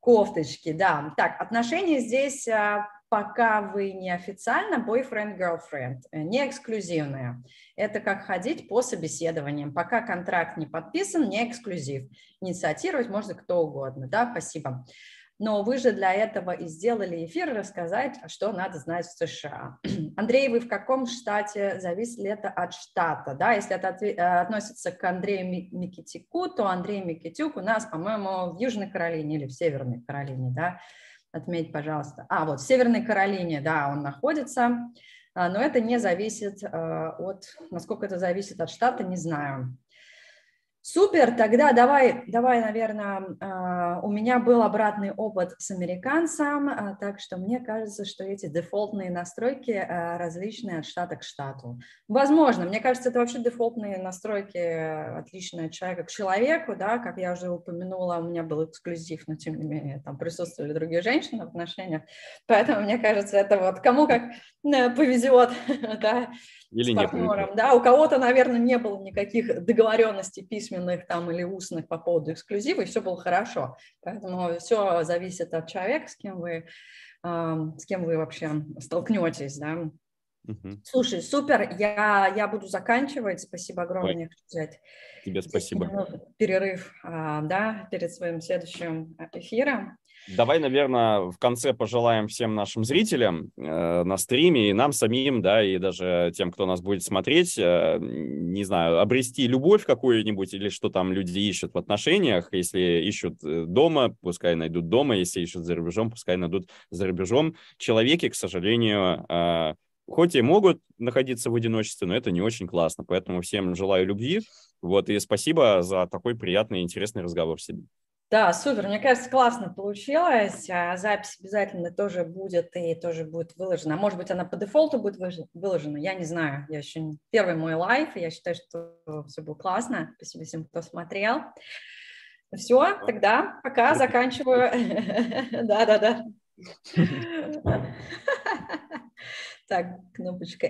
кофточке, да. Так, отношения здесь а, пока вы не официально boyfriend-girlfriend, э, не эксклюзивные. Это как ходить по собеседованиям. Пока контракт не подписан, не эксклюзив. Инициатировать можно кто угодно, да, спасибо. Но вы же для этого и сделали эфир рассказать, что надо знать в США. Андрей, вы в каком штате? Зависит ли это от штата? Да, если это э, относится к Андрею Микитику, то Андрей Микитюк у нас, по-моему, в Южной Каролине или в Северной Каролине, да? Отметь, пожалуйста. А, вот в Северной Каролине, да, он находится, а, но это не зависит э, от, насколько это зависит от штата, не знаю. Супер, тогда давай, давай, наверное, а, у меня был обратный опыт с американцем, а, так что мне кажется, что эти дефолтные настройки а, различные от штата к штату. Возможно, мне кажется, это вообще дефолтные настройки отличные от человека к человеку, да, как я уже упомянула, у меня был эксклюзив, но тем не менее там присутствовали другие женщины в отношениях, поэтому мне кажется, это вот кому как э, повезет, да, или с партнером, не да, у кого-то, наверное, не было никаких договоренностей письменных там или устных по поводу эксклюзива, и все было хорошо. Поэтому все зависит от человека, с кем вы, с кем вы вообще столкнетесь, да. Угу. Слушай, супер, я, я буду заканчивать. Спасибо огромное. Ой. Взять Тебе спасибо. Перерыв, а, да, перед своим следующим эфиром. Давай, наверное, в конце пожелаем всем нашим зрителям э, на стриме и нам самим, да, и даже тем, кто нас будет смотреть, э, не знаю, обрести любовь какую-нибудь или что там люди ищут в отношениях. Если ищут э, дома, пускай найдут дома, если ищут за рубежом, пускай найдут за рубежом. Человеки, к сожалению, э, хоть и могут находиться в одиночестве, но это не очень классно. Поэтому всем желаю любви. Вот, и спасибо за такой приятный и интересный разговор сегодня. Да, супер. Мне кажется, классно получилось. А запись обязательно тоже будет и тоже будет выложена. Может быть, она по дефолту будет выложена. Я не знаю. Я еще не... первый мой лайф. Я считаю, что все было классно. Спасибо всем, кто смотрел. Все, тогда пока заканчиваю. Да, да, да. Так, кнопочка